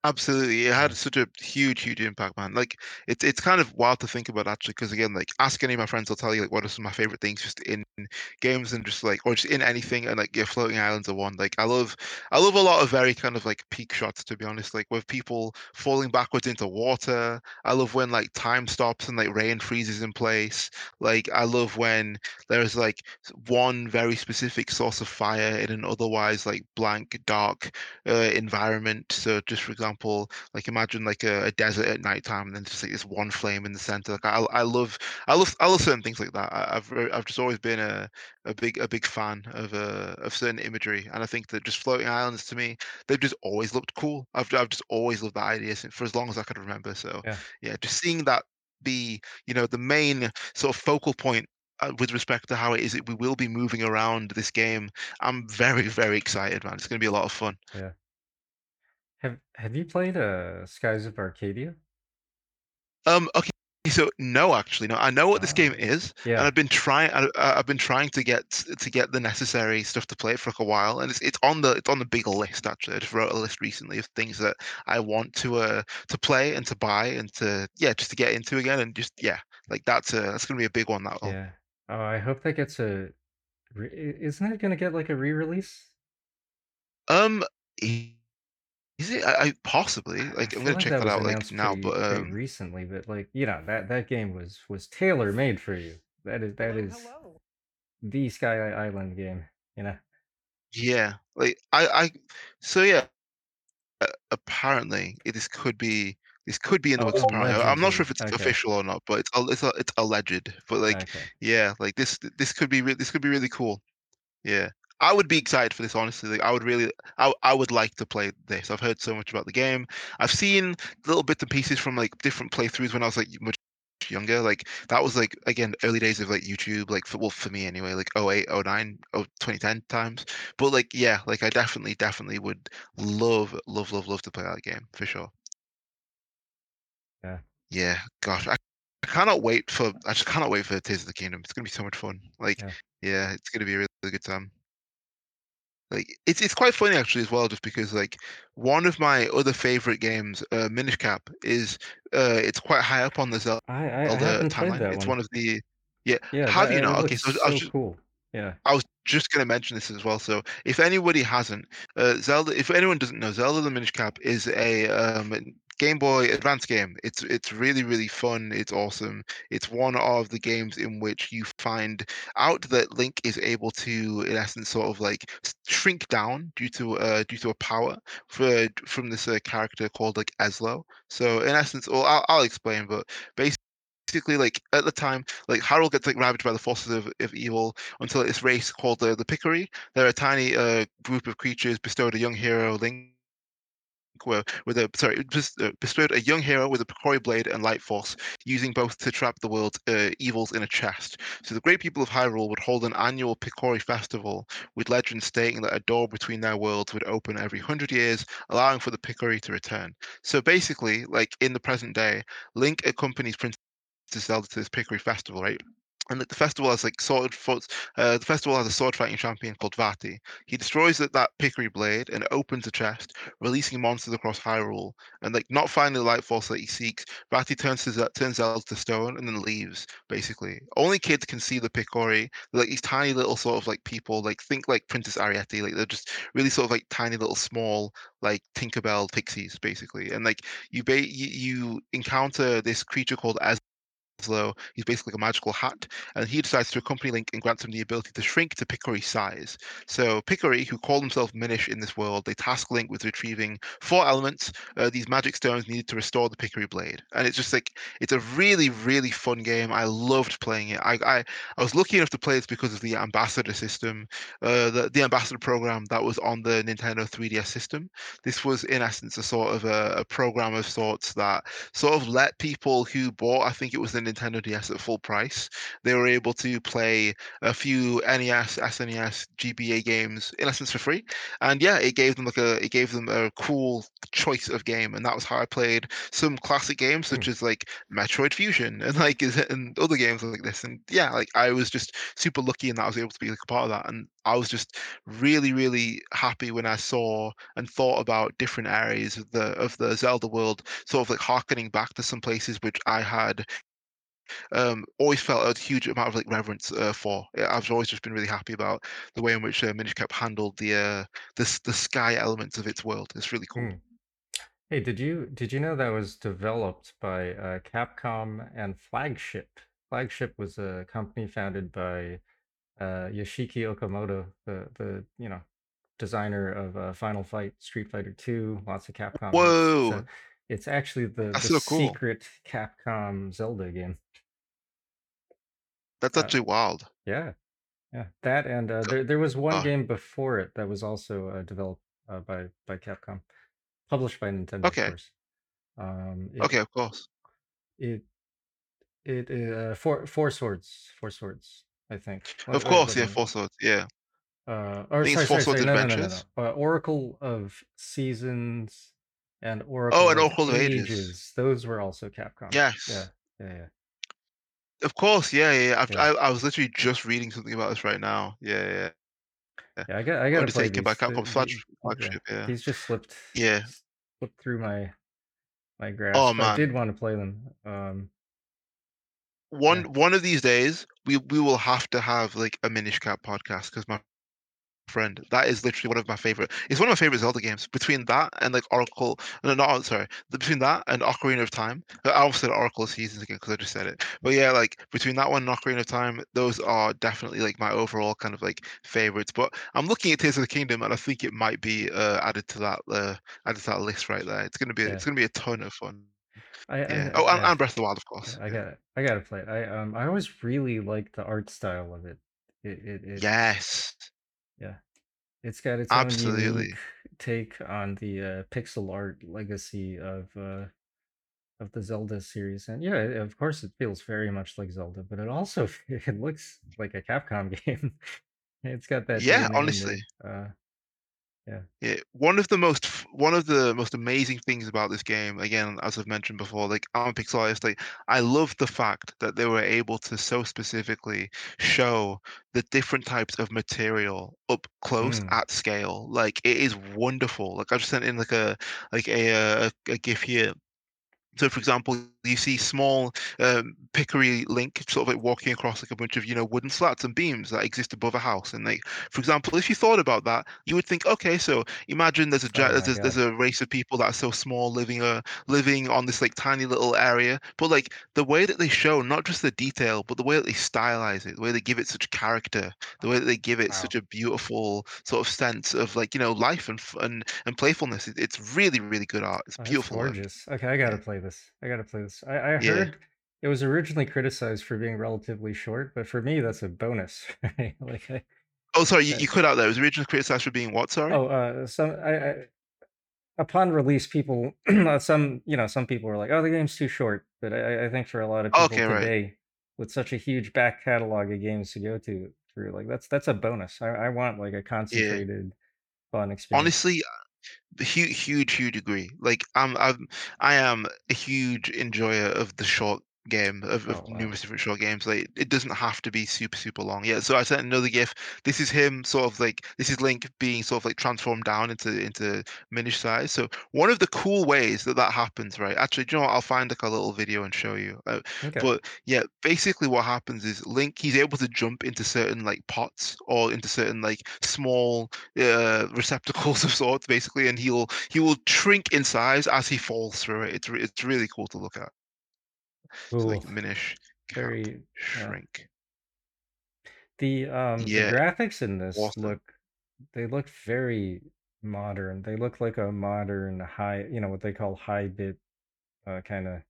Absolutely, it had such a huge, huge impact, man. Like it's it's kind of wild to think about actually, because again, like ask any of my friends, I'll tell you like what are some of my favorite things just in games and just like or just in anything and like yeah, floating islands are one. Like I love I love a lot of very kind of like peak shots to be honest, like with people falling backwards into water. I love when like time stops and like rain freezes in place. Like I love when there's like one very specific source of fire in an otherwise like blank, dark uh, environment. So just for example, like imagine like a, a desert at nighttime and then just like this one flame in the center. Like I, I love, I love, I love certain things like that. I, I've, I've just always been a, a big, a big fan of, uh, of certain imagery, and I think that just floating islands to me, they've just always looked cool. I've, I've just always loved that idea since for as long as I could remember. So
Yeah.
yeah, just seeing that be, you know, the main sort of focal point. Uh, with respect to how it is, that we will be moving around this game. I'm very, very excited, man. It's going to be a lot of fun.
Yeah. Have have you played uh Skies of Arcadia?
Um, okay, so no, actually, no. I know what this game
Oh.
is, and I've been trying. I, I've been trying to get to get the necessary stuff to play it for like a while, and it's it's on the it's on the bigger list. Actually, I just wrote a list recently of things that I want to uh to play and to buy and to yeah just to get into again and just yeah like that's uh that's gonna be a big one. That.
Yeah. Oh, I hope that gets a re- isn't it gonna get like a re-release?
Um, is it? I, I possibly
I I
like I'm gonna
like
check
that
that out like now,
pretty
but um
recently, but like, you know, that that game was was tailor-made for you. That is that
Hello,
the Sky Island game, you know.
yeah, like I I so yeah. uh, apparently it this could be this could be in the
Oh,
works apparently. I- I'm not sure if it's
Okay.
official or not, but it's it's it's alleged. But like
Okay.
yeah, like this this could be re- this could be really cool. Yeah. I would be excited for this honestly. Like I would really I I would like to play this. I've heard so much about the game. I've seen little bits and pieces from like different playthroughs when I was like much younger. Like that was like again early days of like YouTube like for well for me anyway, like 08, 09, oh, 2010 times. But like yeah, like I definitely definitely would love love love love to play that game for sure.
Yeah.
Yeah, gosh, I, I cannot wait for. I just cannot wait for Tears of the Kingdom. It's gonna be so much fun. Like,
Yeah.
yeah, it's gonna be a really, really good time. Like, it's it's quite funny actually as well, just because like one of my other favorite games, uh, Minish Cap, is uh, it's quite high up on the Zelda
I I, I
timeline. It's
one.
one of the yeah.
Yeah,
Have
that
you
it
not? Okay,
looks
so I was,
so
just
cool. Yeah.
I was just going to mention this as well. So, if anybody hasn't, uh, Zelda, if anyone doesn't know, Zelda: The Minish Cap is a um, Game Boy Advance game. It's it's really really fun. It's awesome. It's one of the games in which you find out that Link is able to, in essence, sort of like shrink down due to uh due to a power for from this uh, character called like Ezlo. So, in essence, well, I'll, I'll explain, but basically basically like at the time, like Hyrule gets like ravaged by the forces of, of evil until this race called the the Picori. They're a tiny uh, group of creatures bestowed a young hero Link with a sorry uh, bestowed a young hero with a Picori blade and light force, using both to trap the world's uh, evils in a chest. So the great people of Hyrule would hold an annual Picori festival, with legends stating that a door between their worlds would open every hundred years, allowing for the Picori to return. So basically, like in the present day, Link accompanies Princess Zelda to this Picori festival, right? And the festival has like sword fights. Uh, the festival has a sword fighting champion called Vaati. He destroys that, that Picori blade and opens a chest, releasing monsters across Hyrule. And like not finding the light force that he seeks, Vaati turns his, turns Zelda to stone and then leaves. Basically, only kids can see the. They're like these tiny little sort of like people. Like think like Princess Arrietty. Like they're just really sort of like tiny little small like Tinkerbell pixies, basically. And like you ba- you, you encounter this creature called as Though He's basically a magical hat, and he decides to accompany Link and grants him the ability to shrink to Picori size. So Picori, who call themselves Minish in this world, they task Link with retrieving four elements, uh, these magic stones needed to restore the Picori blade. And it's just like it's a really, really fun game. I loved playing it. I I, I was lucky enough to play this because of the ambassador system, uh, the the ambassador program that was on the Nintendo 3DS system. This was in essence a sort of a, a program of sorts that sort of let people who bought, I think it was the Nintendo DS at full price, they were able to play a few NES, SNES, GBA games in essence for free. And yeah, it gave them like a it gave them a cool choice of game, and that was how I played some classic games such mm. as like Metroid Fusion and like and other games like this. And yeah, like I was just super lucky and that I was able to be like a part of that. And I was just really, really happy when I saw and thought about different areas of the of the Zelda world, sort of like harkening back to some places which I had um, always felt a huge amount of like reverence uh, for. I've always just been really happy about the way in which uh, Minish Cap handled the uh, the the sky elements of its world. It's really cool.
Hmm. Hey, did you did you know that was developed by uh, Capcom and Flagship? Flagship was a company founded by uh, Yoshiki Okamoto, the the you know designer of uh, Final Fight, Street Fighter Two, lots of Capcom.
Whoa! So
it's actually the, the
so cool.
secret Capcom Zelda game.
That's Uh, actually wild.
yeah, yeah. That and uh, there there was one uh, game before it that was also uh, developed uh, by by Capcom, published by Nintendo, of
okay.
course. Um, it
Okay, of course.
it it uh, four four swords, four swords, I think.
Of course, yeah, Four Swords. Yeah.
Uh, or sorry, sorry, sorry. No, no, no, no, no. Uh, Oracle of Seasons and Oracle
Oh, and
of
Oracle of Ages.
Ages. Those were also Capcom.
Yes.
Yeah, yeah, yeah.
Of course, yeah, yeah. I've,
Yeah.
I, I was literally just reading something about this right now. Yeah, yeah.
Yeah, I got I gotta take
Undertaken back
these. The,
Capcom
the,
flagship,
yeah,
flagship. Yeah,
these just slipped
yeah.
slipped through my my grasp.
Oh
grasp. I did want to play them. Um,
one
yeah,
one of these days we we will have to have like a Minish Cap podcast because my friend. That is literally one of my favorite. It's one of my favorite Zelda games. Between that and like Oracle, no, not sorry. Between that and Ocarina of Time, I almost said Oracle Seasons again because I just said it. But yeah, like between that one and Ocarina of Time, those are definitely like my overall kind of like favorites. But I'm looking at Tears of the Kingdom, and I think it might be uh, added to that uh, added to that list right there. It's gonna be
yeah.
it's gonna be a ton of fun.
I,
Yeah.
I
Oh, and, and Breath of the Wild, of course.
I
Yeah.
it. I gotta play it. I um I always really like the art style of it. It it, it
Yes.
It's got its own
absolutely.
unique take on the uh, pixel art legacy of uh, of the Zelda series, and yeah, of course, it feels very much like Zelda, but it also it looks like a Capcom game. It's got that
Yeah, honestly.
there. Uh, yeah,
Yeah, one of the most one of the most amazing things about this game, again, as I've mentioned before, like I'm a pixel artist, like I love the fact that they were able to so specifically show the different types of material up close
mm,
at scale. Like it is wonderful. Like I just sent in like a like a a, a GIF here so, for example, you see small um, Picori Link sort of like walking across like a bunch of you know wooden slats and beams that exist above a house. And like, for example, if you thought about that, you would think, okay, so imagine there's a
oh
there's, a- there's a race of people that are so small living a living on this like tiny little area, but like the way that they show not just the detail, but the way that they stylize it, the way they give it such character, the way that they give it such a beautiful sort of sense of like you know life and and and playfulness. It, it's really really good art. It's
oh,
beautiful
gorgeous. Okay, I gotta play this. I gotta play this. I I
Yeah.
heard it was originally criticized for being relatively short, but for me that's a bonus. Right? Like I,
Oh, sorry, you,
uh,
you cut out there. It was originally criticized for being what? Sorry.
oh, uh, some I, I upon release, people some you know some people were like, "Oh, the game's too short," but I, I think for a lot of people
Okay, right.
today, with such a huge back catalog of games to go to through, like that's that's a bonus. I, I want like a
Yeah.
concentrated, fun experience.
Honestly, huge, huge, huge agree. Like I'm, I'm, I am a huge enjoyer of the short game of, of
Oh wow.
numerous different short games. Like it doesn't have to be super, super long. Yeah. So I sent another GIF. This is him, sort of like this is Link being sort of like transformed down into into minish size. So one of the cool ways that that happens, right? Actually, do you know what? I'll find like a little video and show you. Uh,
Okay.
but yeah, basically what happens is Link he's able to jump into certain like pots or into certain like small uh, receptacles of sorts, basically, and he'll he will shrink in size as he falls through it. It's re- it's really cool to look at. So like
Cool.
minish, cap,
Very yeah.
shrink.
The um the
Yeah,
graphics in this
awesome.
look they look very modern. They look like a modern high, you know, what they call high bit uh kind of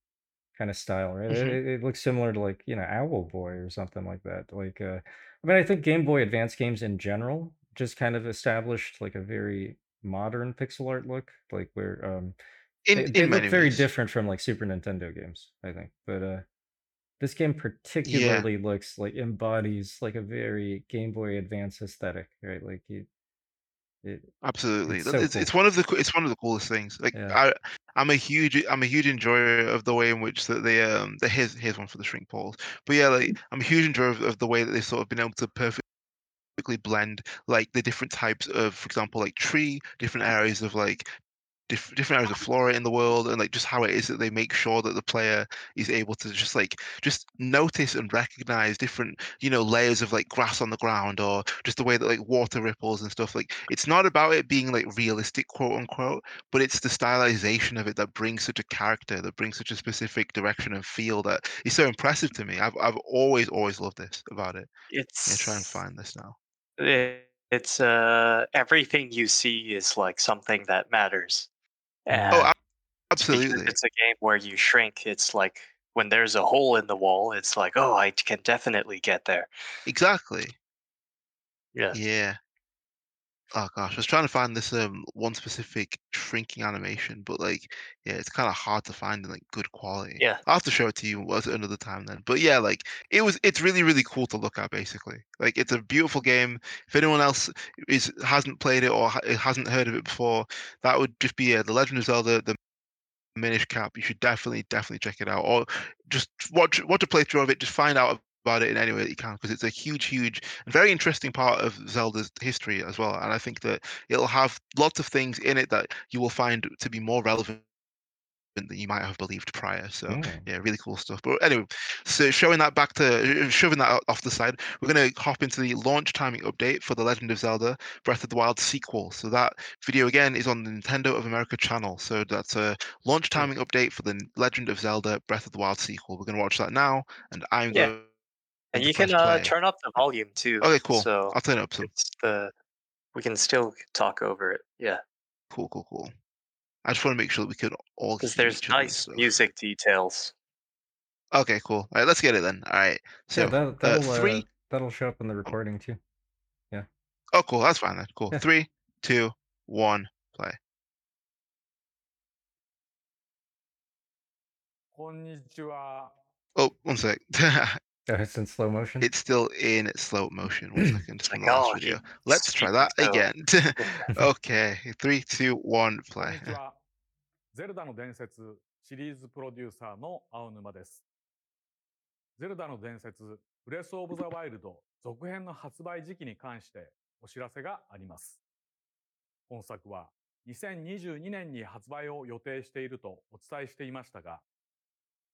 kind of style, right? It,
hmm
it, it looks similar to like, you know, Owl Boy or something like that. Like uh I mean, I think Game Boy Advance games in general just kind of established like a very modern pixel art look, like where um
In
they, they look very
ways,
different from like Super Nintendo games, I think. But uh this game
yeah,
particularly looks like embodies like a very Game Boy Advance aesthetic, right? Like it, it
absolutely.
it's so
It's it's one of the it's one of the coolest things. Like
Yeah.
I I'm a huge I'm a huge enjoyer of the way in which that they um the here's here's one for the shrink poles. But yeah, like I'm a huge enjoyer of, of the way that they've sort of been able to perfectly blend like the different types of, for example, like tree, different areas of like diff- different areas of flora in the world and like just how it is that they make sure that the player is able to just like just notice and recognize different you know layers of like grass on the ground or just the way that like water ripples and stuff like it's not about it being like realistic quote unquote but it's the stylization of it that brings such a character that brings such a specific direction and feel that is so impressive to me. I've, I've always always loved this about it. It's yeah try and find this now.
it, it's uh everything you see is like something that matters.
Oh
And because
absolutely
it's a game where you shrink, it's like when there's a hole in the wall, it's like, oh, I can definitely get there.
exactly
Yeah.
yeah Oh gosh, I was trying to find this um one specific shrinking animation, but like yeah, it's kind of hard to find in like good quality.
Yeah.
I'll have to show it to you another time then. But yeah, like it was it's really, really cool to look at basically. Like it's a beautiful game. If anyone else is hasn't played it or ha- hasn't heard of it before, that would just be uh, The Legend of Zelda, the Minish Cap. You should definitely, definitely check it out. Or just watch watch a playthrough of it, just find out about it in any way that you can, because it's a huge, huge and very interesting part of Zelda's history as well. And I think that it'll have lots of things in it that you will find to be more relevant than you might have believed prior. So
Mm.
yeah, really cool stuff. But anyway, so showing that back to shoving that off the side, we're going to hop into the launch timing update for the Legend of Zelda Breath of the Wild sequel. So that video again is on the Nintendo of America channel. So that's a launch timing update for the Legend of Zelda Breath of the Wild sequel. We're going to watch that now, and I'm
Yeah.
going.
And
to
you can
press
uh,
play.
turn up the volume too.
Okay, cool.
So
I'll turn it up some.
it's the we can still talk over it. Yeah.
Cool, cool, cool. I just want to make sure that we could all
Because
hear
there's
each other,
nice
so-
music details.
Okay, cool. All right, let's get it then. All right. So
yeah, that, that'll uh,
three-
that'll show up in the recording too.
Oh, cool. That's fine then. Cool.
Yeah.
Three, two, one, play.
こんにちは。
Oh, one sec.
Oh, it's in slow motion?
It's still in slow motion. let's try that again. okay, three, two, one, play.
ゼルダの伝説シリーズプロデューサーの青沼です。ゼルダの伝説ブレスオブザワイルド続編の発売時期に関してお知らせがあります。本作は2022年に発売を予定しているとお伝えしていましたが、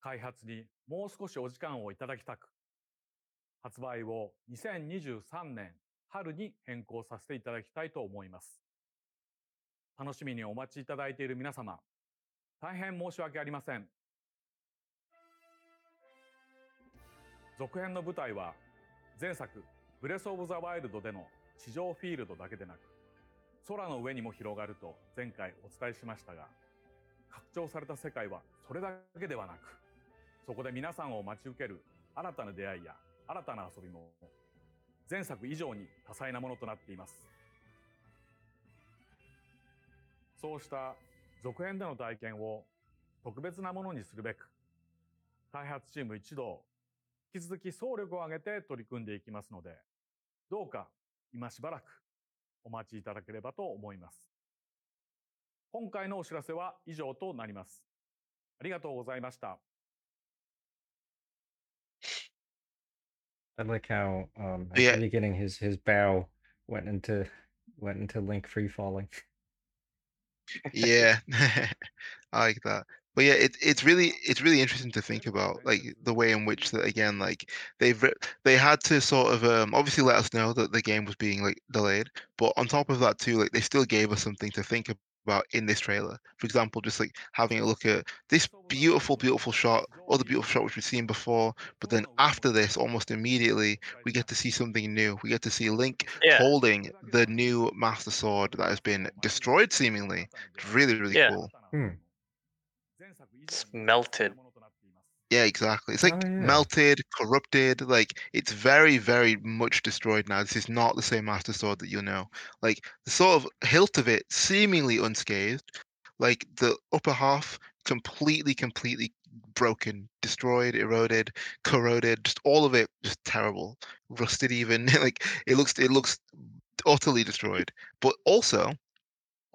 開発にもう少しお時間をいただきたく。発売を2023年春に変更させていただきたいと思います。楽しみにお待ちいただいている皆様、大変申し訳ありません。続編の舞台は前作ブレスオブザワイルドでの地上フィールドだけでなく空の上にも広がると前回お伝えしましたが拡張された世界はそれだけではなくそこで皆さんを待ち受ける新たな出会いや新たな遊びも前作以上に多彩なものとなっています。そうした続編での体験を特別なものにするべく開発チーム一同引き続き総力を挙げて取り組んでいきますのでどうか今しばらくお待ちいただければと思います。今回のお知らせは以上となります。ありがとうございました。
I like how um at
Yeah.
the beginning his his bow went into went into Link free falling.
yeah i like that but yeah it, it's really it's really interesting to think about like the way in which that again like they've they had to sort of um obviously let us know that the game was being like delayed but on top of that too like they still gave us something to think about in this trailer for example just like having a look at this beautiful beautiful shot or the beautiful shot which we've seen before but then after this almost immediately we get to see something new we get to see link
Yeah.
holding the new master sword that has been destroyed seemingly it's really really
Yeah.
cool
Hmm.
It's melted.
Yeah exactly. It's like
Oh, yeah.
melted corrupted like it's very very much destroyed now. This is not the same master sword that you know. Like the sort of hilt of it seemingly unscathed like the upper half completely completely broken destroyed eroded corroded just all of it just terrible rusted even like it looks it looks utterly destroyed. But also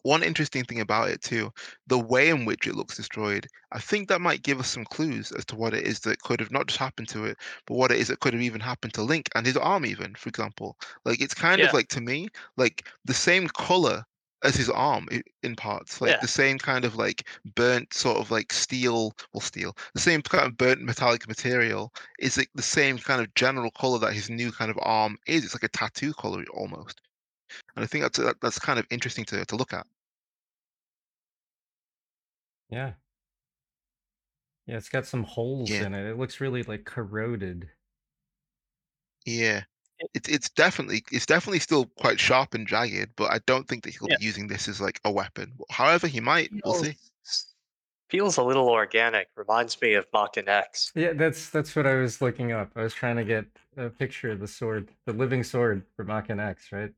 one interesting thing about it too the way in which it looks destroyed i think that might give us some clues as to what it is that could have not just happened to it but what it is that could have even happened to link and his arm even for example like it's kind
Yeah.
of like to me like the same color as his arm in parts like
Yeah.
the same kind of like burnt sort of like steel well steel the same kind of burnt metallic material is like the same kind of general color that his new kind of arm is it's like a tattoo color almost and i think that's uh, that's kind of interesting to, to look at
Yeah. Yeah, it's got some holes
Yeah.
in it. It looks really like corroded.
Yeah.
It-
It's it's definitely it's definitely still quite sharp and jagged, but I don't think that he'll
Yeah.
be using this as like a weapon. However, he might. We'll see.
Feels- Feels a little organic. Reminds me of Mach X.
Yeah, that's that's what I was looking up. I was trying to get a picture of the sword, the living sword from Aachen X, right?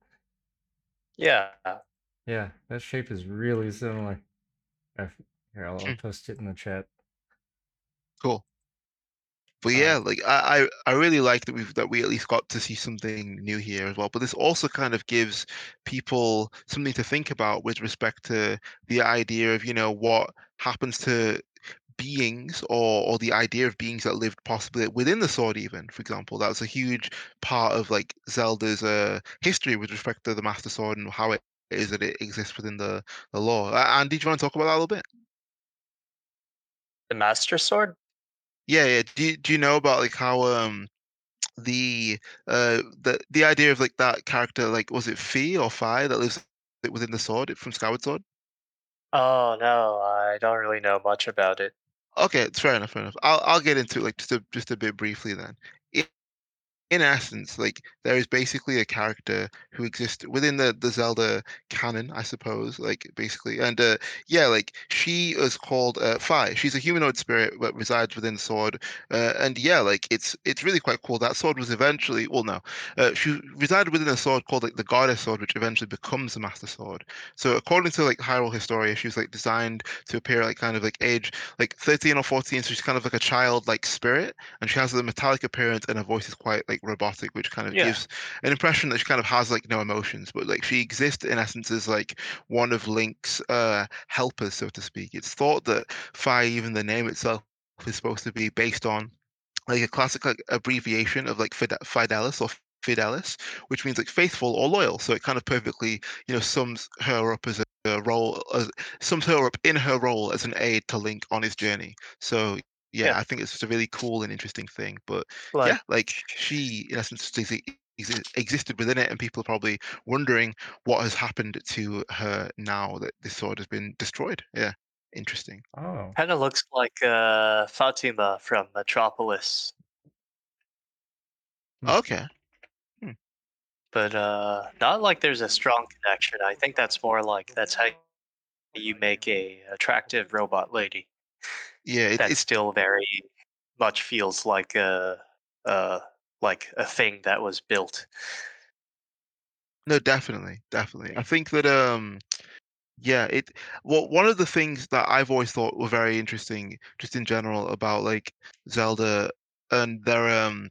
Yeah.
Yeah, that shape is really similar. Here, I'll, I'll
Hmm.
post it in the chat.
Cool. But yeah, like I, I really like that we've that we at least got to see something new here as well. But this also kind of gives people something to think about with respect to the idea of, you know, what happens to beings or or the idea of beings that lived possibly within the sword even for example that was a huge part of like zelda's uh history with respect to the master sword and how it is that it exists within the the lore uh, andy do you want to talk about that a little bit
The Master Sword?
yeah yeah do you, do you know about like how um the uh the the idea of like that character like was it Fee or Fi that lives within the sword from Skyward Sword
Oh no, I don't really know much about it.
Okay, it's fair enough. Fair enough. I'll I'll get into it like just a just a bit briefly then. In, essence, like there is basically a character who exists within the the Zelda canon, I suppose. Like basically, and uh, yeah, like she is called uh, Fi. She's a humanoid spirit that resides within sword, uh, and yeah, like it's it's really quite cool. That sword was eventually well, no, uh, she resided within a sword called like the Goddess Sword, which eventually becomes the Master Sword. So according to like Hyrule Historia, she was like designed to appear like kind of like age like 13 or 14 so she's kind of like a childlike spirit and she has a metallic appearance and her voice is quite like robotic which kind of
Yeah.
gives an impression that she kind of has like no emotions but like she exists in essence as like one of link's uh helpers so to speak it's thought that Fi even the name itself is supposed to be based on like a classic like abbreviation of like Fide- fidelis or fidelis which means like faithful or loyal so it kind of perfectly you know sums her up as a, role as sums her up in her role as an aide to Link on his journey. So yeah,
Yeah.
I think it's just a really cool and interesting thing. But
Like,
yeah, like she in essence exi- exi- existed within it, and people are probably wondering what has happened to her now that this sword has been destroyed. Yeah, interesting.
Oh,
kind of looks like uh, Fatima from Metropolis,
Hmm.
Okay.
but uh, not like there's a strong connection. I think that's more like that's how you make a attractive robot lady.
Yeah, it,
That's
it's
still very much feels like a, uh, like a thing that was built.
No, definitely, definitely. I think that um yeah, it well one of the things that I've always thought were very interesting just in general about like Zelda and their um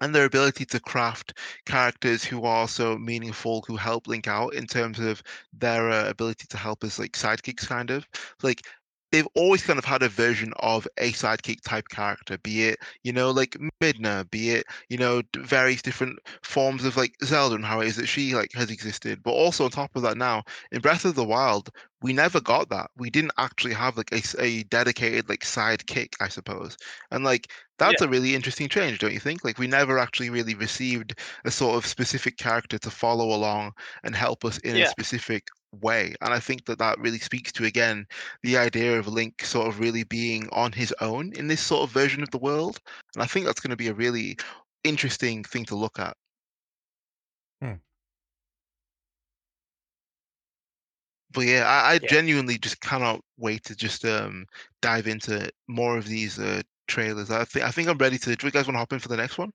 and their ability to craft characters who are so meaningful, who help Link out in terms of their uh, ability to help as like sidekicks, kind of like they've always kind of had a version of a sidekick type character, be it, you know, like Midna, be it, you know, various different forms of like Zelda and how it is that she like has existed. But also on top of that now, in Breath of the Wild, we never got that. We didn't actually have like a, a dedicated like sidekick, I suppose. And like that's yeah. a really interesting change, don't you think? Like we never actually really received a sort of specific character to follow along and help us in yeah. a specific way. And I think that that really speaks to, again, the idea of Link sort of really being on his own in this sort of version of the world. And I think that's going to be a really interesting thing to look at.
Hmm.
But yeah, I, I yeah. genuinely just cannot wait to just um dive into more of these uh trailers. I think I think I'm ready to. Do you guys want to hop in for the next one?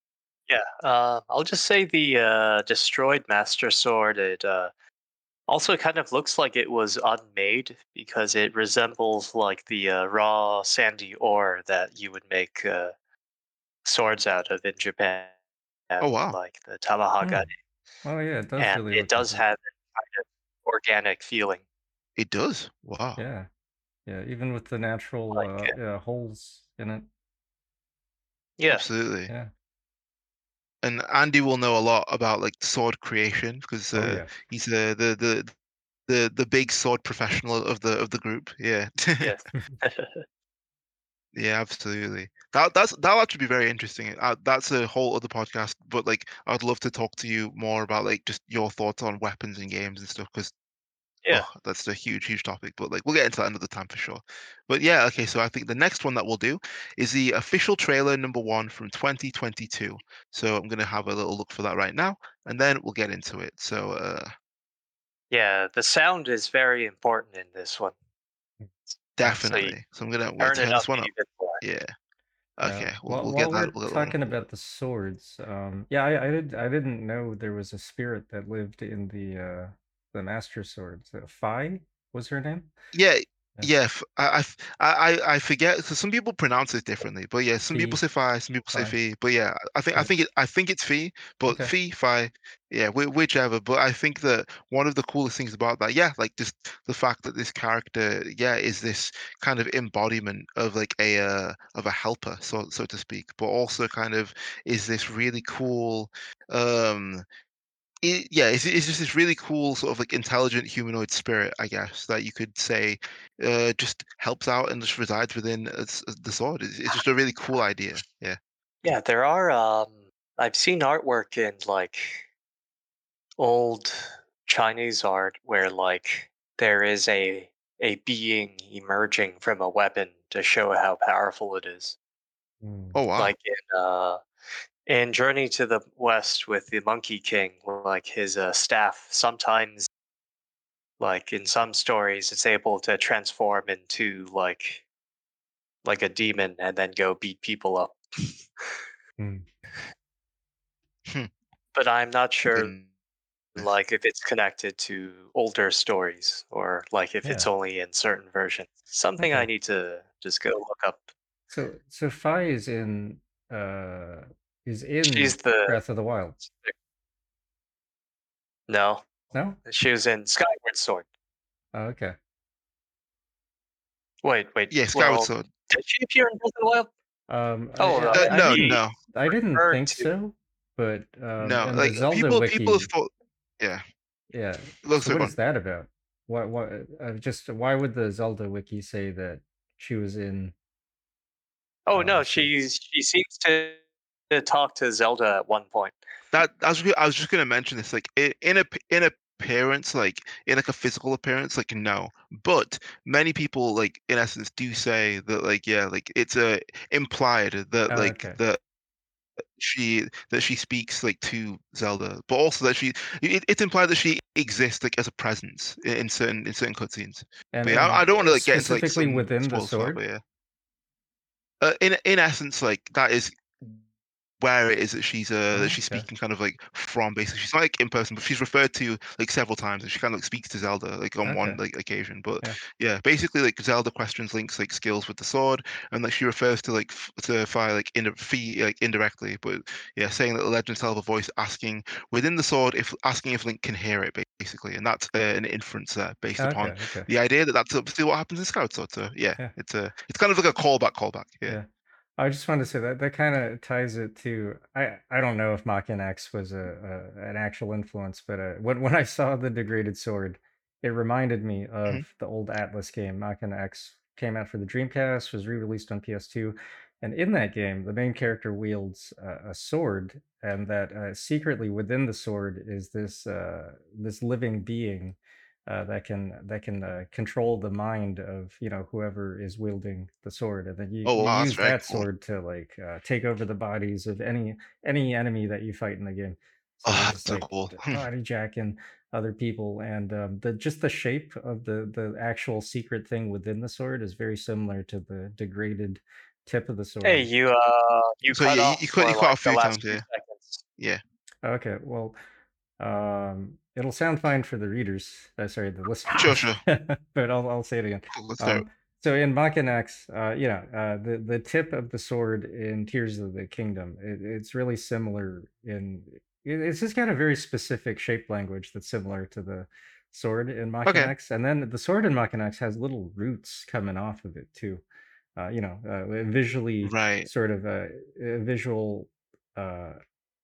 Yeah, uh, I'll just say the uh, destroyed Master Sword. It uh, it kind of looks like it was unmade because it resembles like the uh, raw sandy ore that you would make uh, swords out of in Japan.
Oh wow!
Like the tamahagane.
Hmm. Oh yeah, it does.
And
really
it does have a kind of organic feeling.
It does. Wow.
Yeah, yeah. Even with the natural like uh, yeah, holes in it.
Yeah.
Absolutely.
Yeah
and Andy will know a lot about like sword creation because uh, oh, yeah. he's uh, the the the the big sword professional of the of the group. Yeah.
Yes.
yeah, absolutely. That that's that'll actually be very interesting. Uh, that's a whole other podcast. But like, I'd love to talk to you more about like just your thoughts on weapons and games and stuff because
yeah,
oh, that's a huge, huge topic. But like, we'll get into that another time for sure. But yeah, okay. So I think the next one that we'll do is the official trailer number one from 2022. So I'm gonna have a little look for that right now, and then we'll get into it. So uh,
yeah, the sound is very important in this one.
Definitely. So, so I'm gonna turn, turn this one up. Yeah. Okay,
yeah. we'll, well, we'll get that. We're talking about the swords. Um, yeah, I, I did. I didn't know there was a spirit that lived in the uh, the Master Swords. Uh, Fi was her name.
Yeah, yeah, I, I, I forget. So some people pronounce it differently, but yeah, some people say Fi, some people say Fi. But yeah, I think I think it I think it's Fi, but okay. Fi, Fi, yeah, whichever. But I think that one of the coolest things about that, yeah, like just the fact that this character, yeah, is this kind of embodiment of like a uh, of a helper, so so to speak, but also kind of is this really cool um it, yeah, it's, it's just this really cool sort of like intelligent humanoid spirit, I guess, that you could say uh, just helps out and just resides within uh, the sword. It's, it's just a really cool idea. Yeah.
Yeah, there are. Um, I've seen artwork in like old Chinese art where like there is a a being emerging from a weapon to show how powerful it is.
Mm. Oh wow!
Like in uh, in Journey to the West with the Monkey King, like his uh, staff, sometimes, like in some stories, it's able to transform into like like a demon and then go beat people up.
mm.
but I'm not sure, like if it's connected to older stories or like if yeah. it's only in certain versions. Something okay. I need to just go look up.
So, so Fi is in uh is in
She's the
Breath of the Wild.
No,
No?
she was in Skyward Sword.
Oh, okay.
Wait, wait.
Yeah, Skyward well, Sword.
Did she appear in Breath of the Wild?
Um,
Oh,
uh,
I,
no,
I,
no,
I didn't think to. so, but um,
no. Like
the Zelda
people,
wiki,
people thought. Yeah.
yeah.
Look,
So
so
what
on.
is that about? Why, why, uh, just why would the Zelda wiki say that she was in?
Oh
Uh,
no,
let's
she she seems to to talk to Zelda at one point.
That I was I was just gonna mention this. Like in a in a appearance, like in like a physical appearance, like no. But many people, like in essence, do say that, like yeah, like it's a implied that
Oh,
like
okay.
that she that she speaks like to Zelda, but also that she it, it's implied that she exists like as a presence in, in certain in certain cutscenes. But yeah, I, I don't want to like get into like
specifically within the sword.
yeah. uh, in in essence, like that is where it is that she's uh
Oh,
she's
okay.
speaking kind of like from basically she's not like in person but she's referred to like several times and she kind of like speaks to zelda like on one like occasion but
Yeah.
yeah basically like zelda questions link's like skills with the sword and like she refers to like f- to fire like in a fee like indirectly but yeah saying that the legend have a voice asking within the sword if asking if link can hear it basically and that's uh, an inference there based upon
Okay. Okay.
the idea that that's obviously what happens in sword so yeah,
Yeah.
it's a it's kind of like a callback callback yeah,
Yeah. I just wanted to say that that kind of ties it to I I don't know if Maken X was a, a an actual influence, but uh, when when I saw the degraded sword, it reminded me of
Mm-hmm.
the old Atlus game. Maken X came out for the Dreamcast, was re-released on PS2, and in that game, the main character wields a, a sword, and that uh, secretly within the sword is this uh, this living being uh, that can that can uh, control the mind of you know whoever is wielding the sword, and then you,
Oh,
you
wow, that's
use that
cool.
sword to like uh, take over the bodies of any any enemy that you fight in the game. So
Oh,
you're
that's
just
so
like
cool.
d- body jacking other people, and um, the just the shape of the the actual secret thing within the sword is very similar to the degraded tip of the sword.
Hey, you uh, you
So
cut
yeah, you-
off
you cut- you cut
like
off a
the
few
last
times,
few
yeah.
seconds.
yeah
Okay, well, um, it'll sound fine for the readers. Uh, sorry, the listeners.
Sure, sure.
but I'll I'll say it again.
cool, let's start
Um, so in Maken X, uh, you know, uh, the the tip of the sword in Tears of the Kingdom, it, it's really similar in. it- It's just got a very specific shape language that's similar to the sword in Maken
Okay.
And then the sword in Maken X has little roots coming off of it too. Uh, you know, uh, visually
right
sort of a, a visual uh,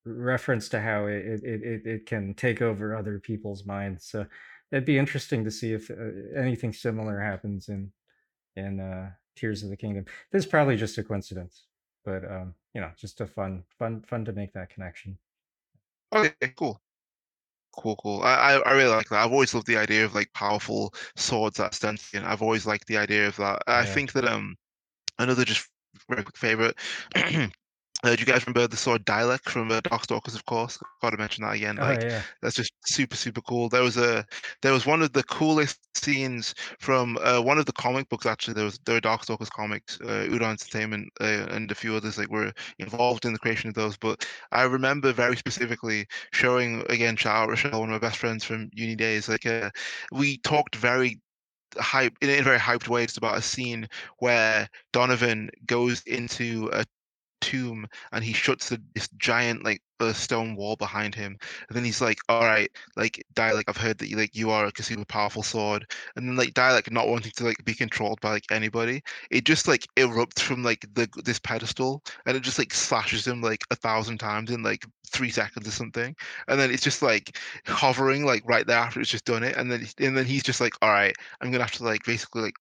reference to how it, it, it, can take over other people's minds. So it'd be interesting to see if uh, anything similar happens in in uh, Tears of the Kingdom. This is probably just a coincidence, but um, you know, just a fun fun fun to make that connection.
Okay, cool. Cool, cool. I, I really like that. I've always loved the idea of like powerful swords that sentient. I've always liked the idea of that. I
Yeah.
think that um another just very quick favorite. Uh, do you guys remember the sword Dhylec from uh, Darkstalkers? Of course, got to mention that again.
Oh
Like
yeah,
that's just super super cool. There was a there was one of the coolest scenes from uh, one of the comic books. Actually, there was there were Darkstalkers comics. Uh, Udon Entertainment uh, and a few others like were involved in the creation of those. But I remember very specifically showing again. Shout out Rochelle, one of my best friends from uni days. Like uh, we talked very hype in a very hyped way just about a scene where Donovan goes into a tomb and he shuts the, this giant like uh, stone wall behind him and then he's like all right like Dhylec i've heard that you like you are a super powerful sword and then like Dhylec not wanting to like be controlled by like anybody it just like erupts from like the this pedestal and it just like slashes him like a thousand times in like three seconds or something and then it's just like hovering like right there after it's just done it and then and then he's just like all right i'm gonna have to like basically like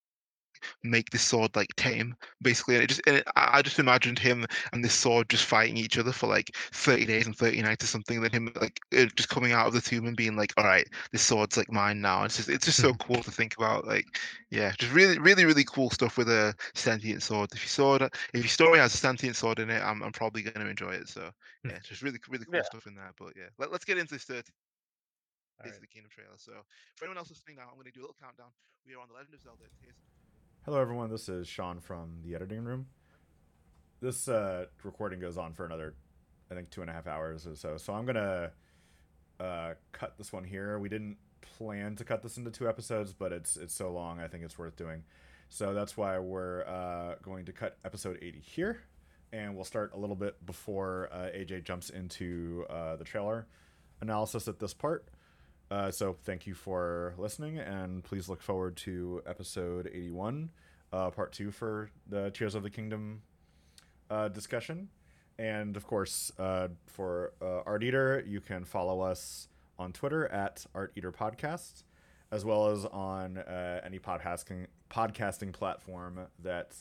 make this sword like tame basically and it just and it, I just imagined him and this sword just fighting each other for like 30 days and 30 nights or something then him like uh, just coming out of the tomb and being like all right this sword's like mine now it's just it's just so cool to think about like yeah just really really really cool stuff with a sentient sword if you saw sword if your story has a sentient sword in it i'm, I'm probably going to enjoy it so yeah just really really cool
Yeah.
stuff in there but yeah Let, let's get into this third
All
Tears
right.
of the Kingdom trailer. So, for anyone else listening now, I'm going to do a little countdown. We are on the Legend of Zelda. Tears
Hello, everyone. This is Sean from the editing room. This uh, recording goes on for another, I think, two and a half hours or so. So I'm gonna uh, cut this one here. We didn't plan to cut this into two episodes, but it's it's so long. I think it's worth doing. So that's why we're uh, going to cut episode 80 here, and we'll start a little bit before uh, AJ jumps into uh, the trailer analysis at this part. Uh, so thank you for listening, and please look forward to episode 81, uh, part two for the Tears of the Kingdom uh, discussion. And of course, uh, for uh, Art Eater, you can follow us on Twitter at Art Eater Podcast, as well as on uh, any podcasting podcasting platform that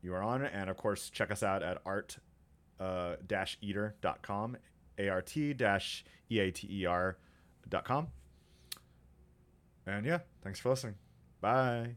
you are on. And of course, check us out at art uh, com. And yeah, thanks for listening. Bye.